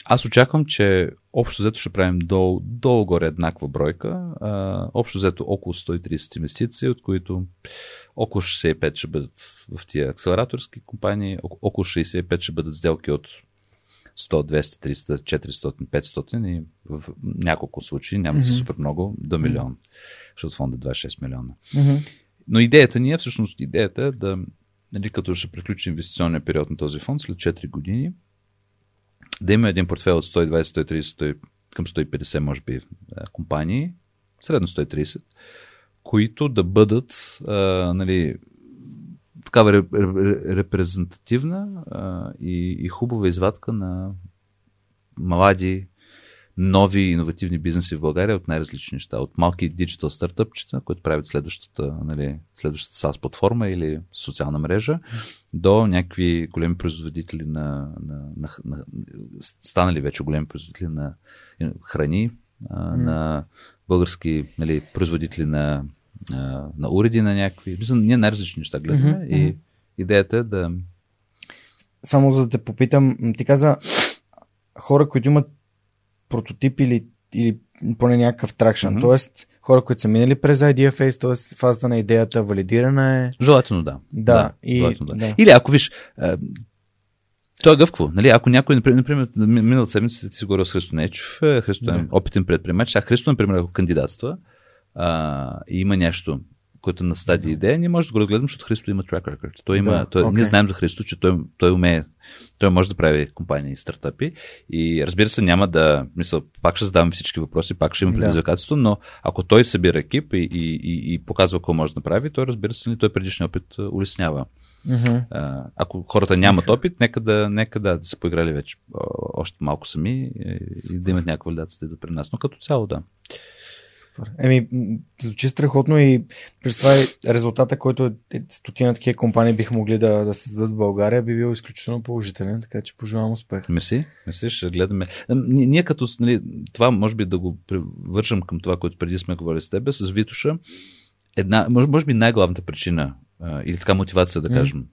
Аз очаквам, че общо взето ще правим долу, долу-горе еднаква бройка. А, общо взето около 130 инвестиции, от които около 65 ще бъдат в тия акселераторски компании, около 65 ще бъдат сделки от 100, 200, 300, 400, 500 и в няколко случаи, няма да mm-hmm. са супер много, до милион, mm-hmm. защото фонда е 26 милиона. Mm-hmm. Но идеята ни е, всъщност идеята е да, нали, като ще приключи инвестиционния период на този фонд след 4 години, да има един портфел от 120, 130, 100, към 150, може би, компании, средно 130, които да бъдат а, нали, такава репрезентативна а, и, и хубава извадка на млади, нови иновативни бизнеси в България от най-различни неща. От малки диджитал стартъпчета, които правят следващата, нали, следващата SaaS платформа или социална мрежа, до някакви големи производители на, на, на, на станали вече големи производители на храни, а, на български нали, производители на, а, на уреди на някакви. Мисля, ние най-различни неща гледаме Мгм, и идеята е да... Само за да те попитам, ти каза хора, които имат прототип или, или поне някакъв тракшн. Мгм. Тоест, хора, които са минали през phase, т.е. фазата на идеята, валидирана е. Желателно да. Да, и- желателно да. да. Или ако виж, то е гъвкаво. Нали? Ако някой, например, например ми- миналата седмица ти си говорил с Христо Нечев, е, Христо е Да. опитен предприемач, сега Христо, например, ако кандидатства а, и има нещо, което е на стадия идея, ние може да го разгледам, защото Христо има track record. Той има, Да, той, окей. Ние знаем за Христо, че той, той умее, той може да прави компании и стартъпи и разбира се няма да, мисля, пак ще задавам всички въпроси, пак ще има Да. предизвикателство, но ако той събира екип и, и, и, и показва какво може да направи, той разбира се, той предишния опит улеснява. А, ако хората нямат опит, нека да, нека да, да са поиграли вече още малко сами и, и да имат някаква валидация да при нас. Но като цяло да. Супер. Еми, звучи страхотно и през това резултата, който е- стотина такива компании биха могли да, да създадат в България, би бил изключително положителен, така че пожелавам успех. Меси, меси, ще гледаме. Ние, като, нали, това може би да го вършам към това, което преди сме говорили с теб, с Витуша, една, може, може би най-главната причина или така мотивация да кажем.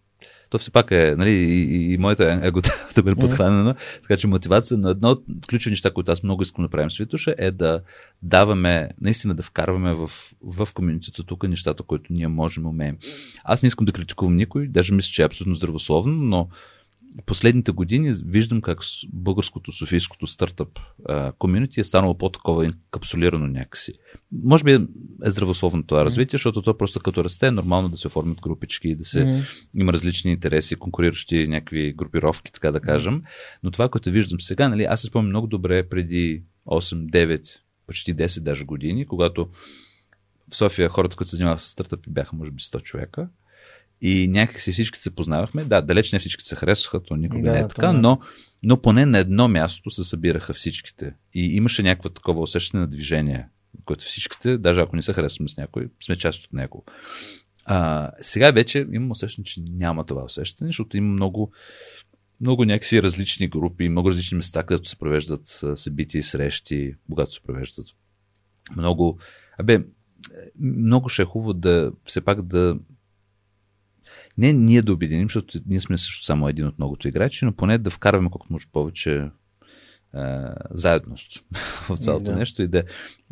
То все пак е, нали, и, и, и моето его да бъде подхранено, така че мотивация, но едно от ключови неща, които аз много искам да правим с Витуша, е да даваме, наистина да вкарваме в, в комьюнитито тук нещата, които ние можем, умеем. Аз не искам да критикувам никой, даже мисля, че е абсолютно здравословно, но последните години виждам как българското, софийското стартъп комьюнити е станало по-такова инкапсулирано някакси. Може би е здравословно това развитие, защото то просто като расте е нормално да се оформят групички да се има различни интереси, конкуриращи някакви групировки, така да кажем. Но това, което виждам сега, нали, аз се спомням много добре преди 8, 9, почти 10 даже години, когато в София хората, които се занимаваха с стартъпи, бяха може би 100 човека. И някакси всички се познавахме. Да, далеч не всички се харесваха, то никога Да, не е така, не. но, но поне на едно място се събираха всичките. И имаше някаква такова усещане на движение, което всичките, даже ако не се харесваме с някой, сме част от него. А, сега вече имам усещане, че няма това усещане, защото има много, много някакси различни групи, много различни места, където се провеждат събития и срещи, когато се провеждат. Много, абе, много ще е хубаво да все пак да не ние да обединим, защото ние сме също само един от многото играчи, но поне да вкарваме колкото може повече а, заедност в цялото Да. нещо и да.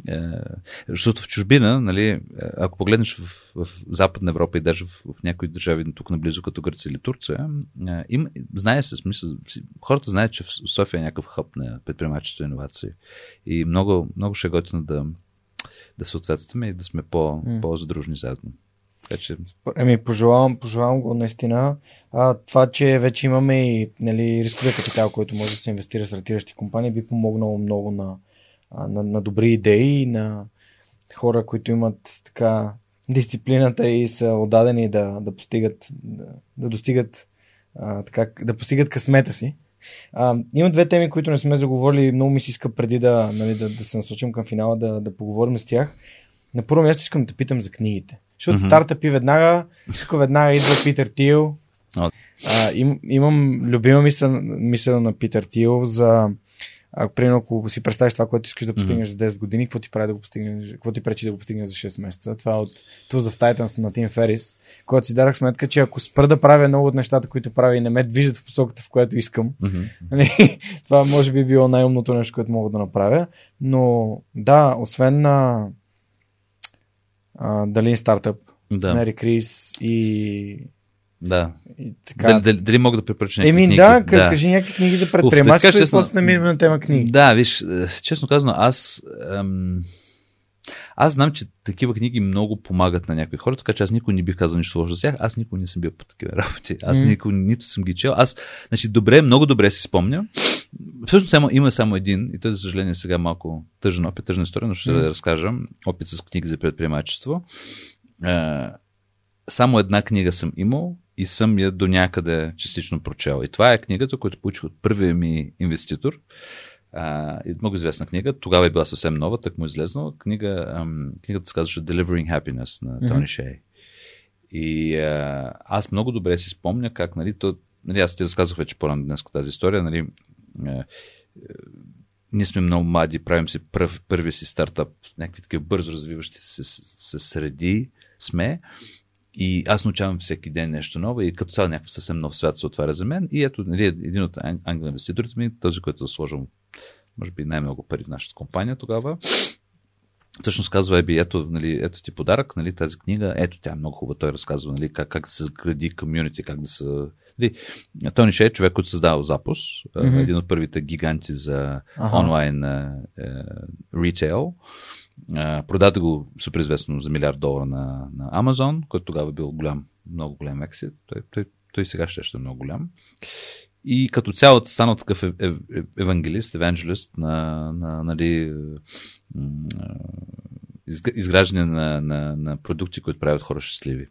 А, защото в чужбина, нали, ако погледнеш в, в Западна Европа и даже в, в някои държави тук наблизо, като Гърция или Турция, а, им, знае се, смисъл, хората знаят, че в София е някакъв хъб на предприемачество и иновации. И много, много ще е готино да, да съответстваме и да сме по, по-задружни заедно. Така че, Еми, пожелавам, пожелавам го наистина. А, това, че вече имаме и нали, рисковия капитал, който може да се инвестира в стартиращи компании, би помогнало много на, на, на добри идеи и на хора, които имат така дисциплината и са отдадени да, да постигат, да, да достигат а, така, да постигат късмета си. А, има две теми, които не сме заговорили. Много ми се иска преди да, нали, да, да се насочим към финала, да, да поговорим с тях. На първо място искам да питам за книгите. Защото mm-hmm. стартъпи веднага, тук веднага идва Питър Тил. О. А, им, имам любима мисъл, мисъл на Питър Тил за а, примерно, ако си представиш това, което искаш да постигнеш за 10 години, какво ти прави да го постигнеш, какво ти пречи да го постигнеш за 6 месеца. Това е от Tools of Titans на Тим Ферис, когато си дарах сметка, че ако спра да правя много от нещата, които прави и не ме движат в посоката, в която искам. Нали, това може би било най-умното нещо, което мога да направя. Но да, освен на дали стартъп, да, Мери Крис и, да. и така. Дали, дали, дали мога да препоръчам някакви Еми книги? да, да, кажи някакви книги за предприемачество и после намираме на тема книги. Да, виж, е, честно казано, аз. Ам, аз знам, че такива книги много помагат на някои хора, така че аз никой не бих казал нищо лошо за тях. Аз никой не съм бил по такива работи. Аз М. никой, нито съм ги чел. Аз, значи, добре, много добре си спомня. Всъщност само, има само един, и той, за съжаление, сега малко тъжен опит, тъжна история, но ще М. разкажа. Опит с книги за предприемачество. Е, само една книга съм имал и съм я до някъде частично прочел. И това е книгата, която получих от първия ми инвеститор. А, и много известна книга. Тогава е била съвсем нова, так му е излезнала. Книга, ам, книгата се казваше Delivering Happiness на Тони Мгм. Шей. И а, аз много добре си спомня как, нали, то, нали, аз ти разказах вече по-рано днес тази история, нали, е, ние сме много млади, правим си пръв, първия си стартап в някакви такива бързо развиващи се, се, се среди сме. И аз научавам всеки ден нещо ново и като цяло някакъв съвсем нов свят се отваря за мен. И ето нали, един от ангел инвеститорите ми, този, който сложил, може би, най-много пари в нашата компания тогава, всъщност казва, еби, ето, нали, ето ти подарък, нали, тази книга, ето тя е много хубава, той разказва нали, как, как да се гради комьюнити, как да се... Нали, Тони Ше е човек, който създава Запус, mm-hmm. един от първите гиганти за ага. онлайн е, ритейл. продаде го супер известно за милиард долара на, на Amazon, който тогава бил голям, много голям ексит. Той, той, той сега ще е много голям. И като цяло станал такъв ев, ев, евангелист, евангелист на, на нали, изграждане на, на, на продукти, които правят хора щастливи.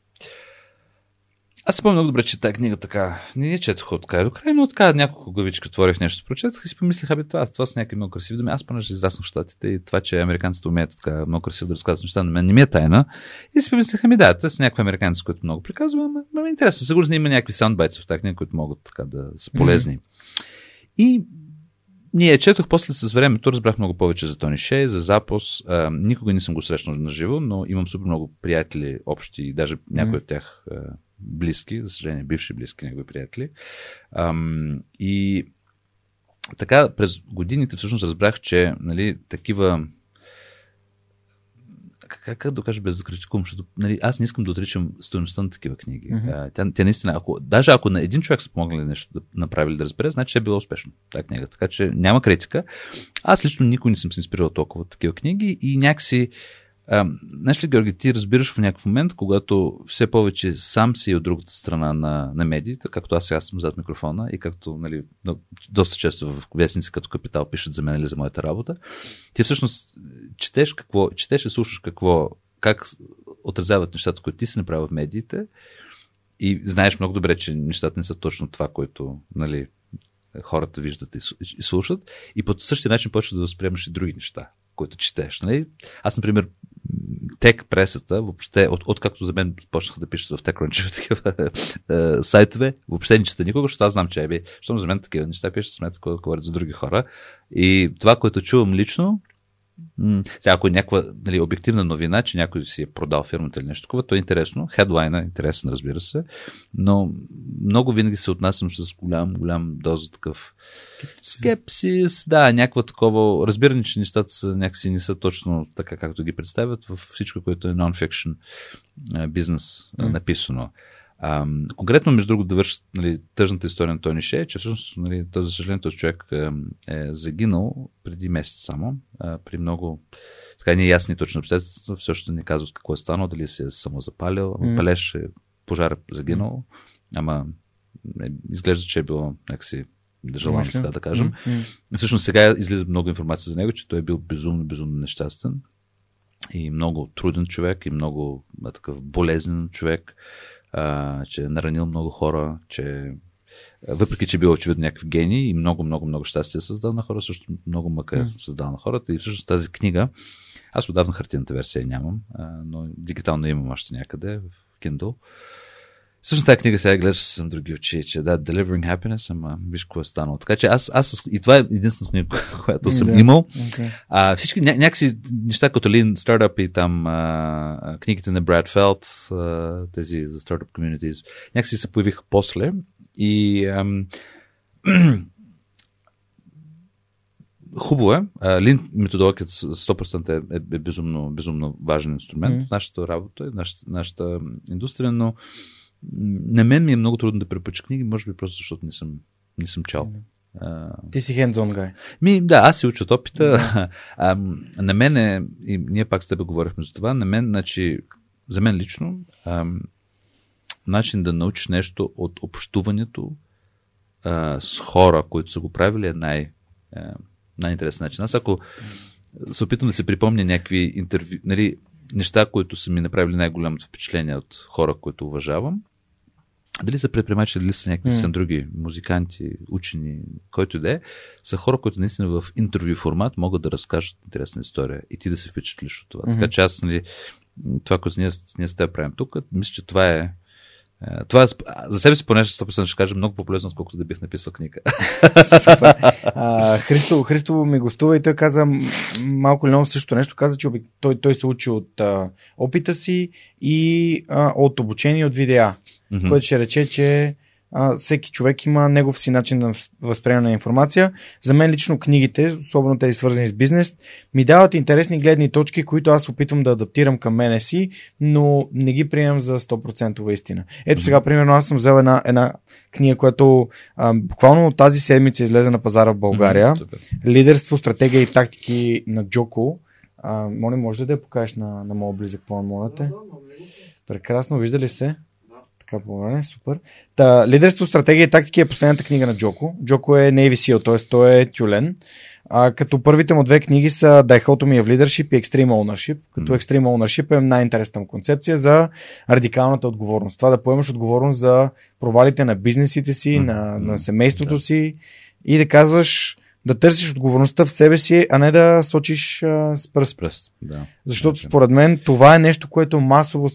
Аз си помня много добре, че тази книга така, не я четох от край до край, но така няколко главички отворих нещо, прочетах и си помислих, абе това, това са някакви много красиви думи. Аз понеже израснах в Штатите и това, че американците умеят така много красиво да разказват неща, на мен не ми е тайна. И си помислих, ами да, те са някакви американци, които много приказват, ама, ама е интересно. Сигурно има някакви саундбайтс в тази книга, които могат така да са полезни. Mm-hmm. И ние четох после с времето, разбрах много повече за Тони Шей, за Запос. А, никога не съм го срещнал на живо, но имам супер много приятели общи, даже някои mm. от тях близки, за съжаление, бивши близки негови приятели. Ам, и така, през годините всъщност разбрах, че нали, такива как, как да кажа без да критикувам, защото нали, аз не искам да отричам стоеността на такива книги. Mm-hmm. Тя, тя наистина, ако, даже ако на един човек са помогнали нещо да направили да разбере, значи е било успешно тази книга. Така че няма критика. Аз лично никой не съм се инспирирал толкова от такива книги и някакси знаеш ли, Георги, ти разбираш в някакъв момент, когато все повече сам си от другата страна на, на медиите, както аз сега съм зад микрофона и както нали, доста често в вестници като Капитал пишат за мен или за моята работа, ти всъщност четеш какво, четеш и слушаш какво, как отразяват нещата, които ти си направил в медиите и знаеш много добре, че нещата не са точно това, което нали, хората виждат и слушат. И по същия начин почваш да възприемаш и други неща, които четеш. Нали? Аз, например, тек пресата, въобще, от, откакто за мен почнаха да пишат в TechCrunch такива е, сайтове, въобще не чета никога, защото аз знам, че е, защото за мен такива неща пишат смета, когато говорят за други хора. И това, което чувам лично, сега, ако е някаква нали, обективна новина, че някой си е продал фирмата или нещо такова, то е интересно. Хедлайна е интересен, разбира се. Но много винаги се отнасям с голям, голям доза такъв скепсис. Да, някаква такова. Разбиране, че нещата са някакси не са точно така, както ги представят в всичко, което е non-fiction бизнес mm. написано. А, конкретно, между другото, да върши нали, тъжната история на Тони Ше, че всъщност нали, този, за съжаление, този човек е, е загинал преди месец само, а, при много така не ясни точно обстоятелства, още не казват какво е станало, дали се е самозапалил, mm. палеж е пожар е загинал, ама е, изглежда, че е било някакси желано, да, да кажем. Mm-hmm. Всъщност сега излиза много информация за него, че той е бил безумно, безумно нещастен и много труден човек и много такъв болезнен човек а, че е наранил много хора, че въпреки, че е бил очевидно някакъв гений и много, много, много щастие създал на хора, също много мъка е създал на хората. И всъщност тази книга, аз отдавна хартината версия нямам, а, но дигитално имам още някъде в Kindle. Всъщност тази книга сега гледаш с други очи, че да, Delivering Happiness, ама виж какво е станало. Така че аз, аз и това е единствената книга, която съм да, имал. Okay. А, всички ня, някакси неща като Lean Startup и там а, книгите на Брад Фелт, а, тези за Startup Communities, някакси се появиха после и ам, Хубаво е. Лин методологията 100% е, е, е безумно, безумно важен инструмент mm. нашата работа, нашата, нашата индустрия, но на мен ми е много трудно да препоча книги, може би просто защото не съм, не съм чал. Ти си hands-on guy. Ми, да, аз си уча от опита. Да. А, на мен е, и ние пак с теб говорихме за това, на мен, значи, за мен лично, а, начин да научиш нещо от общуването а, с хора, които са го правили е най, а, най-интересен начин. Аз ако се опитвам да се припомня някакви интервю, нали, неща, които са ми направили най-голямото впечатление от хора, които уважавам, дали са предприемачи, дали са някакви mm. са други музиканти, учени, който и да е, са хора, които наистина в интервю формат могат да разкажат интересна история и ти да се впечатлиш от това. Mm-hmm. Така че аз, нали, това, което ние, ние с теб правим тук, мисля, че това е Е, Това е, сп- а, за себе си поне 100% ще кажа много по-полезно, отколкото да бих написал книга. Супер. А, Христо, Христо ми гостува и той каза малко или много също нещо. Каза, че той, той се учи от а, опита си и а, от обучение от видеа, Мгм. което ще рече, че а, всеки човек има негов си начин на възприемане на информация. За мен лично книгите, особено тези свързани с бизнес, ми дават интересни гледни точки, които аз опитвам да адаптирам към мене си, но не ги приемам за 100% истина. Ето сега, примерно, аз съм взел една, една книга, която а, буквално тази седмица излезе на пазара в България. Лидерство, стратегия и тактики на Джоко. А, моля, може да я покажеш на, на моят близък план, моля те? Прекрасно, вижда ли се? Така, по супер. Та, лидерство, стратегия и тактики е последната книга на Джоко. Джоко е Navy SEAL, т.е. той е тюлен. А, като първите му две книги са Dichotomy of Leadership и Extreme Ownership. Като. Extreme Ownership е най-интересна концепция за радикалната отговорност. Това да поемаш отговорност за провалите на бизнесите си, на, на семейството Да. си и да казваш да търсиш отговорността в себе си, а не да сочиш а, с пръст. Пръст, да. Защото Значи. според мен това е нещо, което масово...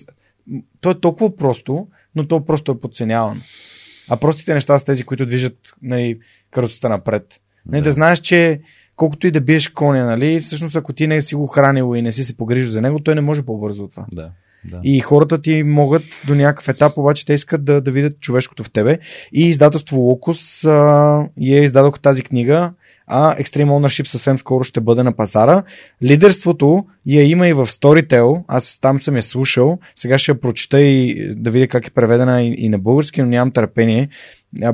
То е толкова просто, но то просто е подценявано. А простите неща са тези, които движат нали, каруцата напред. Не, да. да знаеш, че колкото и да биеш коня, нали, всъщност ако ти не си го хранил и не си се погрижил за него, той не може по-бързо от това. Да. Да. И хората ти могат до някакъв етап, обаче те искат да, да видят човешкото в тебе. И издателство Локус я издадох тази книга, а Extreme Ownership съвсем скоро ще бъде на пазара. Лидерството я има и в Storytel, аз там съм я слушал, сега ще я прочета и да видя как е преведена и, и на български, но нямам търпение.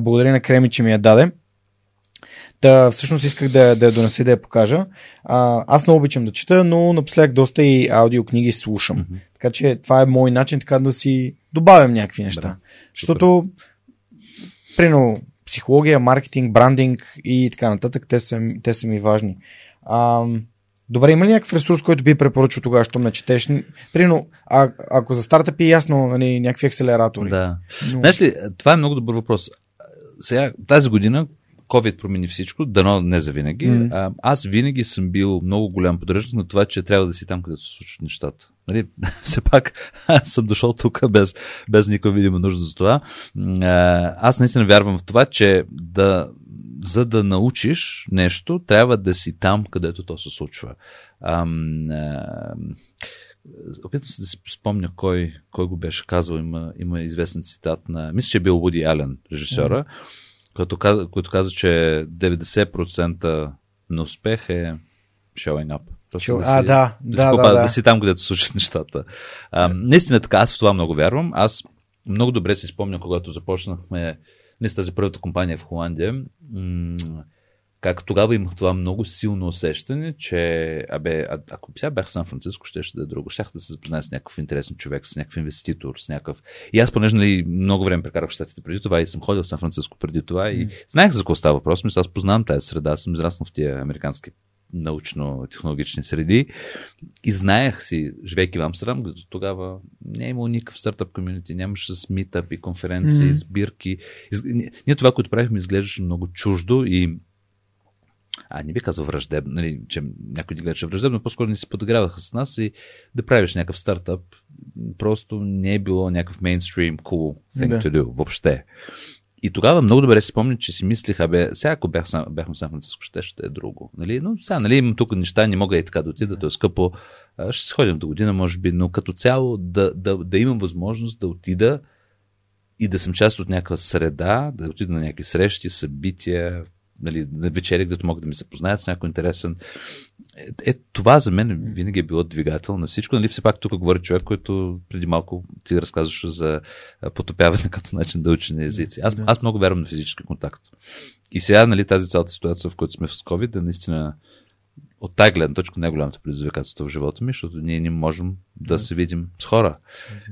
Благодаря на Креми, че ми я даде. Та, всъщност исках да, да я донеса и да я покажа. А, аз много обичам да чета, но напоследък доста и аудиокниги слушам. Мгм. Така че това е мой начин така да си добавям някакви неща. Да, Защото, прино, психология, маркетинг, брандинг и така нататък, те са, те са ми важни. А, добре, има ли някакъв ресурс, който би препоръчал тогава, що ме четеш? Прино, а, ако за стартъпи е ясно, нали, някакви акселератори. Да. Но... Знаеш ли, това е много добър въпрос. Сега, тази година COVID промени всичко, дано не за винаги. А, аз винаги съм бил много голям поддръжник на това, че трябва да си там, където се случват нещата. Нали? Все пак аз съм дошъл тук без, без никаква видима нужда за това. Аз наистина вярвам в това, че да, за да научиш нещо, трябва да си там, където то се случва. Ам, а, Опитвам се да си спомня кой, кой го беше казал. Има, има известен цитат на. Мисля, че е бил Вуди Ален, режисьора, който, каза, който каза, че 90% на успех е showing up. Просто Чу- а, да, да, да, си, да, да. да си там, където се случват нещата. А, наистина така, аз в това много вярвам. Аз много добре си спомня, когато започнахме не с тази първата компания в Холандия, м- как тогава имах това много силно усещане, че абе, а, ако сега бях в Сан Франциско, ще, ще да е друго. Щях да се запозная с някакъв интересен човек, с някакъв инвеститор, с някакъв... И аз, понеже нали, много време прекарах в щатите преди това и съм ходил в Сан Франциско преди това и знаех за какво става въпрос. Мисля, аз познавам тази среда, съм израснал в тия американски научно-технологични среди и знаех си, живейки в Амстердам, като тогава не е имало никакъв стартъп комьюнити, нямаше с митъп и конференции, Мгм. сбирки. Ние това, което правихме, изглеждаше много чуждо и а, не би казал враждебно, нали, че някой ни гледаше враждебно, по-скоро не си подиграваха с нас и да правиш някакъв стартъп, просто не е било някакъв мейнстрим cool thing Да. to do, въобще. И тогава много добре си спомня, че си мислих, абе, сега ако бях, сам, бяхме в Сан Франциско, ще, ще е друго. Нали? Но сега, нали, имам тук неща, не мога и така да отида, то е скъпо. Ще се ходим до година, може би, но като цяло да, да, да имам възможност да отида и да съм част от някаква среда, да отида на някакви срещи, събития, нали, на вечери, където могат да ми се познаят с някой интересен. Е, е, това за мен винаги е било двигател на всичко. Нали, все пак тук говори човек, който преди малко ти разказваше за потопяване като начин да учи на езици. Аз, Да. аз много вярвам на физически контакт. И сега, нали, тази цялата ситуация, в която сме с COVID, е наистина от тази гледна точка най-голямото предизвикателство в живота ми, защото ние не можем да се видим с хора.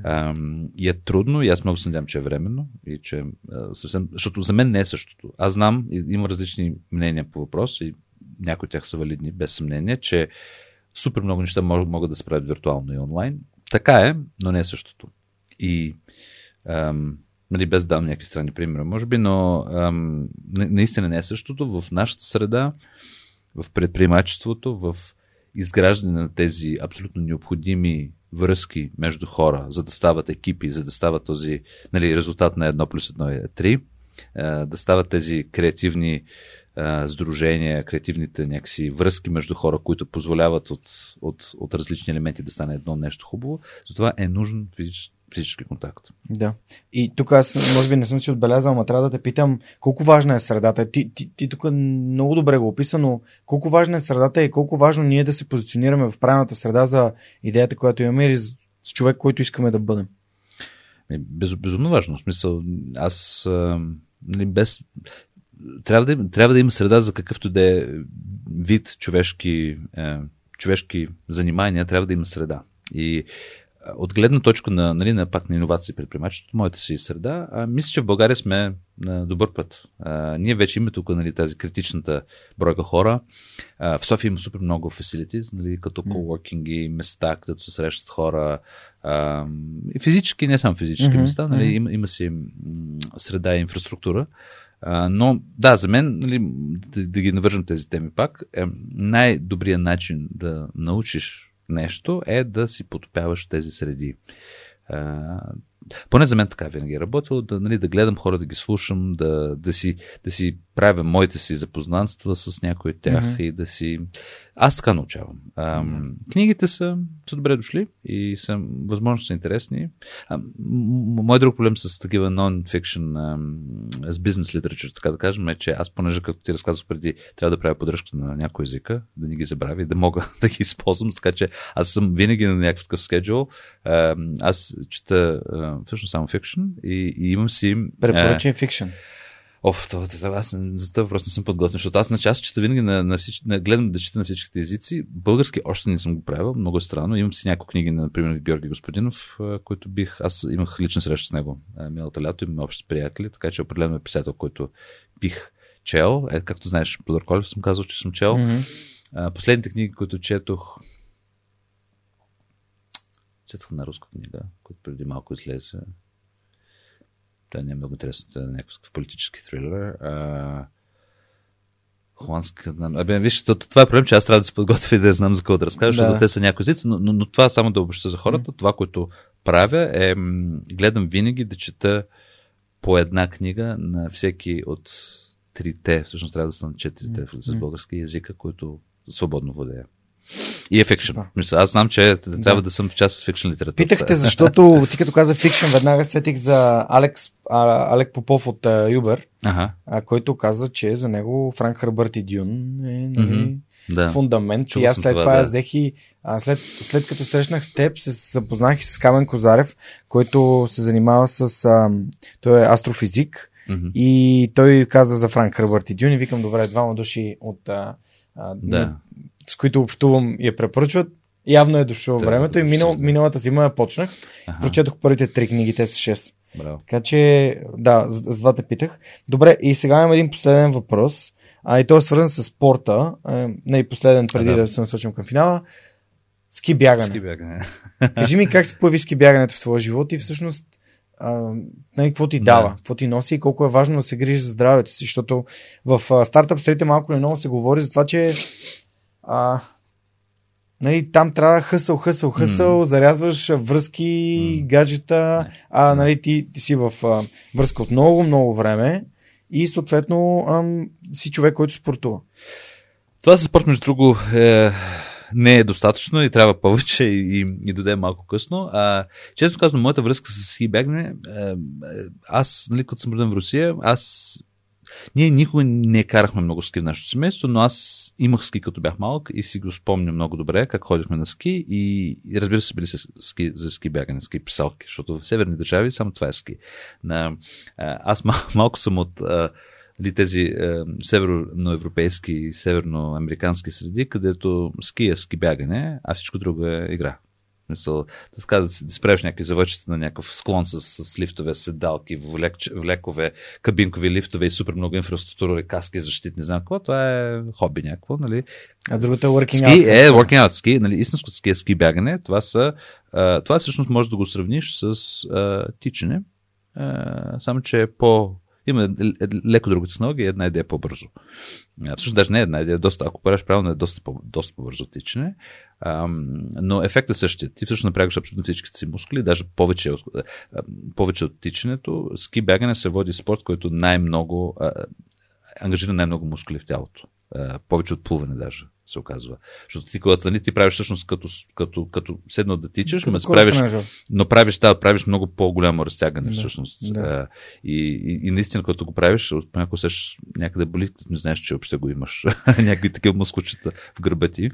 Ам, и е трудно, и аз много се надявам, че е временно. И че, а, съвсем, защото за мен не е същото. Аз знам, има различни мнения по въпрос, и някои от тях са валидни, без съмнение, че супер много неща могат, да се правят виртуално и онлайн. Така е, но не е същото. И ам, нали, без да дам някакви странни примери, може би, но ам, на- наистина не е същото. В нашата среда, в предприемачеството, в изграждане на тези абсолютно необходими връзки между хора, за да стават екипи, за да стават този нали, резултат на едно плюс едно е 3, да стават тези креативни сдружения, креативните някакси връзки между хора, които позволяват от, от, от различни елементи да стане едно нещо хубаво. Затова е нужен физически физически контакт. Да. И тук аз, може би, не съм си отбелязал, но трябва да те питам колко важна е средата. Ти, ти, ти тук много добре го описа, но колко важна е средата и колко важно ние да се позиционираме в правилната среда за идеята, която имаме или с човек, който искаме да бъдем. Без, безумно важно. В смисъл, аз а, нали, без. Трябва да, трябва да има среда за какъвто да е вид човешки, е, човешки занимания, трябва да има среда. И от гледна точка на, нали, на пак на иновации при предприемачеството, моята си среда, а, мисля, че в България сме на добър път. А, ние вече имаме тук нали, тази критичната бройка хора. А, в София има супер много фасилити, нали, като коворкинги, места, където се срещат хора. А, физически, не само физически mm-hmm. места, нали, има, има си среда и инфраструктура. А, но да, за мен, нали, да, да ги навържам тези теми пак, е най-добрият начин да научиш нещо е да си потопяваш тези среди. Поне за мен така винаги е работило, да, нали, да гледам хора, да ги слушам, да, да, си, да си правя моите си запознанства с някои от тях mm-hmm. и да си... Аз така научавам. А, mm-hmm. Книгите са, са добре дошли и са, възможно са интересни. А, мой друг проблем с такива non-fiction, с бизнес литература, така да кажем, е, че аз, понеже, като ти разказах преди, трябва да правя поддръжка на някой езика, да не ги забравя и да мога да ги използвам, така че аз съм винаги на някакъв такъв скеджул. Аз чета всъщност само фикшн и, и имам си... Препоръчен фикшн. Оф, това, това, аз за това просто не съм подготвен, защото аз на част чета винаги на, на, всич, на гледам да чета на всичките езици. Български още не съм го правил, много е странно. Имам си няколко книги, например, Георги Господинов, които бих, аз имах лична среща с него миналото лято, имаме общи приятели, така че определено е писател, който бих чел. Е, както знаеш, Колев съм казал, че съм чел. Mm-hmm. Последните книги, които четох, четох на руска книга, която преди малко излезе. Това не е много интересно. Това е някакъв политически трилер. А, Холандска. Абе, виж, това е проблем, че аз трябва да се подготвя и да знам за какво да разкажа, да. защото те са някои езици, но, но, но, това само да обобща за хората. Това, което правя е гледам винаги да чета по една книга на всеки от трите, всъщност трябва да станат четирите с български язика, които свободно владея. И е фикшн. Аз знам, че трябва да, съм в част с фикшн литература. Питахте, защото ти като каза фикшн, веднага сетих за Алекс, а, Алек Попов от Юбер, ага. а, който каза, че за него Франк Хърбърт и Дюн е нали, mm-hmm. да. фундамент. Чул и аз след това, това да. взех и а, след, след като срещнах с теб, се запознах и с Камен Козарев, който се занимава с... А, той е астрофизик. Mm-hmm. И той каза за Франк Хърбърт и Дюн и викам, добре, двама души от а, да с които общувам я препоръчват. Явно е дошло да, времето и минал, миналата зима я почнах. Ага. Прочетох първите три книги, те са 6. Браво. Така че, да, с два те питах. Добре, и сега имам един последен въпрос. А и той е свързан с спорта. Не и последен, преди а, да. да се насочим към финала. Ски бягане. Ски бягане. Кажи ми как се появи ски бягането в твоя живот и всъщност а, какво ти дава, да. какво ти носи и колко е важно да се грижи за здравето си, защото в стартъп средите малко или много се говори за това, че а, нали, там трябва хъсъл, хъсъл, хъсъл, mm. зарязваш връзки, mm. гаджета, а нали, ти, ти си в а, връзка от много, много време и съответно ам, си човек, който спортува. Това за спорт, между друго, е, не е достатъчно и трябва повече и, и, и доде малко късно. А, често казвам, моята връзка с ски бягане, е, е, аз, нали, като съм роден в Русия, аз ние никога не карахме много ски в нашето семейство, но аз имах ски като бях малък и си го спомня много добре как ходихме на ски и, разбира се били се ски, за ски бягане, ски писалки, защото в северни държави само това е ски. Аз мал, малко съм от ли тези е, северноевропейски и северноамерикански среди, където ски е ски бягане, а всичко друго е игра. Мисъл, да така да, да спреш някакви завърчета на някакъв склон с, с лифтове, седалки, влек, влекове, кабинкови лифтове и супер много инфраструктура, каски, защитни, знам какво, това е хоби някакво, нали? А другото е working ски, out. Е, working out, ски, нали, истинско ски е ски бягане, това са, а, това всъщност може да го сравниш с а, тичане, а, само че е по Има е- е- леко друга технология една идея по-бързо. А, Всъщност даже не е една идея, доста, ако правиш правилно е доста, по, доста по-бързо тичане. Но ефектът е същия. Ти всъщност напрягаш абсолютно всичките си мускули, даже повече от, повече от тичането. Ски бягане се води спорт, който най-много ангажира най-много мускули в тялото. Повече от плуване даже се оказва. Защото ти, когато нали, ти правиш всъщност като, като, като седно да тичаш, Като ме правиш, тренажер. но правиш, да, правиш много по-голямо разтягане Да, всъщност. да. А, и, и, и, наистина, когато го правиш, от понякога усещаш някъде боли, като не знаеш, че въобще го имаш. Някакви такива мускулчета в гърба ти.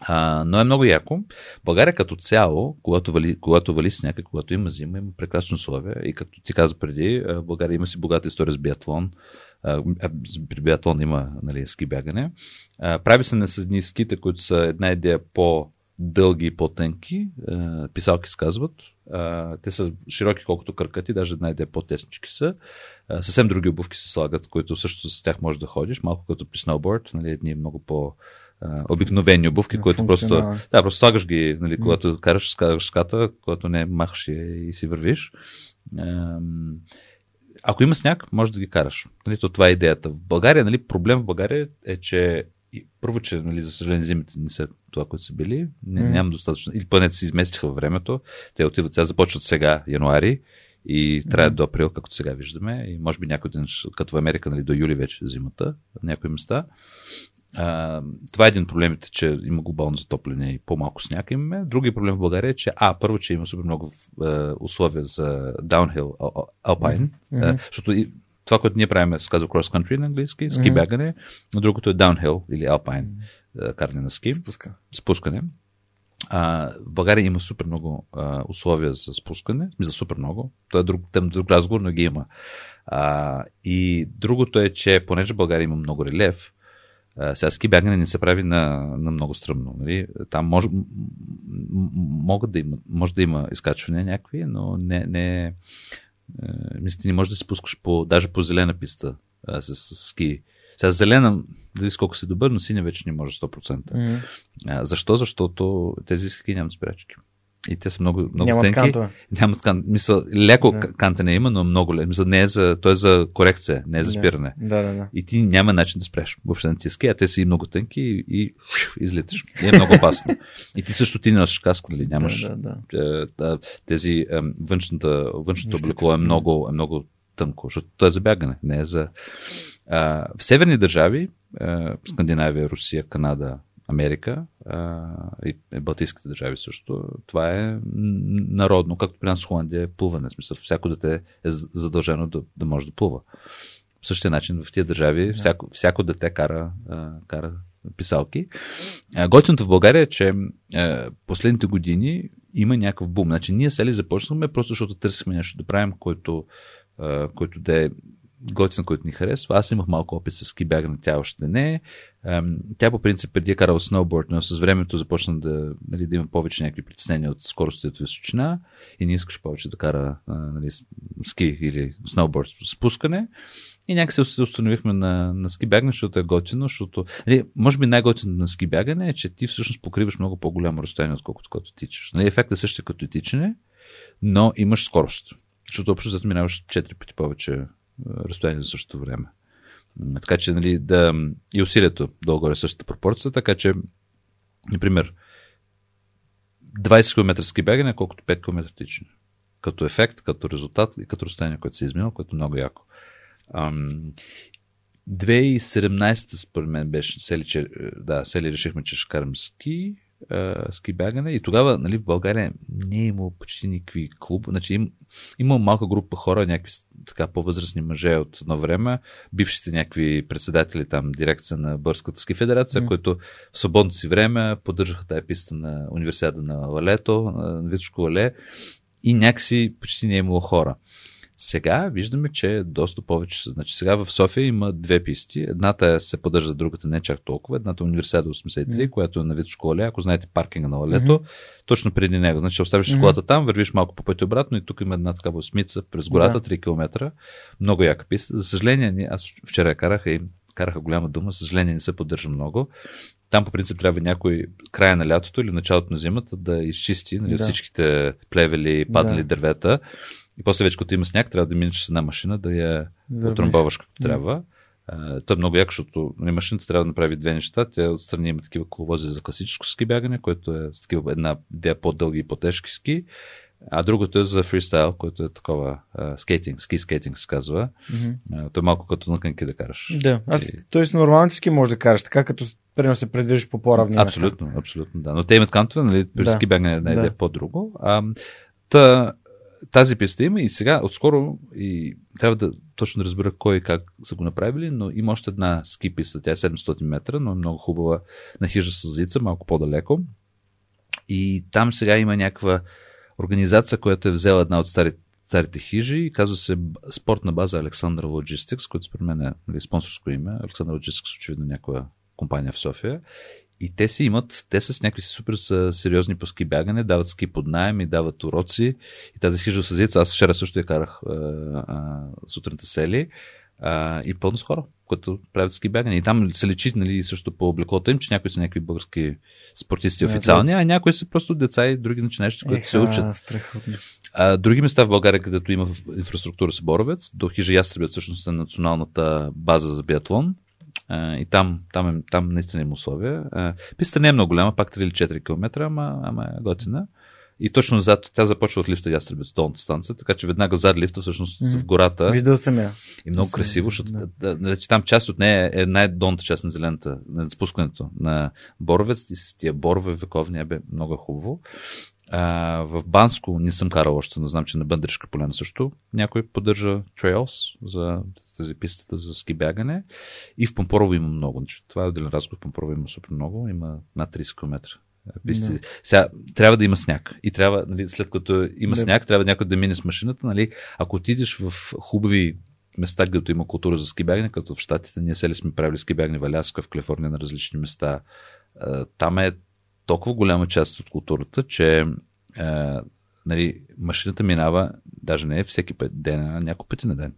А, но е много яко. България като цяло, когато вали, когато вали сняг, и когато има зима, има прекрасни условия. И като ти каза преди, България има си богата история с биатлон. А, при биатлон има нали, ски бягане. А, прави се на с едни ските, които са една идея по дълги и по-тънки, а, писалки се казват. А, те са широки колкото кръкати, даже една идея по-теснички са. А, съвсем други обувки се слагат, които също с тях можеш да ходиш, малко като при сноуборд, нали, едни много по- обикновени обувки, Да, които просто, да, просто слагаш ги, нали, когато караш, слагаш ската, когато не махаш и, и си вървиш. Ам, ако има сняг, може да ги караш. Нали, то това е идеята. В България, нали, проблем в България е, че първо, че, нали, за съжаление, зимите не са това, което са били. Не, Мгм. Няма достатъчно. Или поне се изместиха във времето. Те отиват сега, започват сега, януари, и траят до април, както сега виждаме. И може би някой ден, като в Америка, нали, до юли вече зимата, някои места. А, това е един от проблемите, че има глобално затопляне и по-малко сняг имаме. Другия проблем в България е, че А, първо, че има супер много е, условия за downhill alpine, е, защото и това, което ние правим, се казва cross country на английски, ски Мгм. бягане, но другото е downhill или alpine, е, каране на ски Спуска. спускане. А, в България има супер много а, условия за спускане, за супер много. Това е друг, тем, друг разговор, но ги има. А, и другото е, че понеже България има много релеф, а, сега ски бягане не се прави на, на много стръмно. Нали? Там може, могат да има, може да има изкачвания някакви, но не, не е, мисля, ти не можеш да се пускаш по, даже по зелена писта а, с, с ски. Сега зелена, зависи колко си добър, но синя вече не може 100%. Мгм. А, защо? Защото тези ски нямат спирачки. И те са много, много Нямат тънки. кантове. Нямат кан... Мисъл, леко Да. кантене има, но много леко. Мисъл, не е за, то е за корекция, не е за спиране. Да, да, да. И ти няма начин да спреш въобще на тия ски, а те са и много тънки и, и излиташ. И е много опасно. И ти също ти не носиш каска, нали? Нямаш Да, да, да. е, тези е, външната, външното облекло е много, е много тънко, защото то е за бягане, не е за... А, в северни държави, а, Скандинавия, Русия, Канада, Америка а, и и Балтийските държави също, това е народно, както при нас в Холандия е плуване. В смисъл, всяко дете е задължено да, да може да плува. По същия начин в тия държави всяко, всяко дете кара, а, кара писалки. Готиното в България е, че а, последните години има някакъв бум. Значи ние сели започнахме, просто защото търсихме нещо да правим, който, а, който да е готин, който ни харесва. Аз имах малко опит с ски бягане, тя още не Тя по принцип преди е карала сноуборд, но с времето започна да, нали, да има повече някакви притеснения от скоростите височина и не искаш повече да кара нали, ски или сноуборд спускане. И някакси се установихме на, на ски бягане, защото е готино, защото нали, може би най-готино на ски бягане е, че ти всъщност покриваш много по-голямо разстояние, отколкото когато тичаш. Нали, ефектът е същия като тичане, но имаш скорост. Защото общо зато минаваш 4 пъти повече разстояние за същото време. Така че, нали, да, и усилието долу-горе е същата пропорция, така че, например, 20 км ски бягане, колкото 5 км тичане. Като ефект, като резултат и като разстояние, което се е изминал, което е много яко. Ам, 2017 според мен беше, сели, че, да, сели решихме, че ще карам ски, а, ски бягане и тогава нали, в България не е имало почти никакви клуб. Значи им, има малка група хора, някакви така по-възрастни мъже от едно време, бившите някакви председатели там, дирекция на Бърската ски федерация, М. които в свободното си време поддържаха тая писта на университета на Лалето, на Витошко Лале и някакси почти не е имало хора. Сега виждаме, че е доста повече. Значи сега в София има две писти. Едната се поддържа, другата не чак толкова. Едната е университета 83, Мгм. която е на Витошко Лале. Ако знаете паркинга на Лалето, точно преди него. Значи оставиш Мгм. колата там, вървиш малко по пътя обратно и тук има една такава осмица през гората, Да. 3 км. Много яка писта. За съжаление, ние- аз вчера карах и караха голяма дума, за съжаление не се поддържа много. Там по принцип трябва някой края на лятото или началото на зимата да изчисти нали, Да. всичките плевели, паднали Да. дървета И после вече, като има сняг, трябва да минеш с една машина да я Заравниш. отрамбоваш както трябва. А, то е много яко, защото машината трябва да направи две неща. Тя отстрани има такива коловози за класическо ски бягане, което е с такива една идея по-дълги и по-тежки ски. А другото е за фристайл, което е такова а, скейтинг, ски скейтинг се казва. А, то е малко като на кънки да караш. Да, аз, И- т.е. нормалните ски може да караш така, като примерно се предвиждаш по по-равни места. Абсолютно, абсолютно, да. Но те имат кантове, нали, при Да. ски бягане една Да. по-друго. А, та, тази писта има и сега, отскоро, и трябва да точно разбера кой и как са го направили, но има още една ски писта, тя е 700 метра, но е много хубава на хижа с зица, малко по-далеко. И там сега има някаква организация, която е взела една от старите старите хижи казва се спортна база Александър Logistics, което според мен е нали, спонсорско име. Александър Logistics очевидно някоя компания в София. И те си имат, те са с някакви супер са сериозни по ски бягане, дават ски под найем и дават уроци. И тази хижа с зица, аз вчера също я карах а, а, сутринта сели а, и пълно с хора, които правят ски бягане. И там се лечи нали, също по облеклото им, че някои са някакви български спортисти официални, а някои са просто деца и други начинаещи, които се учат. Страхотно. А, други места в България, където има инфраструктура с Боровец, до хижа Ястребец всъщност е националната база за биатлон. А, и там, там, е, там наистина има условия. А, пистата не е много голяма, пак 3 или 4 км, ама, ама е готина. И точно зад, тя започва от лифта Ястребец, долната станция, така че веднага зад лифта, всъщност Мгм. в гората. Виждал съм я. И много Съм- красиво, защото да. да. Да, да, там част от нея е най-долната част на зелената, на спускането на Боровец и с тия борове вековни бе много хубаво. А, в Банско не съм карал още, но знам, че на Бъндришка поляна също някой поддържа трейлс за тази пистата за ски бягане. И в Помпорово има много. Значи, Това е отделен разговор. В Помпорово има супер много. Има над 30 км. Писти. Да. Сега, трябва да има сняг. И трябва, нали, след като има Да. сняг, трябва някой да мине с машината. Нали, ако отидеш в хубави места, където има култура за ски бягане, като в Штатите, ние сели сме правили ски бягане в Аляска, в Калифорния на различни места. Там е толкова голяма част от културата, че а, нали, машината минава, даже не е всеки пет ден, а няколко пъти на ден.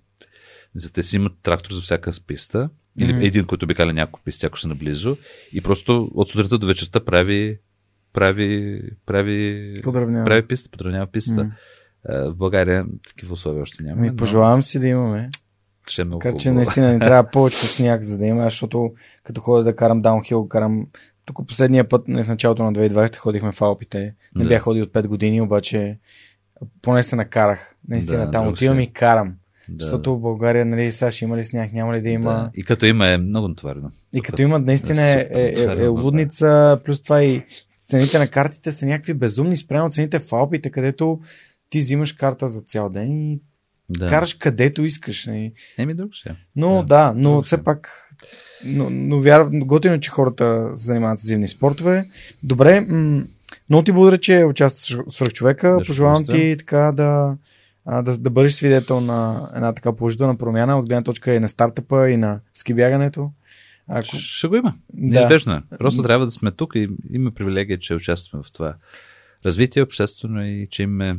За те си имат трактор за всяка писта, или Мгм. един, който обикаля няколко писти, ако са наблизо, и просто от сутринта до вечерта прави прави, прави, Подравнява. прави писта, подравнява писта. А, В България такива условия още няма. Ми, но пожелавам си да имаме. Ще е много Така че наистина не трябва повече сняг, за да има, защото като ходя да карам даунхил, карам тук последния път, не в началото на 2020 ходихме в Алпите. Не Да. бях ходил от 5 години, обаче поне се накарах. Наистина Да, там отивам и карам. Да. Защото в България, нали, сега ще има ли сняг, няма ли да има. Да. И като има е много натоварено. И като има, наистина е, е, е, е лудница, плюс това и цените на картите са някакви безумни спрямо цените в Алпите, където ти взимаш карта за цял ден и Да. караш където искаш. нали. Еми друго ще. Но Да, да, но все се. пак но, но вярвам, готино, е, че хората се занимават с зимни спортове. Добре, м- много ти благодаря, че участваш в свръхчовека. Беше Пожелавам удоволствие. ти така да, а, да, да бъдеш свидетел на една така положителна промяна от гледна точка и на стартъпа, и на ски бягането. Ако... Ще го има. Да. Неизбежно е. Просто трябва да сме тук и има привилегия, че участваме в това развитие обществено и че имаме е,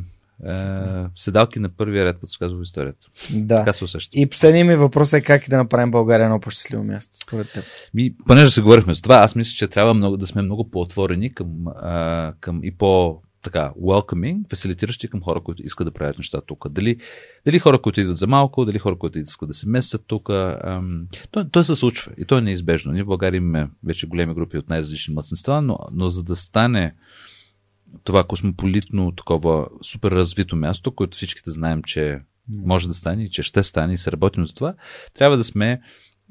седалки на първия ред, като се казва в историята. Да. Така се усеща. И последният ми въпрос е как да направим България едно по-щастливо място, според теб. Ми, понеже се говорихме за това, аз мисля, че трябва много, да сме много по-отворени към, а, към и по така, welcoming, фасилитиращи към хора, които искат да правят неща тук. Дали, дали хора, които идват за малко, дали хора, които искат да се местят тук. Ам, то, то се случва и то е неизбежно. Ние в България имаме вече големи групи от най-различни младсинства, но, но за да стане това космополитно, такова супер развито място, което всичките знаем, че може да стане и че ще стане и се работим за това, трябва да сме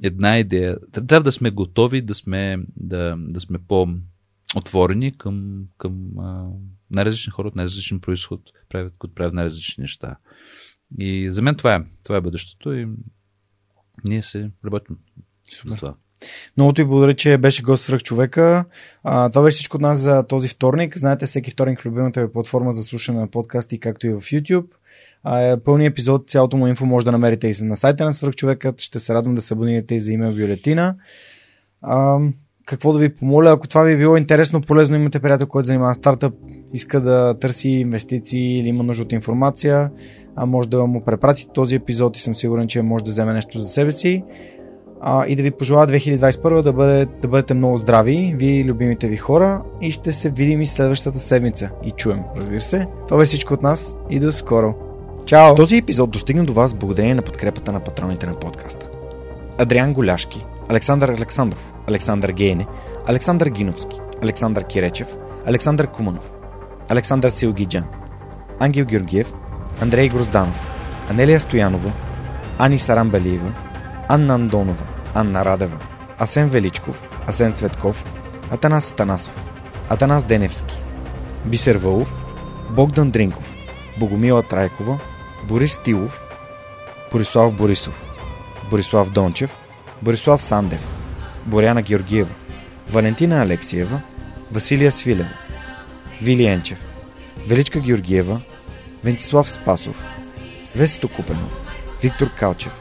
една идея, трябва да сме готови да сме, да, да сме по-отворени към, към а, най-различни хора от най-различен происход, правят, които правят най-различни неща. И за мен това е. Това е бъдещето и ние се работим за това. Много ти благодаря, че беше гост свръх човека. А, това беше всичко от нас за този вторник. Знаете, всеки вторник в любимата ви платформа за слушане на подкасти, както и в YouTube. А, пълният епизод, цялото му инфо може да намерите и на сайта на свръхчовекът. Ще се радвам да се абонирате и за имейл бюлетина. А, какво да ви помоля, ако това ви е било интересно, полезно, имате приятел, който занимава стартъп, иска да търси инвестиции или има нужда от информация, а може да му препратите този епизод и съм сигурен, че може да вземе нещо за себе си а, и да ви пожелая 2021 да, бъде, да бъдете много здрави, вие любимите ви хора и ще се видим и следващата седмица и чуем, разбира се. Това беше всичко от нас и до скоро. Чао! Този епизод достигна до вас благодарение на подкрепата на патроните на подкаста. Адриан Голяшки, Александър Александров, Александър Гейне, Александър Гиновски, Александър Киречев, Александър Куманов, Александър Силгиджан, Ангел Георгиев, Андрей Грозданов, Анелия Стоянова, Ани Сарамбелиева, Анна Андонова, Анна Радева, Асен Величков, Асен Цветков, Атанас Атанасов, Атанас Деневски, Бисер Вълов, Богдан Дринков, Богомила Трайкова, Борис Тилов, Борислав Борисов, Борислав Дончев, Борислав Сандев, Боряна Георгиева, Валентина Алексиева, Василия Свилева, Вили Енчев, Величка Георгиева, Вентислав Спасов, Весето Купено, Виктор Калчев,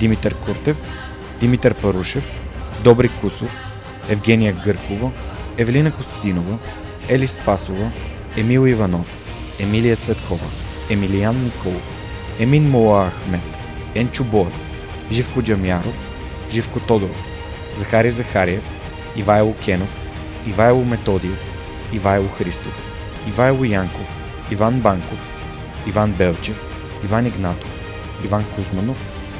Димитър Куртев, Димитър Парушев, Добри Кусов, Евгения Гъркова, Евелина Костадинова, Ели Спасова, Емил Иванов, Емилия Цветкова, Емилиян Николов, Емин Мола Ахмет, Енчо Боев, Живко Джамяров, Живко Тодоров, Захари Захариев, Ивайло Кенов, Ивайло Методиев, Ивайло Христов, Ивайло Янков, Иван Банков, Иван Белчев, Иван Игнатов, Иван Кузманов,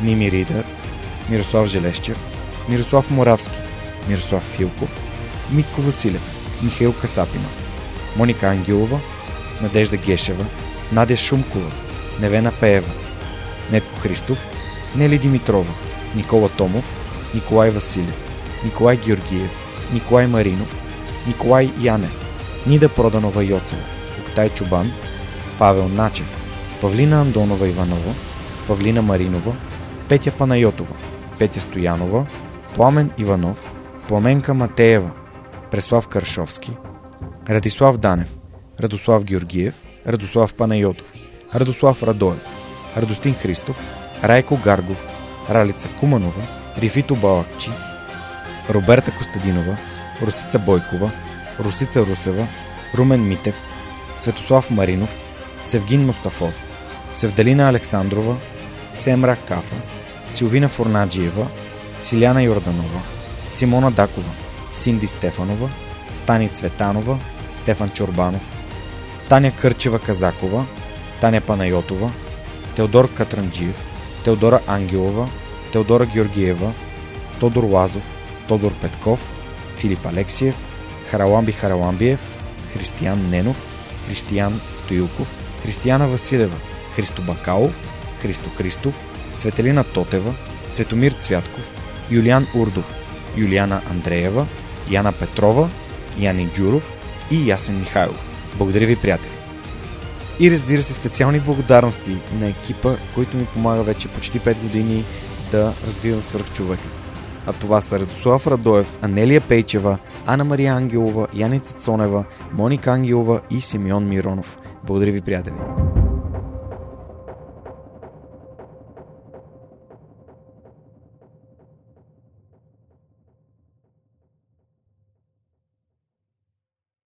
Мими Ридър, Мирослав Желещев, Мирослав Моравски, Мирослав Филков, Митко Василев, Михаил Касапина, Моника Ангелова, Надежда Гешева, Надя Шумкова, Невена Пеева, Нетко Христов, Нели Димитрова, Никола Томов, Николай Василев, Николай Георгиев, Николай Маринов, Николай Янев, Нида Проданова Йоцева, Октай Чубан, Павел Начев, Павлина Андонова Иванова, Павлина Маринова, Петя Панайотова, Петя Стоянова, Пламен Иванов, Пламенка Матеева, Преслав Каршовски, Радислав Данев, Радослав Георгиев, Радослав Панайотов, Радослав Радоев, Радостин Христов, Райко Гаргов, Ралица Куманова, Рифито Балакчи, Роберта Костадинова, Русица Бойкова, Русица Русева, Румен Митев, Светослав Маринов, Севгин Мустафов, Севдалина Александрова, Семра Кафа, Силвина Форнаджиева, Силяна Йорданова, Симона Дакова, Синди Стефанова, Стани Цветанова, Стефан Чорбанов, Таня Кърчева Казакова, Таня Панайотова, Теодор Катранджиев, Теодора Ангелова, Теодора Георгиева, Тодор Лазов, Тодор Петков, Филип Алексиев, Хараламби Хараламбиев, Християн Ненов, Християн Стоилков, Християна Василева, Христо Бакалов, Христо Христов, Цветелина Тотева, Цветомир Цвятков, Юлиан Урдов, Юлиана Андреева, Яна Петрова, Яни Джуров и Ясен Михайлов. Благодаря ви, приятели! И разбира се, специални благодарности на екипа, който ми помага вече почти 5 години да развивам свърхчовека. А това са Радослав Радоев, Анелия Пейчева, Ана Мария Ангелова, Яница Цонева, Моника Ангелова и Симеон Миронов. Благодаря ви, приятели!